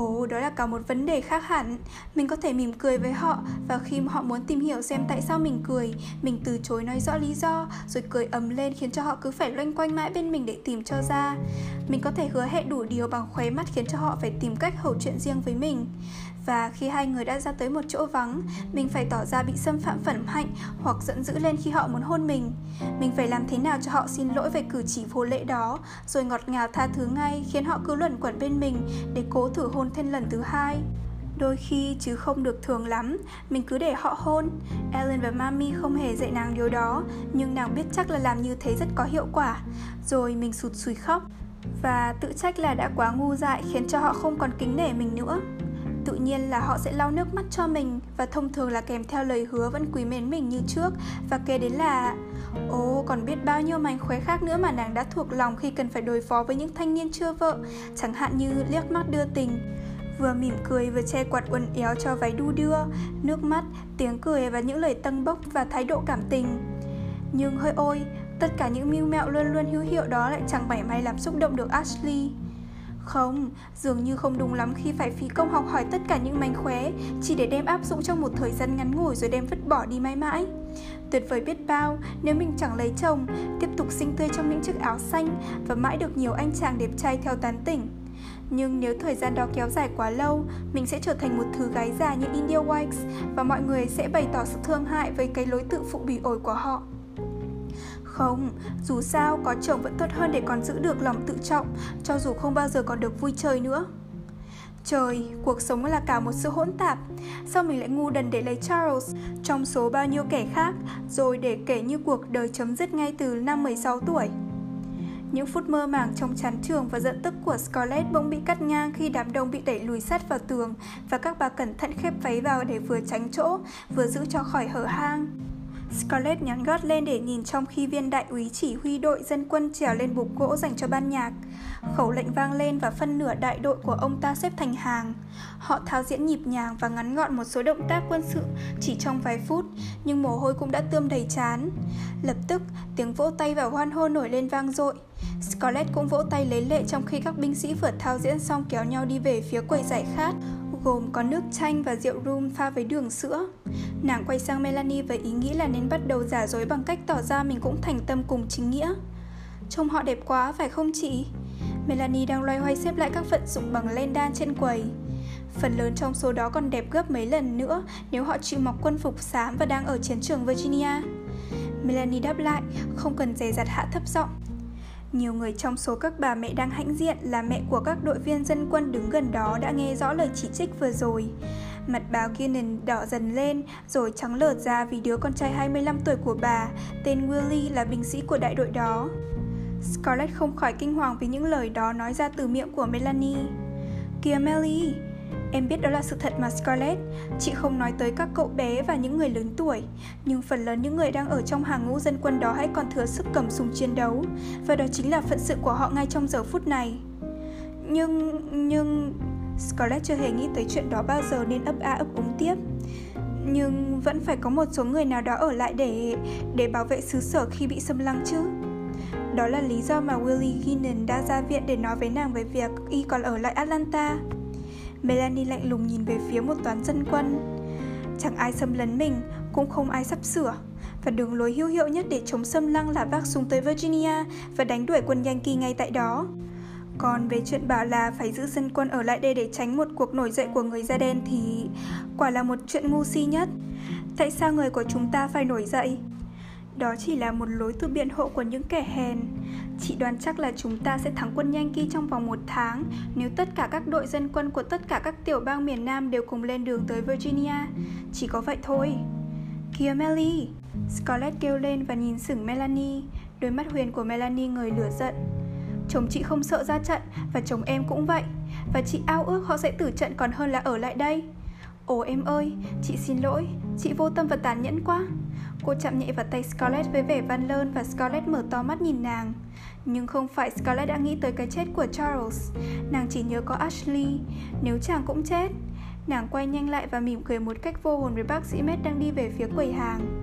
Ồ, đó là cả một vấn đề khác hẳn. Mình có thể mỉm cười với họ và khi họ muốn tìm hiểu xem tại sao mình cười, mình từ chối nói rõ lý do rồi cười ầm lên khiến cho họ cứ phải loanh quanh mãi bên mình để tìm cho ra. Mình có thể hứa hẹn đủ điều bằng khóe mắt khiến cho họ phải tìm cách hầu chuyện riêng với mình. Và khi hai người đã ra tới một chỗ vắng, mình phải tỏ ra bị xâm phạm phẩm hạnh hoặc giận dữ lên khi họ muốn hôn mình. Mình phải làm thế nào cho họ xin lỗi về cử chỉ vô lễ đó, rồi ngọt ngào tha thứ ngay khiến họ cứ luẩn quẩn bên mình để cố thử hôn thêm lần thứ hai. Đôi khi chứ không được thường lắm, mình cứ để họ hôn. Ellen và Mami không hề dạy nàng điều đó, nhưng nàng biết chắc là làm như thế rất có hiệu quả. Rồi mình sụt sùi khóc và tự trách là đã quá ngu dại khiến cho họ không còn kính nể mình nữa tự nhiên là họ sẽ lau nước mắt cho mình và thông thường là kèm theo lời hứa vẫn quý mến mình như trước và kể đến là Ồ, còn biết bao nhiêu mánh khóe khác nữa mà nàng đã thuộc lòng khi cần phải đối phó với những thanh niên chưa vợ, chẳng hạn như liếc mắt đưa tình. Vừa mỉm cười vừa che quạt uốn éo cho váy đu đưa, nước mắt, tiếng cười và những lời tăng bốc và thái độ cảm tình. Nhưng hơi ôi, tất cả những mưu mẹo luôn luôn hữu hiệu đó lại chẳng mảy may làm xúc động được Ashley. Không, dường như không đúng lắm khi phải phí công học hỏi tất cả những mánh khóe chỉ để đem áp dụng trong một thời gian ngắn ngủi rồi đem vứt bỏ đi mãi mãi. Tuyệt vời biết bao nếu mình chẳng lấy chồng, tiếp tục sinh tươi trong những chiếc áo xanh và mãi được nhiều anh chàng đẹp trai theo tán tỉnh. Nhưng nếu thời gian đó kéo dài quá lâu, mình sẽ trở thành một thứ gái già như India Wikes và mọi người sẽ bày tỏ sự thương hại với cái lối tự phụ bỉ ổi của họ. Không, dù sao có chồng vẫn tốt hơn để còn giữ được lòng tự trọng, cho dù không bao giờ còn được vui chơi nữa. Trời, cuộc sống là cả một sự hỗn tạp Sao mình lại ngu đần để lấy Charles Trong số bao nhiêu kẻ khác Rồi để kể như cuộc đời chấm dứt ngay từ năm 16 tuổi những phút mơ màng trong chán trường và giận tức của Scarlett bỗng bị cắt ngang khi đám đông bị đẩy lùi sát vào tường và các bà cẩn thận khép váy vào để vừa tránh chỗ, vừa giữ cho khỏi hở hang. Scarlett nhắn gót lên để nhìn trong khi viên đại úy chỉ huy đội dân quân trèo lên bục gỗ dành cho ban nhạc. Khẩu lệnh vang lên và phân nửa đại đội của ông ta xếp thành hàng. Họ thao diễn nhịp nhàng và ngắn gọn một số động tác quân sự chỉ trong vài phút, nhưng mồ hôi cũng đã tươm đầy chán. Lập tức, tiếng vỗ tay và hoan hô nổi lên vang dội. Scarlett cũng vỗ tay lấy lệ trong khi các binh sĩ vừa thao diễn xong kéo nhau đi về phía quầy giải khát, gồm có nước chanh và rượu rum pha với đường sữa. Nàng quay sang Melanie với ý nghĩ là nên bắt đầu giả dối bằng cách tỏ ra mình cũng thành tâm cùng chính nghĩa. Trông họ đẹp quá phải không chị? Melanie đang loay hoay xếp lại các vận dụng bằng len đan trên quầy. Phần lớn trong số đó còn đẹp gấp mấy lần nữa nếu họ chịu mặc quân phục xám và đang ở chiến trường Virginia. Melanie đáp lại, không cần dè dặt hạ thấp giọng. Nhiều người trong số các bà mẹ đang hãnh diện là mẹ của các đội viên dân quân đứng gần đó đã nghe rõ lời chỉ trích vừa rồi. Mặt báo Guinan đỏ dần lên rồi trắng lợt ra vì đứa con trai 25 tuổi của bà, tên Willie là binh sĩ của đại đội đó. Scarlett không khỏi kinh hoàng vì những lời đó nói ra từ miệng của Melanie. Kìa Melly, em biết đó là sự thật mà Scarlett, chị không nói tới các cậu bé và những người lớn tuổi, nhưng phần lớn những người đang ở trong hàng ngũ dân quân đó hãy còn thừa sức cầm súng chiến đấu, và đó chính là phận sự của họ ngay trong giờ phút này. Nhưng, nhưng... Scarlett chưa hề nghĩ tới chuyện đó bao giờ nên ấp a ấp úng tiếp. Nhưng vẫn phải có một số người nào đó ở lại để để bảo vệ xứ sở khi bị xâm lăng chứ. Đó là lý do mà Willie Ginnon đã ra viện để nói với nàng về việc y còn ở lại Atlanta. Melanie lạnh lùng nhìn về phía một toán dân quân. Chẳng ai xâm lấn mình, cũng không ai sắp sửa. Và đường lối hữu hiệu nhất để chống xâm lăng là vác súng tới Virginia và đánh đuổi quân Yankee ngay tại đó. Còn về chuyện bảo là phải giữ dân quân ở lại đây để tránh một cuộc nổi dậy của người da đen thì quả là một chuyện ngu si nhất. Tại sao người của chúng ta phải nổi dậy? Đó chỉ là một lối tự biện hộ của những kẻ hèn. Chị đoán chắc là chúng ta sẽ thắng quân Yankee trong vòng một tháng nếu tất cả các đội dân quân của tất cả các tiểu bang miền Nam đều cùng lên đường tới Virginia. Chỉ có vậy thôi. Kìa Melly! Scarlett kêu lên và nhìn sửng Melanie. Đôi mắt huyền của Melanie người lửa giận. Chồng chị không sợ ra trận và chồng em cũng vậy. Và chị ao ước họ sẽ tử trận còn hơn là ở lại đây. Ồ em ơi, chị xin lỗi, chị vô tâm và tàn nhẫn quá. Cô chạm nhẹ vào tay Scarlett với vẻ van lơn và Scarlett mở to mắt nhìn nàng. Nhưng không phải Scarlett đã nghĩ tới cái chết của Charles. Nàng chỉ nhớ có Ashley, nếu chàng cũng chết. Nàng quay nhanh lại và mỉm cười một cách vô hồn với bác sĩ Med đang đi về phía quầy hàng.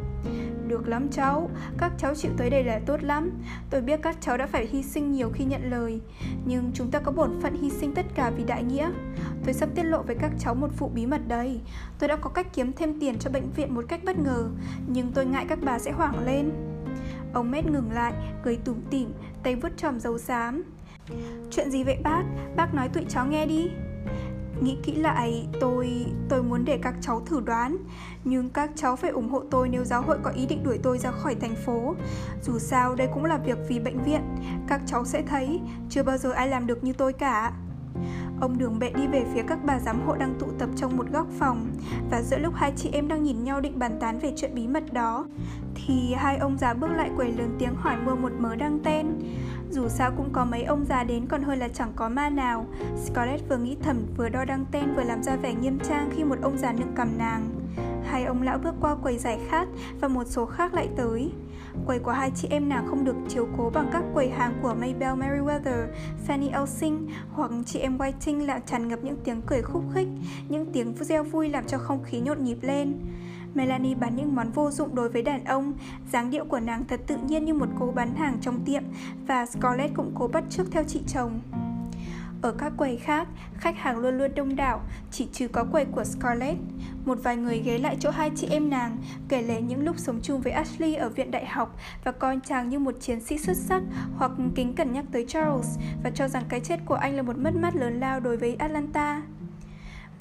Được lắm cháu, các cháu chịu tới đây là tốt lắm Tôi biết các cháu đã phải hy sinh nhiều khi nhận lời Nhưng chúng ta có bổn phận hy sinh tất cả vì đại nghĩa Tôi sắp tiết lộ với các cháu một vụ bí mật đây Tôi đã có cách kiếm thêm tiền cho bệnh viện một cách bất ngờ Nhưng tôi ngại các bà sẽ hoảng lên Ông Mét ngừng lại, cười tủm tỉm, tay vứt tròm dấu xám. Chuyện gì vậy bác? Bác nói tụi cháu nghe đi. Nghĩ kỹ lại, tôi tôi muốn để các cháu thử đoán. Nhưng các cháu phải ủng hộ tôi nếu giáo hội có ý định đuổi tôi ra khỏi thành phố. Dù sao đây cũng là việc vì bệnh viện. Các cháu sẽ thấy, chưa bao giờ ai làm được như tôi cả. Ông đường bệ đi về phía các bà giám hộ đang tụ tập trong một góc phòng. Và giữa lúc hai chị em đang nhìn nhau định bàn tán về chuyện bí mật đó, Thì hai ông già bước lại quầy lớn tiếng hỏi mua một mớ đăng tên. Dù sao cũng có mấy ông già đến còn hơn là chẳng có ma nào. Scarlett vừa nghĩ thầm, vừa đo đăng tên, vừa làm ra vẻ nghiêm trang khi một ông già nựng cầm nàng. Hai ông lão bước qua quầy giải khát và một số khác lại tới Quầy của hai chị em nàng không được chiếu cố bằng các quầy hàng của Maybell Merriweather, Fanny Elsing hoặc chị em Whiting làm tràn ngập những tiếng cười khúc khích, những tiếng reo vui làm cho không khí nhộn nhịp lên. Melanie bán những món vô dụng đối với đàn ông, dáng điệu của nàng thật tự nhiên như một cô bán hàng trong tiệm và Scarlett cũng cố bắt chước theo chị chồng. Ở các quầy khác, khách hàng luôn luôn đông đảo, chỉ trừ có quầy của Scarlett. Một vài người ghé lại chỗ hai chị em nàng, kể lể những lúc sống chung với Ashley ở viện đại học và coi chàng như một chiến sĩ xuất sắc hoặc kính cẩn nhắc tới Charles và cho rằng cái chết của anh là một mất mát lớn lao đối với Atlanta.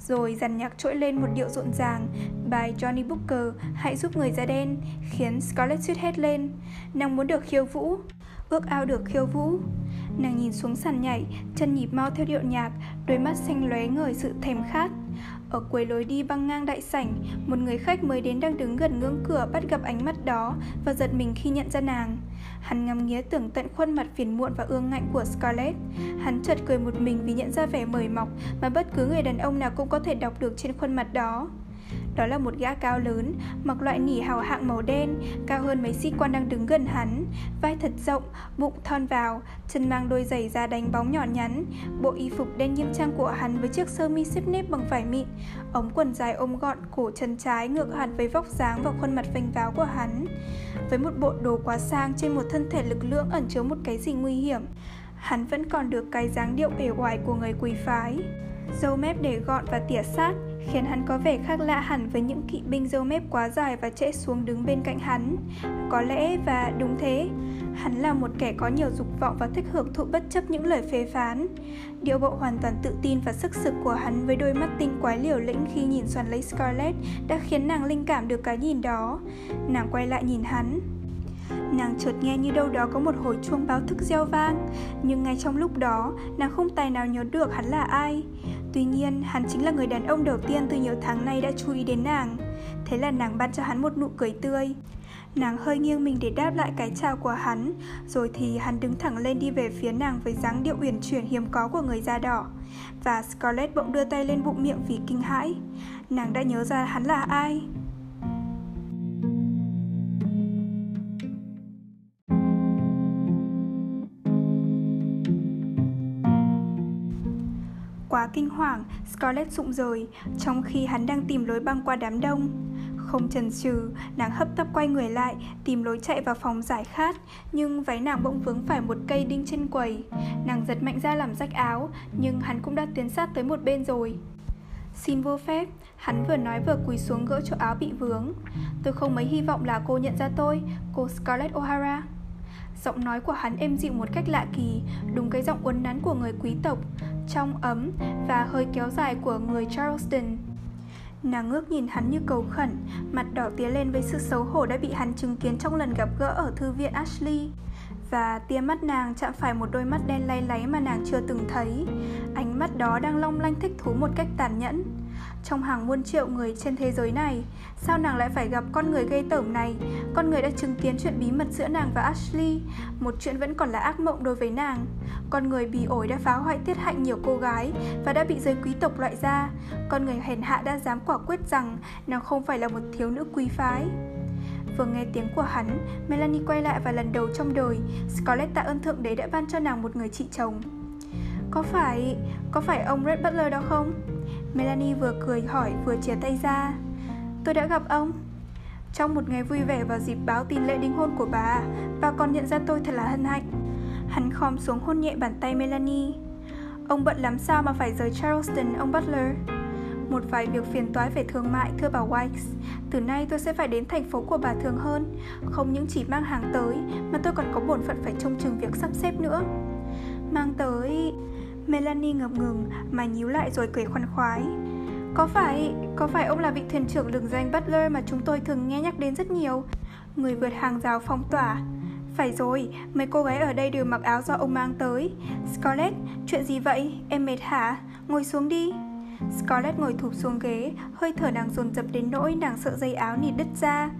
Rồi dàn nhạc trỗi lên một điệu rộn ràng Bài Johnny Booker Hãy giúp người da đen Khiến Scarlett suýt hét lên Nàng muốn được khiêu vũ Ước ao được khiêu vũ Nàng nhìn xuống sàn nhảy Chân nhịp mau theo điệu nhạc Đôi mắt xanh lóe ngời sự thèm khát ở cuối lối đi băng ngang đại sảnh, một người khách mới đến đang đứng gần ngưỡng cửa bắt gặp ánh mắt đó và giật mình khi nhận ra nàng. Hắn ngắm nghía tưởng tận khuôn mặt phiền muộn và ương ngạnh của Scarlett. Hắn chợt cười một mình vì nhận ra vẻ mời mọc mà bất cứ người đàn ông nào cũng có thể đọc được trên khuôn mặt đó. Đó là một gã cao lớn, mặc loại nỉ hào hạng màu đen, cao hơn mấy sĩ quan đang đứng gần hắn, vai thật rộng, bụng thon vào, chân mang đôi giày da đánh bóng nhỏ nhắn, bộ y phục đen nghiêm trang của hắn với chiếc sơ mi xếp nếp bằng vải mịn, ống quần dài ôm gọn cổ chân trái ngược hẳn với vóc dáng và khuôn mặt vênh váo của hắn. Với một bộ đồ quá sang trên một thân thể lực lượng ẩn chứa một cái gì nguy hiểm, hắn vẫn còn được cái dáng điệu bề ngoài của người quý phái. Dâu mép để gọn và tỉa sát, khiến hắn có vẻ khác lạ hẳn với những kỵ binh dâu mép quá dài và trễ xuống đứng bên cạnh hắn. Có lẽ và đúng thế, hắn là một kẻ có nhiều dục vọng và thích hưởng thụ bất chấp những lời phê phán. Điệu bộ hoàn toàn tự tin và sức sực của hắn với đôi mắt tinh quái liều lĩnh khi nhìn xoắn lấy Scarlett đã khiến nàng linh cảm được cái nhìn đó. Nàng quay lại nhìn hắn, Nàng chợt nghe như đâu đó có một hồi chuông báo thức reo vang Nhưng ngay trong lúc đó Nàng không tài nào nhớ được hắn là ai Tuy nhiên, hắn chính là người đàn ông đầu tiên từ nhiều tháng nay đã chú ý đến nàng. Thế là nàng ban cho hắn một nụ cười tươi. Nàng hơi nghiêng mình để đáp lại cái chào của hắn, rồi thì hắn đứng thẳng lên đi về phía nàng với dáng điệu uyển chuyển hiếm có của người da đỏ. Và Scarlett bỗng đưa tay lên bụng miệng vì kinh hãi. Nàng đã nhớ ra hắn là ai. Quá kinh hoàng, Scarlett rụng rời, trong khi hắn đang tìm lối băng qua đám đông. Không chần chừ, nàng hấp tấp quay người lại, tìm lối chạy vào phòng giải khát, nhưng váy nàng bỗng vướng phải một cây đinh trên quầy. Nàng giật mạnh ra làm rách áo, nhưng hắn cũng đã tiến sát tới một bên rồi. Xin vô phép, hắn vừa nói vừa quỳ xuống gỡ chỗ áo bị vướng. Tôi không mấy hy vọng là cô nhận ra tôi, cô Scarlett O'Hara. Giọng nói của hắn êm dịu một cách lạ kỳ, đúng cái giọng uốn nắn của người quý tộc, trong ấm và hơi kéo dài của người Charleston. Nàng ngước nhìn hắn như cầu khẩn, mặt đỏ tía lên với sự xấu hổ đã bị hắn chứng kiến trong lần gặp gỡ ở thư viện Ashley. Và tia mắt nàng chạm phải một đôi mắt đen lay láy mà nàng chưa từng thấy. Ánh mắt đó đang long lanh thích thú một cách tàn nhẫn. Trong hàng muôn triệu người trên thế giới này, sao nàng lại phải gặp con người gây tởm này? Con người đã chứng kiến chuyện bí mật giữa nàng và Ashley, một chuyện vẫn còn là ác mộng đối với nàng. Con người bì ổi đã phá hoại tiết hạnh nhiều cô gái và đã bị giới quý tộc loại ra. Con người hèn hạ đã dám quả quyết rằng nàng không phải là một thiếu nữ quý phái. Vừa nghe tiếng của hắn, Melanie quay lại và lần đầu trong đời, Scarlett tạ ơn Thượng Đế đã ban cho nàng một người chị chồng. Có phải, có phải ông Red Butler đó không? Melanie vừa cười hỏi vừa chia tay ra. Tôi đã gặp ông. Trong một ngày vui vẻ vào dịp báo tin lễ đính hôn của bà Bà còn nhận ra tôi thật là hân hạnh. Hắn khom xuống hôn nhẹ bàn tay Melanie. Ông bận lắm sao mà phải rời Charleston, ông Butler? Một vài việc phiền toái về thương mại thưa bà Wikes. Từ nay tôi sẽ phải đến thành phố của bà thường hơn. Không những chỉ mang hàng tới Mà tôi còn có bổn phận phải trông chừng việc sắp xếp nữa. Mang tới... Melanie ngập ngừng mà nhíu lại rồi cười khoan khoái. Có phải, có phải ông là vị thuyền trưởng lừng danh Butler mà chúng tôi thường nghe nhắc đến rất nhiều? Người vượt hàng rào phong tỏa. Phải rồi, mấy cô gái ở đây đều mặc áo do ông mang tới. Scarlett, chuyện gì vậy? Em mệt hả? Ngồi xuống đi. Scarlett ngồi thụp xuống ghế, hơi thở nàng dồn dập đến nỗi nàng sợ dây áo nịt đứt ra.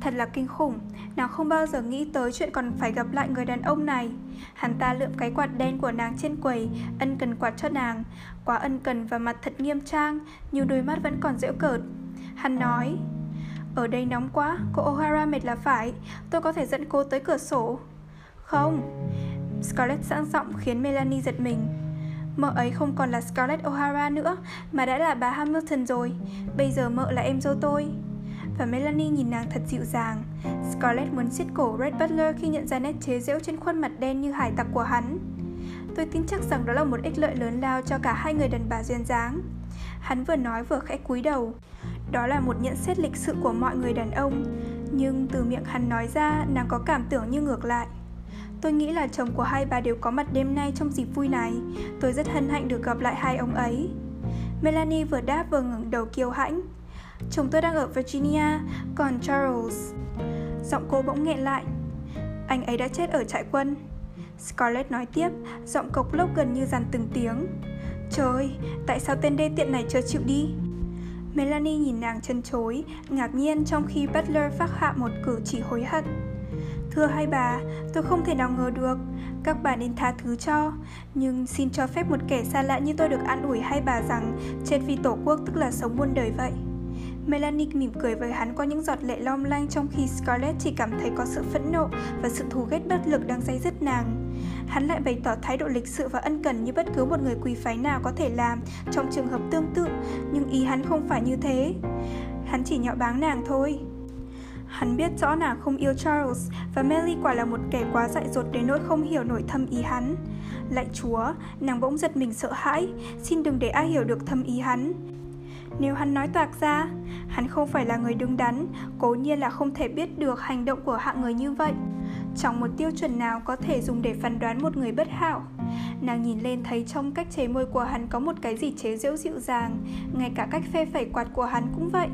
Thật là kinh khủng, nàng không bao giờ nghĩ tới chuyện còn phải gặp lại người đàn ông này. Hắn ta lượm cái quạt đen của nàng trên quầy, ân cần quạt cho nàng. Quá ân cần và mặt thật nghiêm trang, nhưng đôi mắt vẫn còn giễu cợt. Hắn nói, ở đây nóng quá, cô O'Hara mệt là phải, tôi có thể dẫn cô tới cửa sổ. Không, Scarlett sẵn giọng khiến Melanie giật mình. Mợ ấy không còn là Scarlett O'Hara nữa, mà đã là bà Hamilton rồi. Bây giờ mợ là em dâu tôi và Melanie nhìn nàng thật dịu dàng. Scarlett muốn siết cổ Red Butler khi nhận ra nét chế giễu trên khuôn mặt đen như hải tặc của hắn. Tôi tin chắc rằng đó là một ích lợi lớn lao cho cả hai người đàn bà duyên dáng. Hắn vừa nói vừa khẽ cúi đầu. Đó là một nhận xét lịch sự của mọi người đàn ông, nhưng từ miệng hắn nói ra, nàng có cảm tưởng như ngược lại. Tôi nghĩ là chồng của hai bà đều có mặt đêm nay trong dịp vui này. Tôi rất hân hạnh được gặp lại hai ông ấy. Melanie vừa đáp vừa ngẩng đầu kiêu hãnh. Chồng tôi đang ở Virginia, còn Charles... Giọng cô bỗng nghẹn lại. Anh ấy đã chết ở trại quân. Scarlett nói tiếp, giọng cộc lốc gần như dàn từng tiếng. Trời, tại sao tên đê tiện này chưa chịu đi? Melanie nhìn nàng chân chối, ngạc nhiên trong khi Butler phát hạ một cử chỉ hối hận. Thưa hai bà, tôi không thể nào ngờ được, các bà nên tha thứ cho, nhưng xin cho phép một kẻ xa lạ như tôi được an ủi hai bà rằng chết vì tổ quốc tức là sống muôn đời vậy. Melanie mỉm cười với hắn qua những giọt lệ long lanh trong khi Scarlett chỉ cảm thấy có sự phẫn nộ và sự thù ghét bất lực đang dây dứt nàng. Hắn lại bày tỏ thái độ lịch sự và ân cần như bất cứ một người quý phái nào có thể làm trong trường hợp tương tự, nhưng ý hắn không phải như thế. Hắn chỉ nhạo báng nàng thôi. Hắn biết rõ nàng không yêu Charles và Melly quả là một kẻ quá dại dột đến nỗi không hiểu nổi thâm ý hắn. Lạy chúa, nàng bỗng giật mình sợ hãi, xin đừng để ai hiểu được thâm ý hắn. Nếu hắn nói toạc ra, hắn không phải là người đứng đắn, cố nhiên là không thể biết được hành động của hạng người như vậy. Chẳng một tiêu chuẩn nào có thể dùng để phán đoán một người bất hảo. Nàng nhìn lên thấy trong cách chế môi của hắn có một cái gì chế giễu dịu dàng, ngay cả cách phê phẩy quạt của hắn cũng vậy.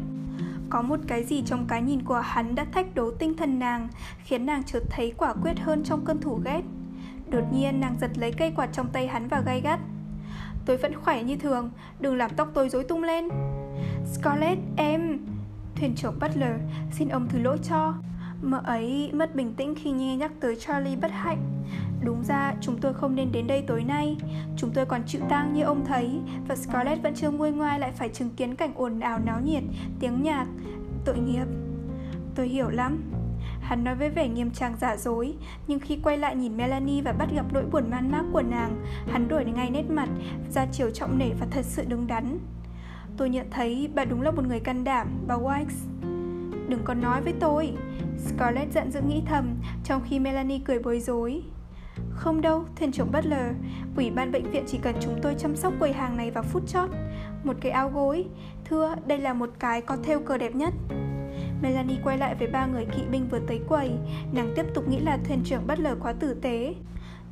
Có một cái gì trong cái nhìn của hắn đã thách đố tinh thần nàng, khiến nàng chợt thấy quả quyết hơn trong cơn thủ ghét. Đột nhiên nàng giật lấy cây quạt trong tay hắn và gay gắt. Tôi vẫn khỏe như thường Đừng làm tóc tôi rối tung lên Scarlett, em. Thuyền trưởng Butler, xin ông thứ lỗi cho. Mợ ấy mất bình tĩnh khi nghe nhắc tới Charlie bất hạnh. Đúng ra chúng tôi không nên đến đây tối nay. Chúng tôi còn chịu tang như ông thấy Và Scarlett vẫn chưa nguôi ngoai lại phải chứng kiến cảnh ồn ào náo nhiệt Tiếng nhạc Tội nghiệp. Tôi hiểu lắm. Hắn nói với vẻ nghiêm trang giả dối Nhưng khi quay lại nhìn Melanie và bắt gặp nỗi buồn man mác của nàng Hắn đổi ngay nét mặt Ra chiều trọng nể và thật sự đứng đắn. Tôi nhận thấy bà đúng là một người can đảm Bà Wikes Đừng có nói với tôi. Scarlett giận dữ nghĩ thầm Trong khi Melanie cười bối rối. Không đâu, thuyền trưởng Butler Ủy ban bệnh viện chỉ cần chúng tôi chăm sóc quầy hàng này vào phút chót. Một cái áo gối. Thưa, đây là một cái có thêu cờ đẹp nhất. Melanie quay lại với ba người kỵ binh vừa tới quầy. Nàng tiếp tục nghĩ là thuyền trưởng Butler quá tử tế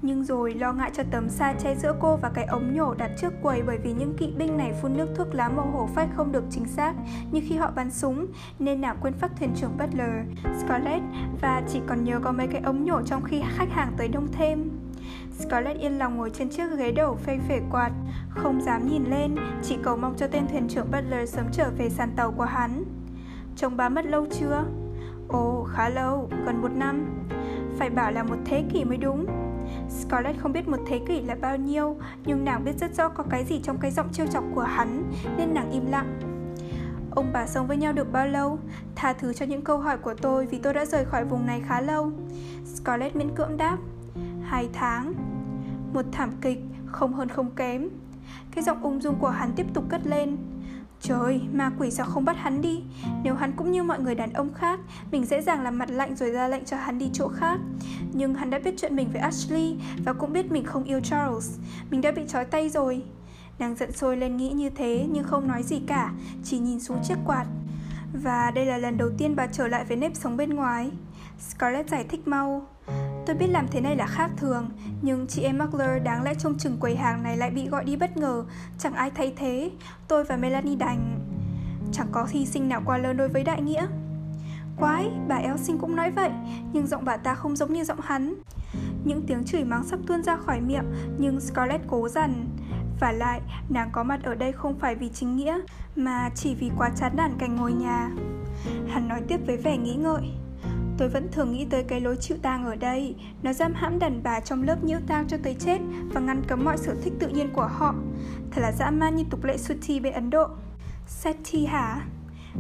nhưng rồi lo ngại cho tấm sa che giữa cô và cái ống nhổ đặt trước quầy bởi vì những kỵ binh này phun nước thuốc lá màu hổ phách không được chính xác như khi họ bắn súng nên nàng quên phát thuyền trưởng Butler, Scarlett và chỉ còn nhớ có mấy cái ống nhổ trong khi khách hàng tới đông thêm. Scarlett yên lòng ngồi trên chiếc ghế đầu phê phể quạt, không dám nhìn lên, chỉ cầu mong cho tên thuyền trưởng Butler sớm trở về sàn tàu của hắn. Chồng bà mất lâu chưa? Ồ, khá lâu, gần một năm. Phải bảo là một thế kỷ mới đúng. Scarlett không biết một thế kỷ là bao nhiêu, nhưng nàng biết rất rõ có cái gì trong cái giọng trêu chọc của hắn, nên nàng im lặng. Ông bà sống với nhau được bao lâu? Tha thứ cho những câu hỏi của tôi vì tôi đã rời khỏi vùng này khá lâu. Scarlett miễn cưỡng đáp. Hai tháng. Một thảm kịch, không hơn không kém. Cái giọng ung dung của hắn tiếp tục cất lên. Trời, ma quỷ sao không bắt hắn đi? Nếu hắn cũng như mọi người đàn ông khác Mình dễ dàng làm mặt lạnh rồi ra lệnh cho hắn đi chỗ khác. Nhưng hắn đã biết chuyện mình với Ashley Và cũng biết mình không yêu Charles. Mình đã bị trói tay rồi. Nàng giận sôi lên nghĩ như thế Nhưng không nói gì cả Chỉ nhìn xuống chiếc quạt. Và đây là lần đầu tiên bà trở lại với nếp sống bên ngoài. Scarlett giải thích mau. Tôi biết làm thế này là khác thường, nhưng chị em Muggler đáng lẽ trông chừng quầy hàng này lại bị gọi đi bất ngờ, chẳng ai thay thế. Tôi và Melanie đành... Chẳng có hy sinh nào qua lớn đối với đại nghĩa. Quái, bà Elsin cũng nói vậy, nhưng giọng bà ta không giống như giọng hắn. Những tiếng chửi mắng sắp tuôn ra khỏi miệng, nhưng Scarlett cố dằn. Và lại, nàng có mặt ở đây không phải vì chính nghĩa, mà chỉ vì quá chán nản cảnh ngồi nhà. Hắn nói tiếp với vẻ nghĩ ngợi. Tôi vẫn thường nghĩ tới cái lối chịu tang ở đây Nó giam hãm đàn bà trong lớp nhiễu tang cho tới chết Và ngăn cấm mọi sở thích tự nhiên của họ Thật là dã man như tục lệ Suti bên Ấn Độ Sati hả?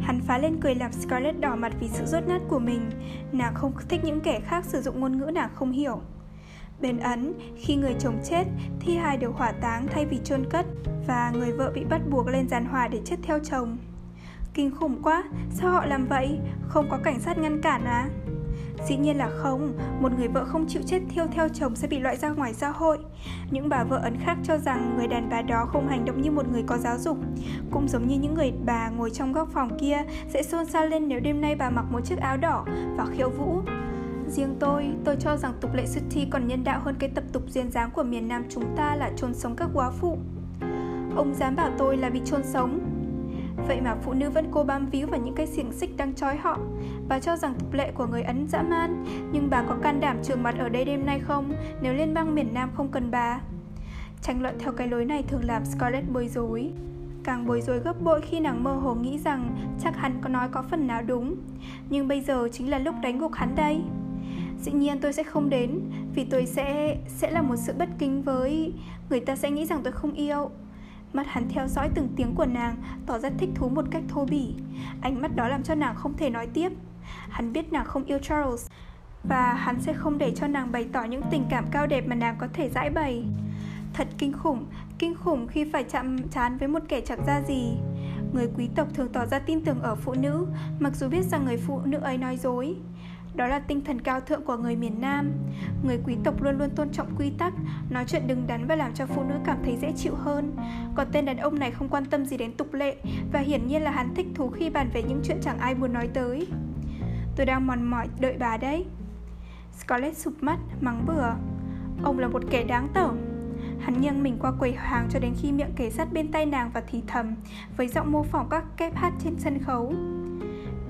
Hắn phá lên cười làm Scarlett đỏ mặt vì sự rốt nát của mình Nàng không thích những kẻ khác sử dụng ngôn ngữ nàng không hiểu Bên Ấn, khi người chồng chết, thi hài được hỏa táng thay vì chôn cất Và người vợ bị bắt buộc lên giàn hỏa để chết theo chồng Kinh khủng quá, sao họ làm vậy? Không có cảnh sát ngăn cản à? Dĩ nhiên là không, một người vợ không chịu chết thiêu theo chồng sẽ bị loại ra ngoài xã hội. Những bà vợ ấn khác cho rằng người đàn bà đó không hành động như một người có giáo dục. Cũng giống như những người bà ngồi trong góc phòng kia sẽ xôn xao lên nếu đêm nay bà mặc một chiếc áo đỏ và khiêu vũ. Riêng tôi, tôi cho rằng tục lệ Suthi còn nhân đạo hơn cái tập tục duyên dáng của miền Nam chúng ta là chôn sống các quá phụ. Ông dám bảo tôi là bị chôn sống, Vậy mà phụ nữ vẫn cố bám víu vào những cái xiềng xích đang trói họ. Bà cho rằng tục lệ của người Ấn dã man. Nhưng bà có can đảm trường mặt ở đây đêm nay không? Nếu liên bang miền Nam không cần bà. Tranh luận theo cái lối này thường làm Scarlett bối rối. Càng bối rối gấp bội khi nàng mơ hồ nghĩ rằng chắc hắn có nói có phần nào đúng. Nhưng bây giờ chính là lúc đánh gục hắn đây. Dĩ nhiên tôi sẽ không đến, Vì tôi sẽ sẽ là một sự bất kính với Người ta sẽ nghĩ rằng tôi không yêu. Mắt hắn theo dõi từng tiếng của nàng, Tỏ ra thích thú một cách thô bỉ. Ánh mắt đó làm cho nàng không thể nói tiếp. Hắn biết nàng không yêu Charles, Và hắn sẽ không để cho nàng bày tỏ những tình cảm cao đẹp mà nàng có thể giải bày. Thật kinh khủng Kinh khủng khi phải chạm, chán với một kẻ chẳng ra gì. Người quý tộc thường tỏ ra tin tưởng ở phụ nữ, Mặc dù biết rằng người phụ nữ ấy nói dối đó là tinh thần cao thượng của người miền Nam. Người quý tộc luôn luôn tôn trọng quy tắc, nói chuyện đứng đắn và làm cho phụ nữ cảm thấy dễ chịu hơn. Còn tên đàn ông này không quan tâm gì đến tục lệ và hiển nhiên là hắn thích thú khi bàn về những chuyện chẳng ai muốn nói tới. Tôi đang mòn mỏi đợi bà đấy. Scarlett sụp mắt, mắng bừa. Ông là một kẻ đáng tởm. Hắn nghiêng mình qua quầy hàng cho đến khi miệng kề sát bên tay nàng và thì thầm với giọng mô phỏng các kép hát trên sân khấu.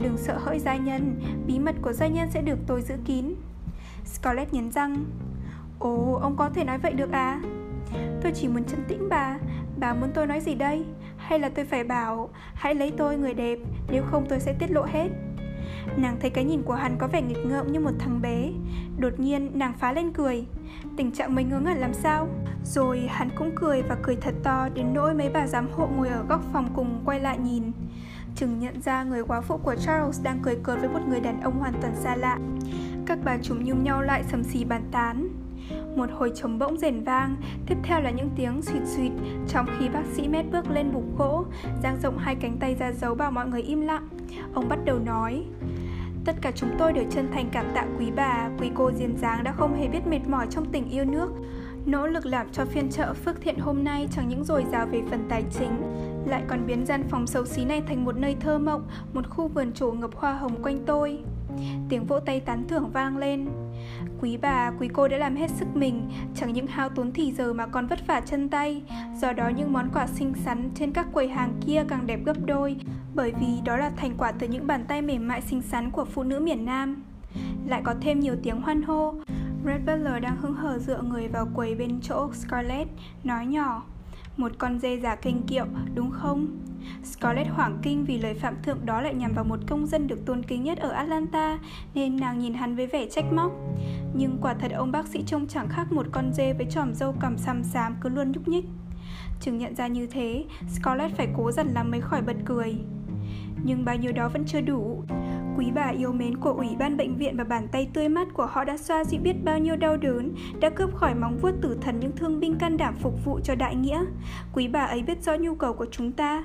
Đừng sợ hỡi gia nhân, bí mật của gia nhân sẽ được tôi giữ kín. Scarlett nhấn răng. Ồ, ông có thể nói vậy được à? Tôi chỉ muốn chân tĩnh bà, Bà muốn tôi nói gì đây? Hay là tôi phải bảo Hãy lấy tôi người đẹp Nếu không tôi sẽ tiết lộ hết Nàng thấy cái nhìn của hắn có vẻ nghịch ngợm như một thằng bé Đột nhiên nàng phá lên cười Tình trạng mình ngớ ngẩn làm sao Rồi hắn cũng cười và cười thật to Đến nỗi mấy bà giám hộ ngồi ở góc phòng cùng quay lại nhìn Chừng nhận ra người quá phụ của Charles đang cười cợt với một người đàn ông hoàn toàn xa lạ Các bà chúng nhung nhau lại sầm xì bàn tán một hồi trống bỗng rền vang, tiếp theo là những tiếng xịt xịt. trong khi bác sĩ Mét bước lên bục gỗ, dang rộng hai cánh tay ra dấu bảo mọi người im lặng. Ông bắt đầu nói, Tất cả chúng tôi đều chân thành cảm tạ quý bà, quý cô diên dáng đã không hề biết mệt mỏi trong tình yêu nước. Nỗ lực làm cho phiên chợ Phước Thiện hôm nay chẳng những dồi dào về phần tài chính, lại còn biến gian phòng xấu xí này thành một nơi thơ mộng, một khu vườn trổ ngập hoa hồng quanh tôi. Tiếng vỗ tay tán thưởng vang lên. Quý bà, quý cô đã làm hết sức mình, chẳng những hao tốn thì giờ mà còn vất vả chân tay. Do đó những món quà xinh xắn trên các quầy hàng kia càng đẹp gấp đôi, bởi vì đó là thành quả từ những bàn tay mềm mại xinh xắn của phụ nữ miền Nam. Lại có thêm nhiều tiếng hoan hô. Red Butler đang hứng hờ dựa người vào quầy bên chỗ Scarlett, nói nhỏ. Một con dê giả kinh kiệu, đúng không? Scarlett hoảng kinh vì lời phạm thượng đó lại nhằm vào một công dân được tôn kính nhất ở Atlanta nên nàng nhìn hắn với vẻ trách móc. Nhưng quả thật ông bác sĩ trông chẳng khác một con dê với tròm râu cằm xăm xám cứ luôn nhúc nhích. Chừng nhận ra như thế, Scarlett phải cố dần làm mới khỏi bật cười. Nhưng bao nhiêu đó vẫn chưa đủ. Quý bà yêu mến của ủy ban bệnh viện và bàn tay tươi mát của họ đã xoa dịu biết bao nhiêu đau đớn, đã cướp khỏi móng vuốt tử thần những thương binh can đảm phục vụ cho đại nghĩa. Quý bà ấy biết rõ nhu cầu của chúng ta.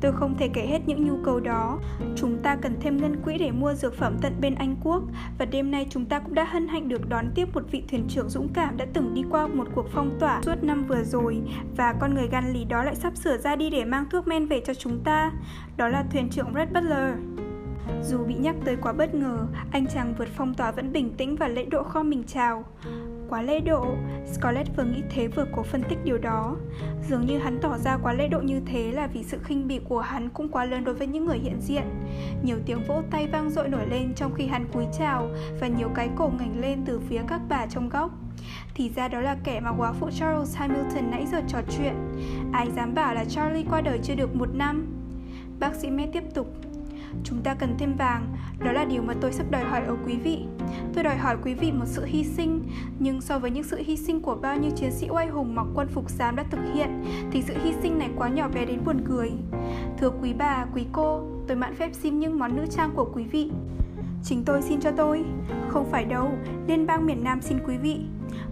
Tôi không thể kể hết những nhu cầu đó. Chúng ta cần thêm ngân quỹ để mua dược phẩm tận bên Anh Quốc và đêm nay chúng ta cũng đã hân hạnh được đón tiếp một vị thuyền trưởng dũng cảm đã từng đi qua một cuộc phong tỏa suốt năm vừa rồi và con người gan lì đó lại sắp sửa ra đi để mang thuốc men về cho chúng ta. Đó là thuyền trưởng Red Butler. Dù bị nhắc tới quá bất ngờ, anh chàng vượt phong tỏa vẫn bình tĩnh và lễ độ kho mình chào. Quá lễ độ, Scarlett vừa nghĩ thế vừa cố phân tích điều đó. Dường như hắn tỏ ra quá lễ độ như thế là vì sự khinh bỉ của hắn cũng quá lớn đối với những người hiện diện. Nhiều tiếng vỗ tay vang dội nổi lên trong khi hắn cúi chào và nhiều cái cổ ngẩng lên từ phía các bà trong góc. Thì ra đó là kẻ mà quá phụ Charles Hamilton nãy giờ trò chuyện. Ai dám bảo là Charlie qua đời chưa được một năm? Bác sĩ Matt tiếp tục Chúng ta cần thêm vàng, đó là điều mà tôi sắp đòi hỏi ở quý vị. Tôi đòi hỏi quý vị một sự hy sinh, nhưng so với những sự hy sinh của bao nhiêu chiến sĩ oai hùng mặc quân phục xám đã thực hiện, thì sự hy sinh này quá nhỏ bé đến buồn cười. Thưa quý bà, quý cô, tôi mạn phép xin những món nữ trang của quý vị. Chính tôi xin cho tôi Không phải đâu, Liên bang miền Nam xin quý vị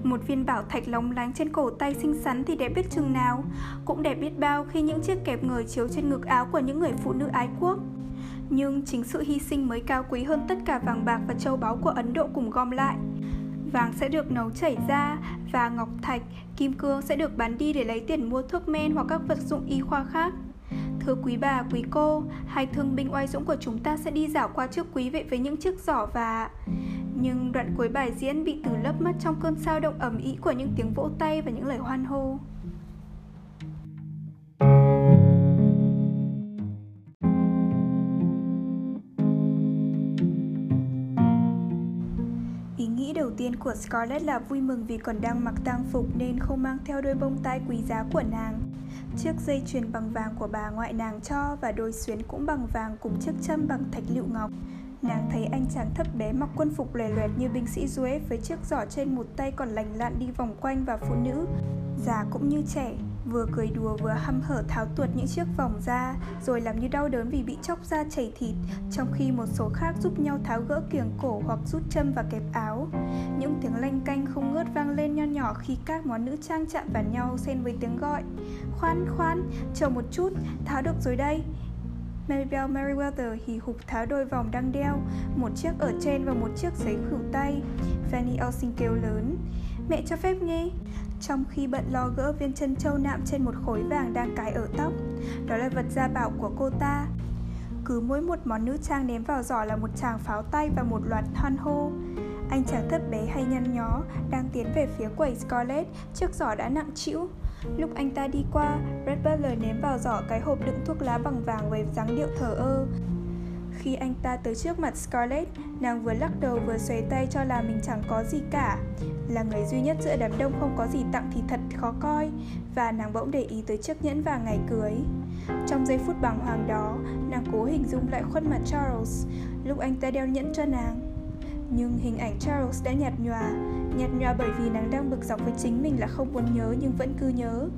Một viên bảo thạch lóng lánh trên cổ tay xinh xắn thì đẹp biết chừng nào Cũng đẹp biết bao khi những chiếc kẹp người chiếu trên ngực áo của những người phụ nữ ái quốc nhưng chính sự hy sinh mới cao quý hơn tất cả vàng bạc và châu báu của Ấn Độ cùng gom lại. Vàng sẽ được nấu chảy ra và ngọc thạch, kim cương sẽ được bán đi để lấy tiền mua thuốc men hoặc các vật dụng y khoa khác. Thưa quý bà, quý cô, hai thương binh oai dũng của chúng ta sẽ đi dạo qua trước quý vị với những chiếc giỏ và... Nhưng đoạn cuối bài diễn bị từ lấp mất trong cơn sao động ẩm ý của những tiếng vỗ tay và những lời hoan hô. Tiên của Scarlett là vui mừng vì còn đang mặc tang phục nên không mang theo đôi bông tai quý giá của nàng. Chiếc dây chuyền bằng vàng của bà ngoại nàng cho và đôi xuyến cũng bằng vàng cùng chiếc châm bằng thạch lựu ngọc. Nàng thấy anh chàng thấp bé mặc quân phục lè loẹt như binh sĩ duế với chiếc giỏ trên một tay còn lành lặn đi vòng quanh và phụ nữ, già cũng như trẻ, vừa cười đùa vừa hăm hở tháo tuột những chiếc vòng ra rồi làm như đau đớn vì bị chóc da chảy thịt trong khi một số khác giúp nhau tháo gỡ kiềng cổ hoặc rút châm và kẹp áo. Những tiếng lanh canh không ngớt vang lên nho nhỏ khi các món nữ trang chạm vào nhau xen với tiếng gọi. Khoan khoan chờ một chút tháo được rồi đây. Maribel Merriweather hì hục tháo đôi vòng đang đeo, một chiếc ở trên và một chiếc giấy khử tay. Fanny Elsin kêu lớn, mẹ cho phép nghe trong khi bận lo gỡ viên chân châu nạm trên một khối vàng đang cài ở tóc. Đó là vật gia bảo của cô ta. Cứ mỗi một món nữ trang ném vào giỏ là một chàng pháo tay và một loạt hoan hô. Anh chàng thấp bé hay nhăn nhó đang tiến về phía quầy Scarlett, chiếc giỏ đã nặng trĩu. Lúc anh ta đi qua, Red Butler ném vào giỏ cái hộp đựng thuốc lá bằng vàng với dáng điệu thờ ơ khi anh ta tới trước mặt Scarlett, nàng vừa lắc đầu vừa xoay tay cho là mình chẳng có gì cả. Là người duy nhất giữa đám đông không có gì tặng thì thật khó coi, và nàng bỗng để ý tới chiếc nhẫn vàng ngày cưới. Trong giây phút bàng hoàng đó, nàng cố hình dung lại khuôn mặt Charles lúc anh ta đeo nhẫn cho nàng. Nhưng hình ảnh Charles đã nhạt nhòa, nhạt nhòa bởi vì nàng đang bực dọc với chính mình là không muốn nhớ nhưng vẫn cứ nhớ.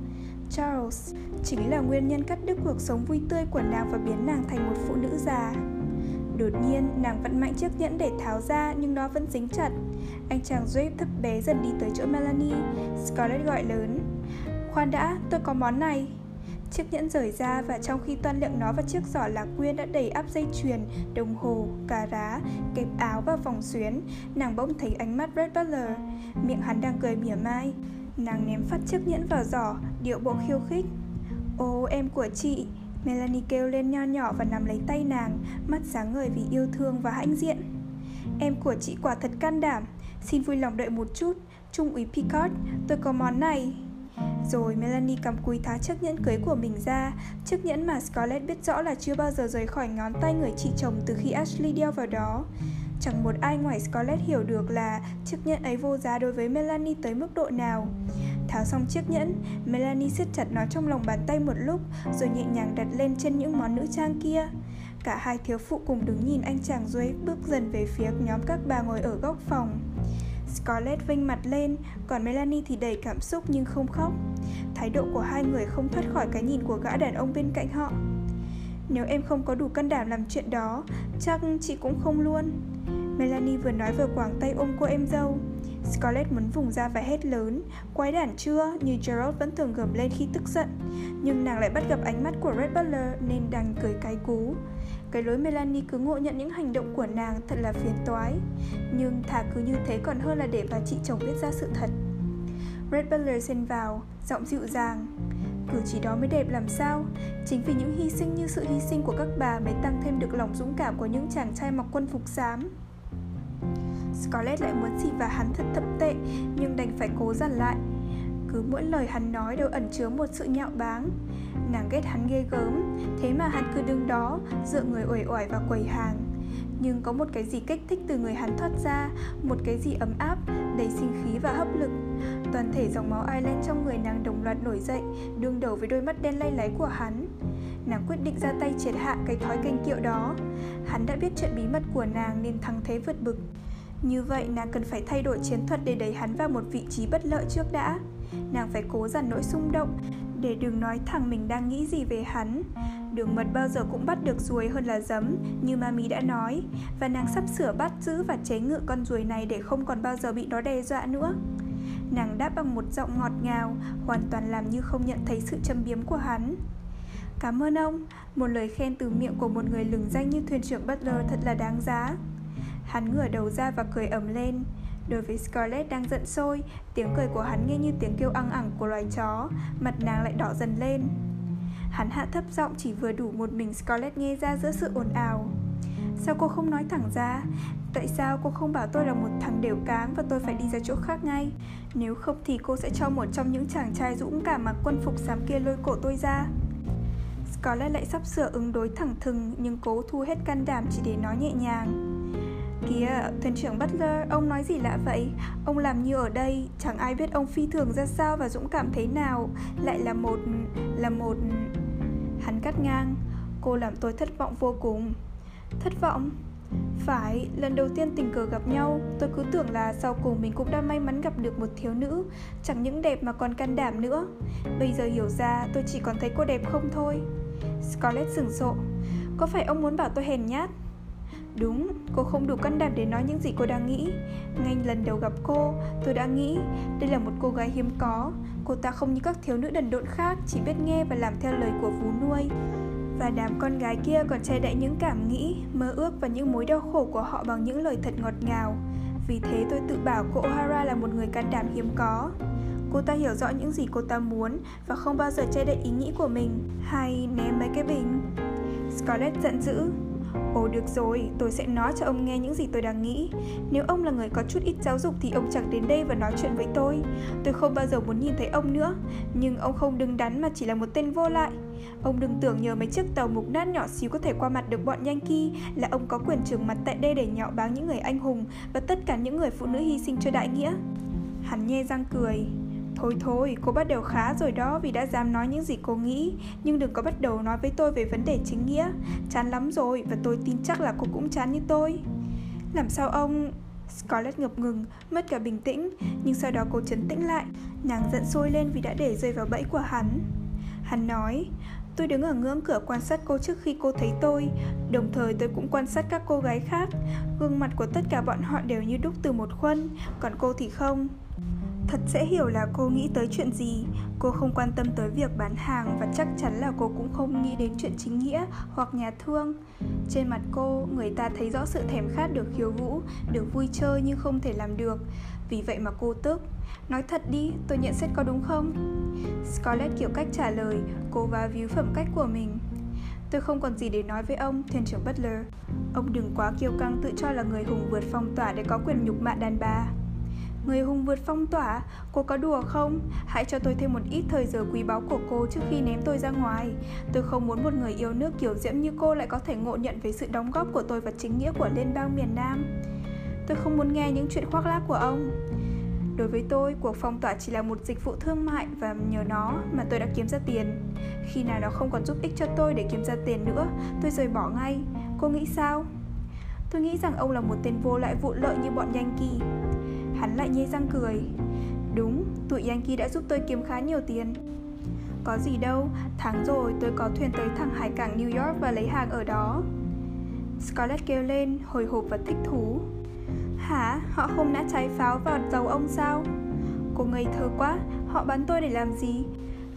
Charles chính là nguyên nhân cắt đứt cuộc sống vui tươi của nàng và biến nàng thành một phụ nữ già. Đột nhiên, nàng vẫn mạnh chiếc nhẫn để tháo ra nhưng nó vẫn dính chặt. Anh chàng Dave thấp bé dần đi tới chỗ Melanie. Scarlett gọi lớn. Khoan đã, tôi có món này. Chiếc nhẫn rời ra và trong khi toan lượng nó vào chiếc giỏ lạc quyên đã đầy áp dây chuyền, đồng hồ, cà rá, kẹp áo và vòng xuyến, nàng bỗng thấy ánh mắt Red Butler. Miệng hắn đang cười mỉa mai. Nàng ném phát chiếc nhẫn vào giỏ, điệu bộ khiêu khích. Ô, em của chị, Melanie kêu lên nho nhỏ và nắm lấy tay nàng, mắt sáng ngời vì yêu thương và hãnh diện. Em của chị quả thật can đảm, xin vui lòng đợi một chút, Trung úy Picard, tôi có món này. Rồi Melanie cầm cúi tháo chiếc nhẫn cưới của mình ra. Chiếc nhẫn mà Scarlett biết rõ là chưa bao giờ rời khỏi ngón tay người chị chồng từ khi Ashley đeo vào đó. Chẳng một ai ngoài Scarlett hiểu được là chiếc nhẫn ấy vô giá đối với Melanie tới mức độ nào. Tháo xong chiếc nhẫn, Melanie siết chặt nó trong lòng bàn tay một lúc Rồi nhẹ nhàng đặt lên trên những món nữ trang kia Cả hai thiếu phụ cùng đứng nhìn anh chàng Duy bước dần về phía nhóm các bà ngồi ở góc phòng Scarlett vinh mặt lên, còn Melanie thì đầy cảm xúc nhưng không khóc. Thái độ của hai người không thoát khỏi cái nhìn của gã đàn ông bên cạnh họ. Nếu em không có đủ can đảm làm chuyện đó, chắc chị cũng không luôn. Melanie vừa nói vừa quàng tay ôm cô em dâu. Scarlett muốn vùng ra và hét lớn. Quái đản chưa? Như Gerald vẫn thường gầm lên khi tức giận. Nhưng nàng lại bắt gặp ánh mắt của Red Butler nên đành cười cái cú. Cái lối Melanie cứ ngộ nhận những hành động của nàng thật là phiền toái. Nhưng thà cứ như thế còn hơn là để bà chị chồng biết ra sự thật. Red Butler xen vào, giọng dịu dàng. Cử chỉ đó mới đẹp làm sao? Chính vì những hy sinh như sự hy sinh của các bà Mới tăng thêm được lòng dũng cảm của những chàng trai mặc quân phục xám. Scarlett lại muốn xì vào hắn thật thậm tệ, Nhưng đành phải cố dằn lại. Cứ mỗi lời hắn nói đều ẩn chứa một sự nhạo báng. Nàng ghét hắn ghê gớm, Thế mà hắn cứ đứng đó, Dựa người uể oải và quầy hàng. Nhưng có một cái gì kích thích từ người hắn thoát ra, Một cái gì ấm áp, Đầy sinh khí và hấp lực. Toàn thể dòng máu Ireland trong người nàng đồng loạt nổi dậy, Đương đầu với đôi mắt đen lay láy của hắn. Nàng quyết định ra tay triệt hạ cái thói canh kiệu đó. Hắn đã biết chuyện bí mật của nàng nên thắng thế vượt bực như vậy, nàng cần phải thay đổi chiến thuật để đẩy hắn vào một vị trí bất lợi trước đã. Nàng phải cố dằn nỗi xung động để đừng nói thẳng mình đang nghĩ gì về hắn. Đường mật bao giờ cũng bắt được ruồi hơn là giấm, Như Mami đã nói, Và nàng sắp sửa bắt giữ và chế ngự con ruồi này Để không còn bao giờ bị nó đe dọa nữa. Nàng đáp bằng một giọng ngọt ngào, Hoàn toàn làm như không nhận thấy sự châm biếm của hắn. Cảm ơn ông. Một lời khen từ miệng của một người lừng danh như thuyền trưởng Butler thật là đáng giá. Hắn ngửa đầu ra và cười ầm lên. Đối với Scarlett đang giận sôi, Tiếng cười của hắn nghe như tiếng kêu ăng ẳng của loài chó, Mặt nàng lại đỏ dần lên. Hắn hạ thấp giọng chỉ vừa đủ một mình Scarlett nghe ra giữa sự ồn ào. Sao cô không nói thẳng ra? Tại sao cô không bảo tôi là một thằng đều cáng Và tôi phải đi ra chỗ khác ngay? Nếu không thì cô sẽ cho một trong những chàng trai dũng cảm mặc quân phục xám kia lôi cổ tôi ra. Scarlett lại sắp sửa ứng đối thẳng thừng, Nhưng cố thu hết can đảm chỉ để nói nhẹ nhàng. Kìa, thuyền trưởng Butler, ông nói gì lạ vậy? Ông làm như ở đây, chẳng ai biết ông phi thường ra sao và dũng cảm thế nào Lại là một... là một... Hắn cắt ngang Cô làm tôi thất vọng vô cùng Thất vọng? Phải, lần đầu tiên tình cờ gặp nhau Tôi cứ tưởng là sau cùng mình cũng đã may mắn gặp được một thiếu nữ Chẳng những đẹp mà còn can đảm nữa Bây giờ hiểu ra tôi chỉ còn thấy cô đẹp không thôi Scarlett sửng sộ Có phải ông muốn bảo tôi hèn nhát? Đúng, cô không đủ can đảm để nói những gì cô đang nghĩ. Ngay lần đầu gặp cô, tôi đã nghĩ Đây là một cô gái hiếm có. Cô ta không như các thiếu nữ đần độn khác Chỉ biết nghe và làm theo lời của vú nuôi. Và đám con gái kia còn che đậy những cảm nghĩ Mơ ước và những mối đau khổ của họ bằng những lời thật ngọt ngào. Vì thế tôi tự bảo cô O'Hara là một người can đảm hiếm có. Cô ta hiểu rõ những gì cô ta muốn Và không bao giờ che đậy ý nghĩ của mình Hay ném mấy cái bình. Scarlett giận dữ. Ồ được rồi, tôi sẽ nói cho ông nghe những gì tôi đang nghĩ. Nếu ông là người có chút ít giáo dục thì ông chẳng đến đây và nói chuyện với tôi. Tôi không bao giờ muốn nhìn thấy ông nữa, nhưng ông không đứng đắn mà chỉ là một tên vô lại. Ông đừng tưởng nhờ mấy chiếc tàu mục nát nhỏ xíu có thể qua mặt được bọn Yankee là ông có quyền trưởng mặt tại đây để nhạo báng những người anh hùng và tất cả những người phụ nữ hy sinh cho đại nghĩa. Hắn nhe răng cười. Thôi thôi, cô bắt đầu khá rồi đó vì đã dám nói những gì cô nghĩ. Nhưng đừng có bắt đầu nói với tôi về vấn đề chính nghĩa. Chán lắm rồi và tôi tin chắc là cô cũng chán như tôi. Làm sao ông... Scarlett ngập ngừng, mất cả bình tĩnh. Nhưng sau đó cô chấn tĩnh lại. Nàng giận sôi lên vì đã để rơi vào bẫy của hắn. Hắn nói Tôi đứng ở ngưỡng cửa quan sát cô trước khi cô thấy tôi. Đồng thời tôi cũng quan sát các cô gái khác. Gương mặt của tất cả bọn họ đều như đúc từ một khuôn. Còn cô thì không. Thật dễ hiểu là cô nghĩ tới chuyện gì. Cô không quan tâm tới việc bán hàng Và chắc chắn là cô cũng không nghĩ đến chuyện chính nghĩa Hoặc nhà thương. Trên mặt cô, người ta thấy rõ sự thèm khát được khiêu vũ Được vui chơi nhưng không thể làm được. Vì vậy mà cô tức. Nói thật đi, tôi nhận xét có đúng không? Scarlett kiểu cách trả lời Cô và víu phẩm cách của mình. Tôi không còn gì để nói với ông, thuyền trưởng Butler. Ông đừng quá kiêu căng tự cho là người hùng vượt phong tỏa để có quyền nhục mạ đàn bà. Người hùng vượt phong tỏa, cô có đùa không? Hãy cho tôi thêm một ít thời giờ quý báu của cô trước khi ném tôi ra ngoài. Tôi không muốn một người yêu nước kiểu diễm như cô lại có thể ngộ nhận về sự đóng góp của tôi và chính nghĩa của liên bang miền Nam. Tôi không muốn nghe những chuyện khoác lác của ông. Đối với tôi, cuộc phong tỏa chỉ là một dịch vụ thương mại và nhờ nó mà tôi đã kiếm ra tiền. Khi nào nó không còn giúp ích cho tôi để kiếm ra tiền nữa, tôi rời bỏ ngay. Cô nghĩ sao? Tôi nghĩ rằng ông là một tên vô lại vụ lợi như bọn Yankee. Hắn lại nhếch răng cười. Đúng, tụi Yankee đã giúp tôi kiếm khá nhiều tiền. Có gì đâu, tháng rồi tôi có thuyền tới thẳng hải cảng New York và lấy hàng ở đó. Scarlett kêu lên, hồi hộp và thích thú. Hả, họ không nã trái pháo vào dầu ông sao? Cô ngây thơ quá, họ bắn tôi để làm gì?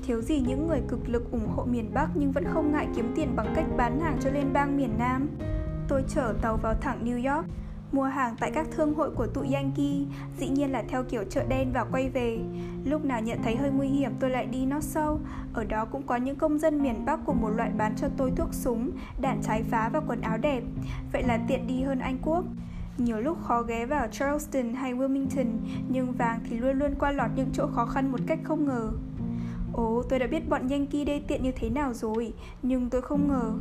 Thiếu gì những người cực lực ủng hộ miền Bắc nhưng vẫn không ngại kiếm tiền bằng cách bán hàng cho liên bang miền Nam? Tôi chở tàu vào thẳng New York. Mua hàng tại các thương hội của tụi Yankee, Dĩ nhiên là theo kiểu chợ đen và quay về. Lúc nào nhận thấy hơi nguy hiểm tôi lại đi nó sâu. Ở đó cũng có những công dân miền Bắc của một loại bán cho tôi thuốc súng, Đạn trái phá và quần áo đẹp. Vậy là tiện đi hơn Anh Quốc. Nhiều lúc khó ghé vào Charleston hay Wilmington, Nhưng vàng thì luôn luôn qua lọt những chỗ khó khăn một cách không ngờ. Ồ, tôi đã biết bọn Yankee đê tiện như thế nào rồi, nhưng tôi không ngờ.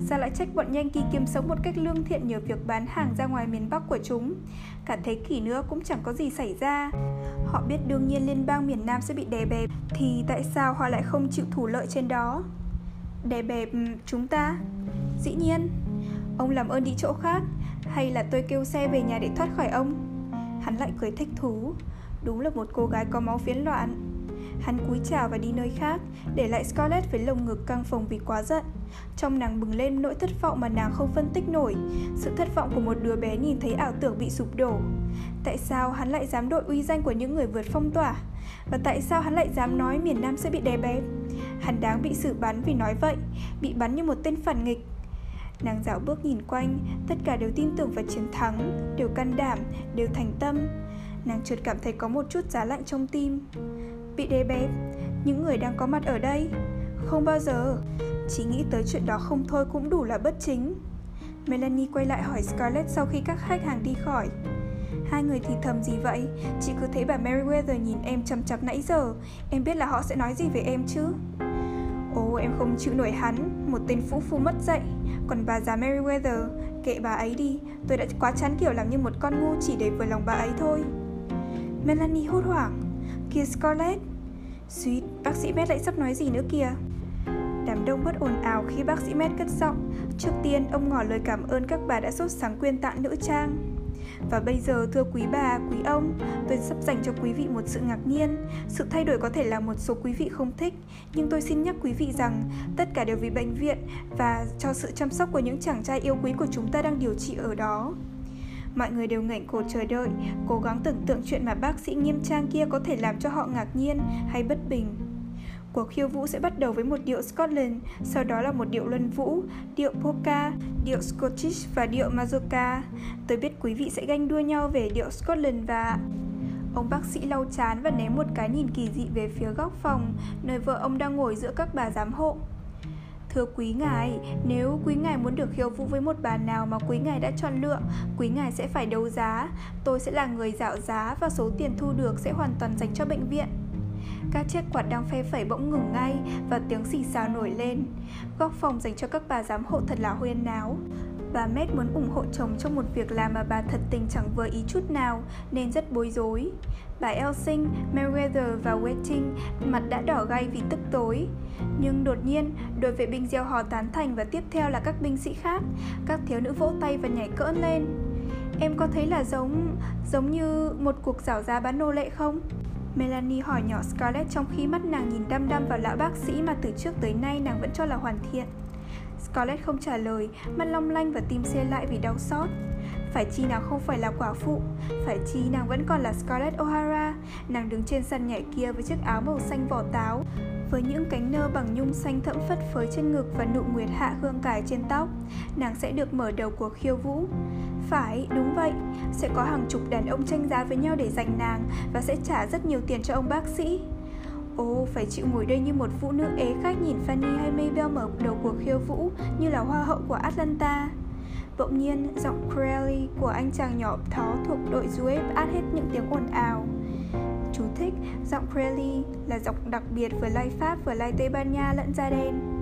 Sao lại trách bọn Yankee kiếm sống một cách lương thiện nhờ việc bán hàng ra ngoài miền Bắc của chúng? Cả thế kỷ nữa cũng chẳng có gì xảy ra. Họ biết đương nhiên liên bang miền Nam sẽ bị đè bẹp, thì tại sao họ lại không chịu thủ lợi trên đó? Đè bẹp ừ, chúng ta? Dĩ nhiên. Ông làm ơn đi chỗ khác, hay là tôi kêu xe về nhà để thoát khỏi ông? Hắn lại cười thích thú. Đúng là một cô gái có máu phiến loạn. Hắn cúi chào và đi nơi khác, để lại Scarlett với lồng ngực căng phồng vì quá giận. Trong nàng bừng lên nỗi thất vọng mà nàng không phân tích nổi, sự thất vọng của một đứa bé nhìn thấy ảo tưởng bị sụp đổ. Tại sao hắn lại dám đội uy danh của những người vượt phong tỏa? Và tại sao hắn lại dám nói miền Nam sẽ bị đè bẹp? Hắn đáng bị xử bắn vì nói vậy, bị bắn như một tên phản nghịch. Nàng dạo bước nhìn quanh, tất cả đều tin tưởng vào chiến thắng, đều can đảm, đều thành tâm. Nàng chợt cảm thấy có một chút giá lạnh trong tim bị đè bẹp. Những người đang có mặt ở đây, không bao giờ. Chỉ nghĩ tới chuyện đó không thôi cũng đủ là bất chính. Melanie quay lại hỏi scarlett sau khi các khách hàng đi khỏi. Hai người thì thầm gì vậy? Chị cứ thấy bà Meriwether nhìn em chằm chặp nãy giờ. Em biết là họ sẽ nói gì về em chứ? Ồ, em không chịu nổi hắn. Một tên phũ phu mất dạy. Còn bà già Meriwether, Kệ bà ấy đi. Tôi đã quá chán kiểu làm như một con ngu chỉ để vừa lòng bà ấy thôi. Melanie hốt hoảng. Kìa Scarlett Suýt, bác sĩ Matt lại sắp nói gì nữa kìa Đám đông bất ồn ào khi bác sĩ Matt cất giọng Trước tiên, ông ngỏ lời cảm ơn các bà đã sốt sáng quyên tặng nữ trang và bây giờ thưa quý bà, quý ông, tôi sắp dành cho quý vị một sự ngạc nhiên. Sự thay đổi có thể là một số quý vị không thích, nhưng tôi xin nhắc quý vị rằng tất cả đều vì bệnh viện và cho sự chăm sóc của những chàng trai yêu quý của chúng ta đang điều trị ở đó. Mọi người đều ngẩng cổ chờ đợi, cố gắng tưởng tượng chuyện mà bác sĩ nghiêm trang kia có thể làm cho họ ngạc nhiên hay bất bình. Cuộc khiêu vũ sẽ bắt đầu với một điệu Scotland, sau đó là một điệu luân vũ, điệu polka, điệu Scottish và điệu mazurka. Tôi biết quý vị sẽ ganh đua nhau về điệu Scotland và... Ông bác sĩ lau chán và ném một cái nhìn kỳ dị về phía góc phòng, nơi vợ ông đang ngồi giữa các bà giám hộ. Thưa quý ngài, nếu quý ngài muốn được khiêu vũ với một bà nào mà quý ngài đã chọn lựa, quý ngài sẽ phải đấu giá. Tôi sẽ là người dạo giá và số tiền thu được sẽ hoàn toàn dành cho bệnh viện. Các chiếc quạt đang phe phẩy bỗng ngừng ngay và tiếng xì xào nổi lên. Góc phòng dành cho các bà giám hộ thật là huyên náo. Bà Met muốn ủng hộ chồng trong một việc làm mà bà thật tình chẳng vừa ý chút nào nên rất bối rối. Bà Elsing, Meriwether và Wetting mặt đã đỏ gay vì tức tối. Nhưng đột nhiên, đội vệ binh gieo hò tán thành và tiếp theo là các binh sĩ khác. Các thiếu nữ vỗ tay và nhảy cỡn lên. Em có thấy là giống giống như một cuộc giảo giá bán nô lệ không? Melanie hỏi nhỏ Scarlett trong khi mắt nàng nhìn đăm đăm vào lão bác sĩ mà từ trước tới nay nàng vẫn cho là hoàn thiện. Scarlett không trả lời, mắt long lanh và tim xe lại vì đau xót. Phải chi nàng không phải là quả phụ Phải chi nàng vẫn còn là Scarlett O'Hara Nàng đứng trên sân nhảy kia với chiếc áo màu xanh vỏ táo với những cánh nơ bằng nhung xanh thẫm phất phới trên ngực và nụ nguyệt hạ hương cải trên tóc, nàng sẽ được mở đầu cuộc khiêu vũ. Phải, đúng vậy, sẽ có hàng chục đàn ông tranh giá với nhau để giành nàng và sẽ trả rất nhiều tiền cho ông bác sĩ. Ồ, phải chịu ngồi đây như một phụ nữ ế khách nhìn Fanny hay Maybell mở đầu cuộc khiêu vũ như là hoa hậu của Atlanta. Bỗng nhiên, giọng Crowley của anh chàng nhỏ thó thuộc đội Zueb át hết những tiếng ồn ào. Chú thích, giọng Crowley là giọng đặc biệt vừa lai Pháp vừa lai Tây Ban Nha lẫn da đen.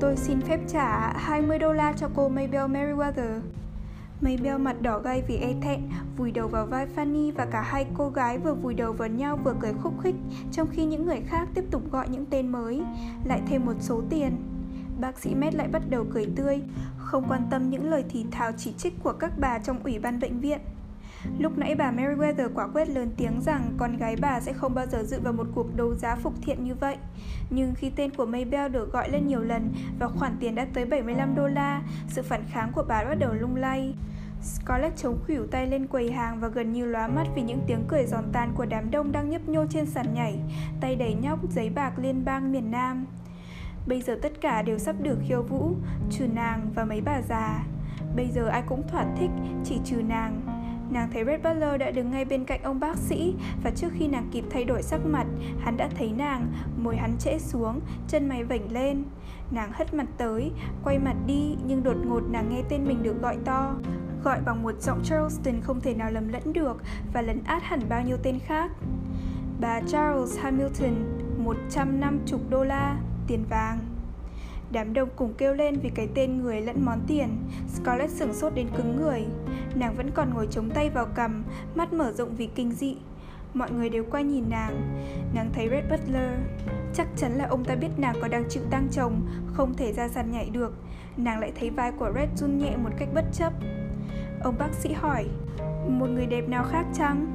Tôi xin phép trả 20 đô la cho cô Maybell Merriweather. Maybell mặt đỏ gay vì e thẹn, vùi đầu vào vai Fanny và cả hai cô gái vừa vùi đầu vào nhau vừa cười khúc khích, trong khi những người khác tiếp tục gọi những tên mới, lại thêm một số tiền. Bác sĩ Med lại bắt đầu cười tươi, không quan tâm những lời thì thào chỉ trích của các bà trong ủy ban bệnh viện. Lúc nãy bà Meriwether quả quyết lớn tiếng rằng con gái bà sẽ không bao giờ dự vào một cuộc đấu giá phục thiện như vậy. Nhưng khi tên của Maybell được gọi lên nhiều lần và khoản tiền đã tới 75 đô la, sự phản kháng của bà bắt đầu lung lay. Scarlett chống khuỷu tay lên quầy hàng và gần như lóa mắt vì những tiếng cười giòn tan của đám đông đang nhấp nhô trên sàn nhảy, tay đầy nhóc giấy bạc liên bang miền Nam. Bây giờ tất cả đều sắp được khiêu vũ, trừ nàng và mấy bà già. Bây giờ ai cũng thỏa thích, chỉ trừ nàng. Nàng thấy Red Butler đã đứng ngay bên cạnh ông bác sĩ và trước khi nàng kịp thay đổi sắc mặt, hắn đã thấy nàng, môi hắn trễ xuống, chân mày vảnh lên. Nàng hất mặt tới, quay mặt đi nhưng đột ngột nàng nghe tên mình được gọi to. Gọi bằng một giọng Charleston không thể nào lầm lẫn được và lấn át hẳn bao nhiêu tên khác. Bà Charles Hamilton, 150 đô la, tiền vàng. Đám đông cùng kêu lên vì cái tên người lẫn món tiền. Scarlett sửng sốt đến cứng người. Nàng vẫn còn ngồi chống tay vào cằm Mắt mở rộng vì kinh dị. Mọi người đều quay nhìn nàng. Nàng thấy Red Butler. Chắc chắn là ông ta biết nàng có đang chịu tang chồng Không thể ra sàn nhảy được. Nàng lại thấy vai của Red run nhẹ một cách bất chấp. Ông bác sĩ hỏi Một người đẹp nào khác chăng?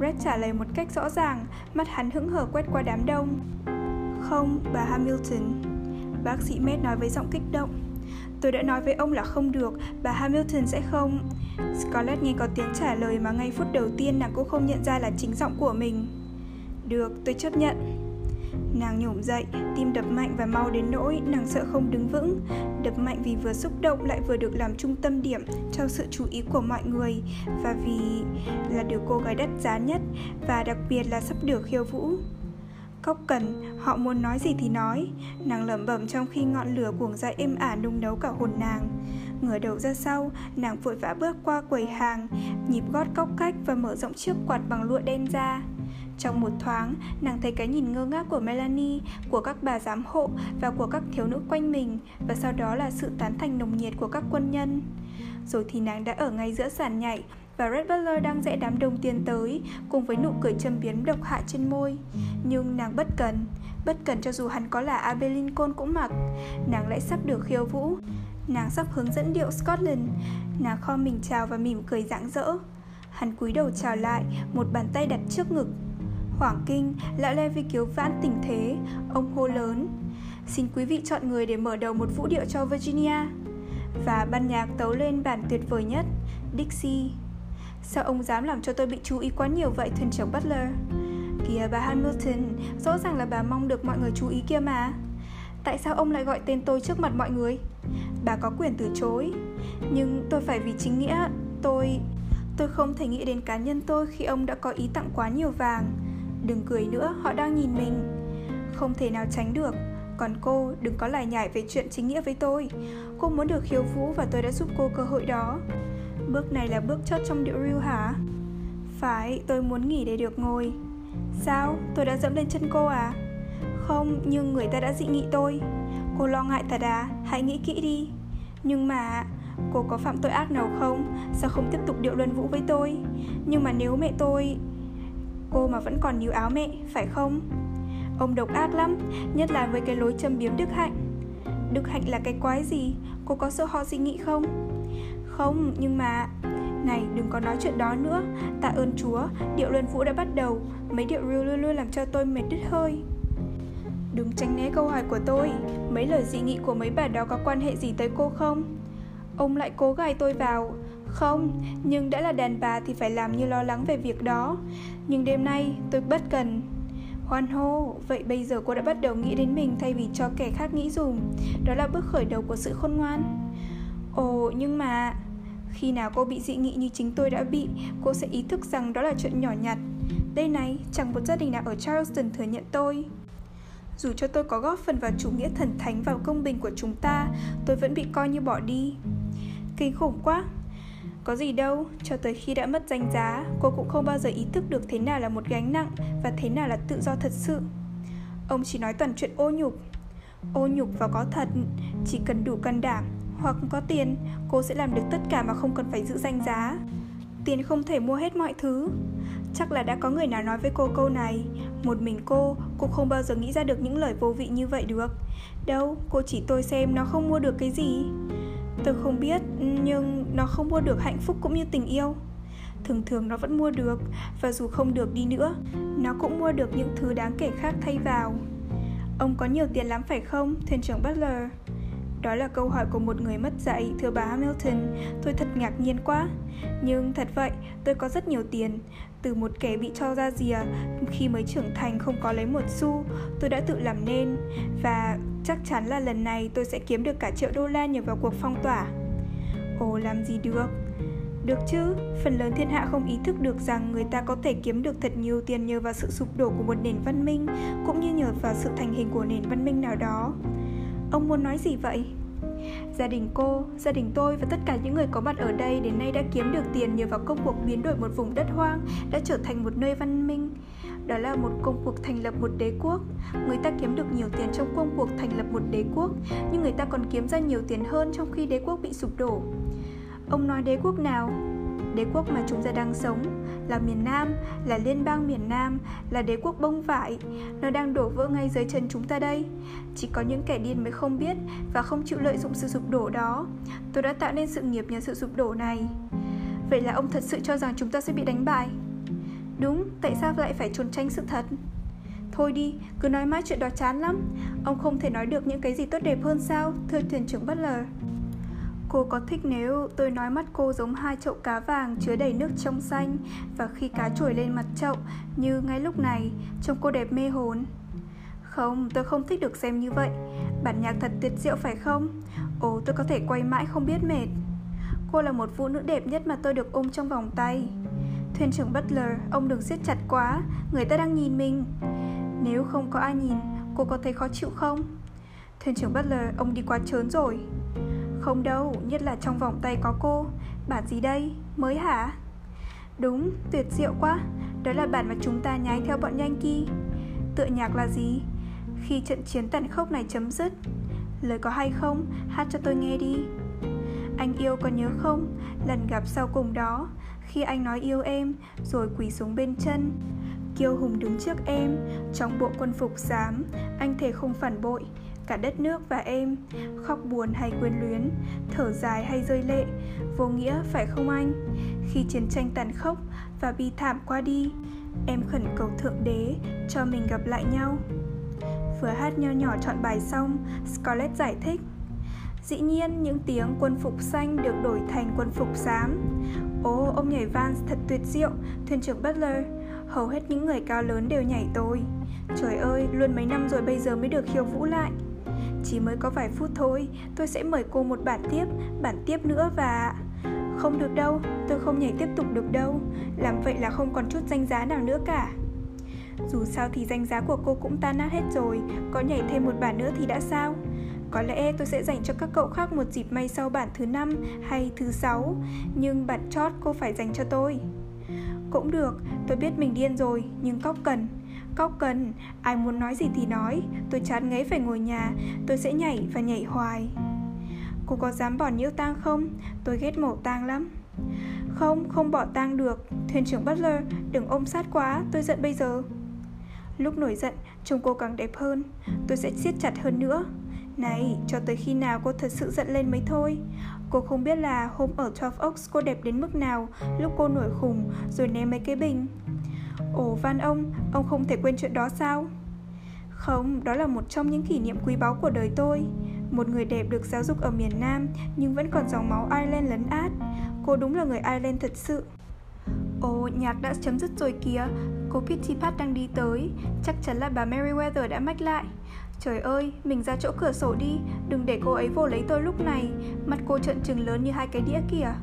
Red trả lời một cách rõ ràng Mắt hắn hững hờ quét qua đám đông. Không, bà Hamilton. Bác sĩ Med nói với giọng kích động. Tôi đã nói với ông là không được, bà Hamilton sẽ không. Scarlett nghe có tiếng trả lời mà ngay phút đầu tiên nàng cũng không nhận ra là chính giọng của mình. Được, tôi chấp nhận. Nàng nhổm dậy, tim đập mạnh và mau đến nỗi nàng sợ không đứng vững. Đập mạnh vì vừa xúc động lại vừa được làm trung tâm điểm cho sự chú ý của mọi người. Và vì là được cô gái đắt giá nhất và đặc biệt là sắp được khiêu vũ. Cóc cần, họ muốn nói gì thì nói. Nàng lẩm bẩm trong khi ngọn lửa cuồng dậy êm ả nung nấu cả hồn nàng. Ngửa đầu ra sau, nàng vội vã bước qua quầy hàng Nhịp gót cóc cách và mở rộng chiếc quạt bằng lụa đen ra. Trong một thoáng, nàng thấy cái nhìn ngơ ngác của Melanie, của các bà giám hộ và của các thiếu nữ quanh mình và sau đó là sự tán thành nồng nhiệt của các quân nhân. Rồi thì nàng đã ở ngay giữa sàn nhảy, và Red Butler đang rẽ đám đông tiến tới cùng với nụ cười châm biếm độc hại trên môi. Nhưng nàng bất cần, bất cần cho dù hắn có là Abe Cole cũng mặc, nàng lại sắp được khiêu vũ. Nàng sắp hướng dẫn điệu Scotland, nàng kho mình chào và mỉm cười rạng rỡ. Hắn cúi đầu chào lại, một bàn tay đặt trước ngực. Hoảng kinh, lão Levi cứu vãn tình thế, ông hô lớn. Xin quý vị chọn người để mở đầu một vũ điệu cho Virginia. Và ban nhạc tấu lên bản tuyệt vời nhất, Dixie. Sao ông dám làm cho tôi bị chú ý quá nhiều vậy thuyền trưởng Butler? Kìa bà Hamilton Rõ ràng là bà mong được mọi người chú ý kia mà. Tại sao ông lại gọi tên tôi trước mặt mọi người? Bà có quyền từ chối. Nhưng tôi phải vì chính nghĩa Tôi... Tôi không thể nghĩ đến cá nhân tôi khi ông đã có ý tặng quá nhiều vàng. Đừng cười nữa, họ đang nhìn mình. Không thể nào tránh được. Còn cô đừng có lải nhải về chuyện chính nghĩa với tôi. Cô muốn được khiêu vũ và tôi đã giúp cô cơ hội đó. Bước này là bước chót trong điệu riu hả? Phải, tôi muốn nghỉ để được ngồi Sao? Tôi đã dẫm lên chân cô à? Không, nhưng người ta đã dị nghị tôi Cô lo ngại thật à? Hãy nghĩ kỹ đi Nhưng mà Cô có phạm tội ác nào không? Sao không tiếp tục điệu luân vũ với tôi? Nhưng mà nếu mẹ tôi Cô mà vẫn còn níu áo mẹ, phải không? Ông độc ác lắm, nhất là với cái lối châm biếm Đức Hạnh Đức Hạnh là cái quái gì? Cô có sợ họ dị nghị không? Không, nhưng mà này đừng có nói chuyện đó nữa. Tạ ơn Chúa Điệu luân vũ đã bắt đầu. Mấy điệu reel luôn luôn làm cho tôi mệt đứt hơi. Đừng tránh né câu hỏi của tôi. Mấy lời dị nghị của mấy bà đó có quan hệ gì tới cô không? Ông lại cố gài tôi vào. Không, nhưng đã là đàn bà thì phải làm như lo lắng về việc đó. Nhưng đêm nay tôi bất cần. Hoan hô, vậy bây giờ cô đã bắt đầu nghĩ đến mình thay vì cho kẻ khác nghĩ dùm. Đó là bước khởi đầu của sự khôn ngoan. Ồ, nhưng mà khi nào cô bị dị nghị như chính tôi đã bị, cô sẽ ý thức rằng đó là chuyện nhỏ nhặt. Đây này, chẳng một gia đình nào ở Charleston thừa nhận tôi. Dù cho tôi có góp phần vào chủ nghĩa thần thánh và công bình của chúng ta, tôi vẫn bị coi như bỏ đi. Kinh khủng quá. Có gì đâu, cho tới khi đã mất danh giá, cô cũng không bao giờ ý thức được thế nào là một gánh nặng và thế nào là tự do thật sự. Ông chỉ nói toàn chuyện ô nhục. Ô nhục và có thật, chỉ cần đủ can đảm, hoặc có tiền, cô sẽ làm được tất cả mà không cần phải giữ danh giá. Tiền không thể mua hết mọi thứ. Chắc là đã có người nào nói với cô câu này Một mình cô, cô không bao giờ nghĩ ra được những lời vô vị như vậy được Đâu, cô chỉ tôi xem nó không mua được cái gì Tôi không biết, nhưng nó không mua được hạnh phúc cũng như tình yêu Thường thường nó vẫn mua được Và dù không được đi nữa Nó cũng mua được những thứ đáng kể khác thay vào Ông có nhiều tiền lắm phải không, thuyền trưởng Butler? Đó là câu hỏi của một người mất dạy, thưa bà Hamilton. Tôi thật ngạc nhiên quá. Nhưng thật vậy, tôi có rất nhiều tiền. Từ một kẻ bị cho ra rìa, khi mới trưởng thành không có lấy một xu, tôi đã tự làm nên. Và chắc chắn là lần này tôi sẽ kiếm được cả triệu đô la nhờ vào cuộc phong tỏa. Ồ, làm gì được? Được chứ, phần lớn thiên hạ không ý thức được rằng người ta có thể kiếm được thật nhiều tiền nhờ vào sự sụp đổ của một nền văn minh, cũng như nhờ vào sự thành hình của nền văn minh nào đó. Ông muốn nói gì vậy? Gia đình cô, gia đình tôi và tất cả những người có mặt ở đây đến nay đã kiếm được tiền nhờ vào công cuộc biến đổi một vùng đất hoang đã trở thành một nơi văn minh. Đó là một công cuộc thành lập một đế quốc. Người ta kiếm được nhiều tiền trong công cuộc thành lập một đế quốc, nhưng người ta còn kiếm ra nhiều tiền hơn trong khi đế quốc bị sụp đổ. Ông nói đế quốc nào? Đế quốc mà chúng ta đang sống là miền Nam, là liên bang miền Nam, là đế quốc bông vải. Nó đang đổ vỡ ngay dưới chân chúng ta đây. Chỉ có những kẻ điên mới không biết và không chịu lợi dụng sự sụp đổ đó. Tôi đã tạo nên sự nghiệp nhờ sự sụp đổ này. Vậy là ông thật sự cho rằng chúng ta sẽ bị đánh bại? Đúng, tại sao lại phải trốn tránh sự thật? Thôi đi, cứ nói mãi chuyện đó chán lắm Ông không thể nói được những cái gì tốt đẹp hơn sao, thưa thuyền trưởng Butler Cô có thích nếu tôi nói mắt cô giống hai chậu cá vàng chứa đầy nước trong xanh và khi cá trồi lên mặt chậu như ngay lúc này, trông cô đẹp mê hồn. Không, tôi không thích được xem như vậy. Bản nhạc thật tuyệt diệu phải không? Ồ, tôi có thể quay mãi không biết mệt. Cô là một phụ nữ đẹp nhất mà tôi được ôm trong vòng tay. Thuyền trưởng Butler, ông đừng siết chặt quá, người ta đang nhìn mình. Nếu không có ai nhìn, cô có thấy khó chịu không? Thuyền trưởng Butler, ông đi quá trớn rồi. Không đâu, nhất là trong vòng tay có cô Bản gì đây? Mới hả? Đúng, tuyệt diệu quá Đó là bản mà chúng ta nhái theo bọn Yankee Tựa nhạc là gì? Khi trận chiến tàn khốc này chấm dứt Lời có hay không? Hát cho tôi nghe đi Anh yêu còn nhớ không? Lần gặp sau cùng đó Khi anh nói yêu em Rồi quỳ xuống bên chân Kiêu hùng đứng trước em Trong bộ quân phục xám Anh thể không phản bội cả đất nước và em khóc buồn hay quyến luyến thở dài hay rơi lệ vô nghĩa phải không anh? Khi chiến tranh tàn khốc và bi thảm qua đi em khẩn cầu thượng đế cho mình gặp lại nhau. Vừa hát nho nhỏ chọn bài xong scarlett giải thích Dĩ nhiên những tiếng quân phục xanh được đổi thành quân phục xám. Ồ, ông nhảy Vans thật tuyệt diệu, thuyền trưởng Butler Hầu hết những người cao lớn đều nhảy tôi. Trời ơi, luôn mấy năm rồi bây giờ mới được khiêu vũ lại chỉ mới có vài phút thôi, tôi sẽ mời cô một bản tiếp, bản tiếp nữa và... Không được đâu, tôi không nhảy tiếp tục được đâu. Làm vậy là không còn chút danh giá nào nữa cả. Dù sao thì danh giá của cô cũng tan nát hết rồi Có nhảy thêm một bản nữa thì đã sao? Có lẽ tôi sẽ dành cho các cậu khác một dịp may sau bản thứ năm hay thứ sáu Nhưng bản chót cô phải dành cho tôi. Cũng được, tôi biết mình điên rồi, nhưng cóc cần. Cóc cần, ai muốn nói gì thì nói. Tôi chán ngấy phải ngồi nhà Tôi sẽ nhảy và nhảy hoài. Cô có dám bỏ nhiễu tang không? Tôi ghét mổ tang lắm. Không, không bỏ tang được. Thuyền trưởng Butler, đừng ôm sát quá Tôi giận bây giờ. Lúc nổi giận, trông cô càng đẹp hơn. Tôi sẽ siết chặt hơn nữa. Này, cho tới khi nào cô thật sự giận lên mới thôi? Cô không biết là hôm ở 12 Oaks cô đẹp đến mức nào Lúc cô nổi khùng rồi ném mấy cái bình. Ồ van ông, ông không thể quên chuyện đó sao? Không, đó là một trong những kỷ niệm quý báu của đời tôi. Một người đẹp được giáo dục ở miền Nam Nhưng vẫn còn dòng máu Ireland lấn át. Cô đúng là người Ireland thật sự. Ồ, nhạc đã chấm dứt rồi kìa. Cô Pitty Pat đang đi tới. Chắc chắn là bà Meriwether đã mách lại. Trời ơi, mình ra chỗ cửa sổ đi. Đừng để cô ấy vô lấy tôi lúc này. Mặt cô trợn trừng lớn như hai cái đĩa kìa.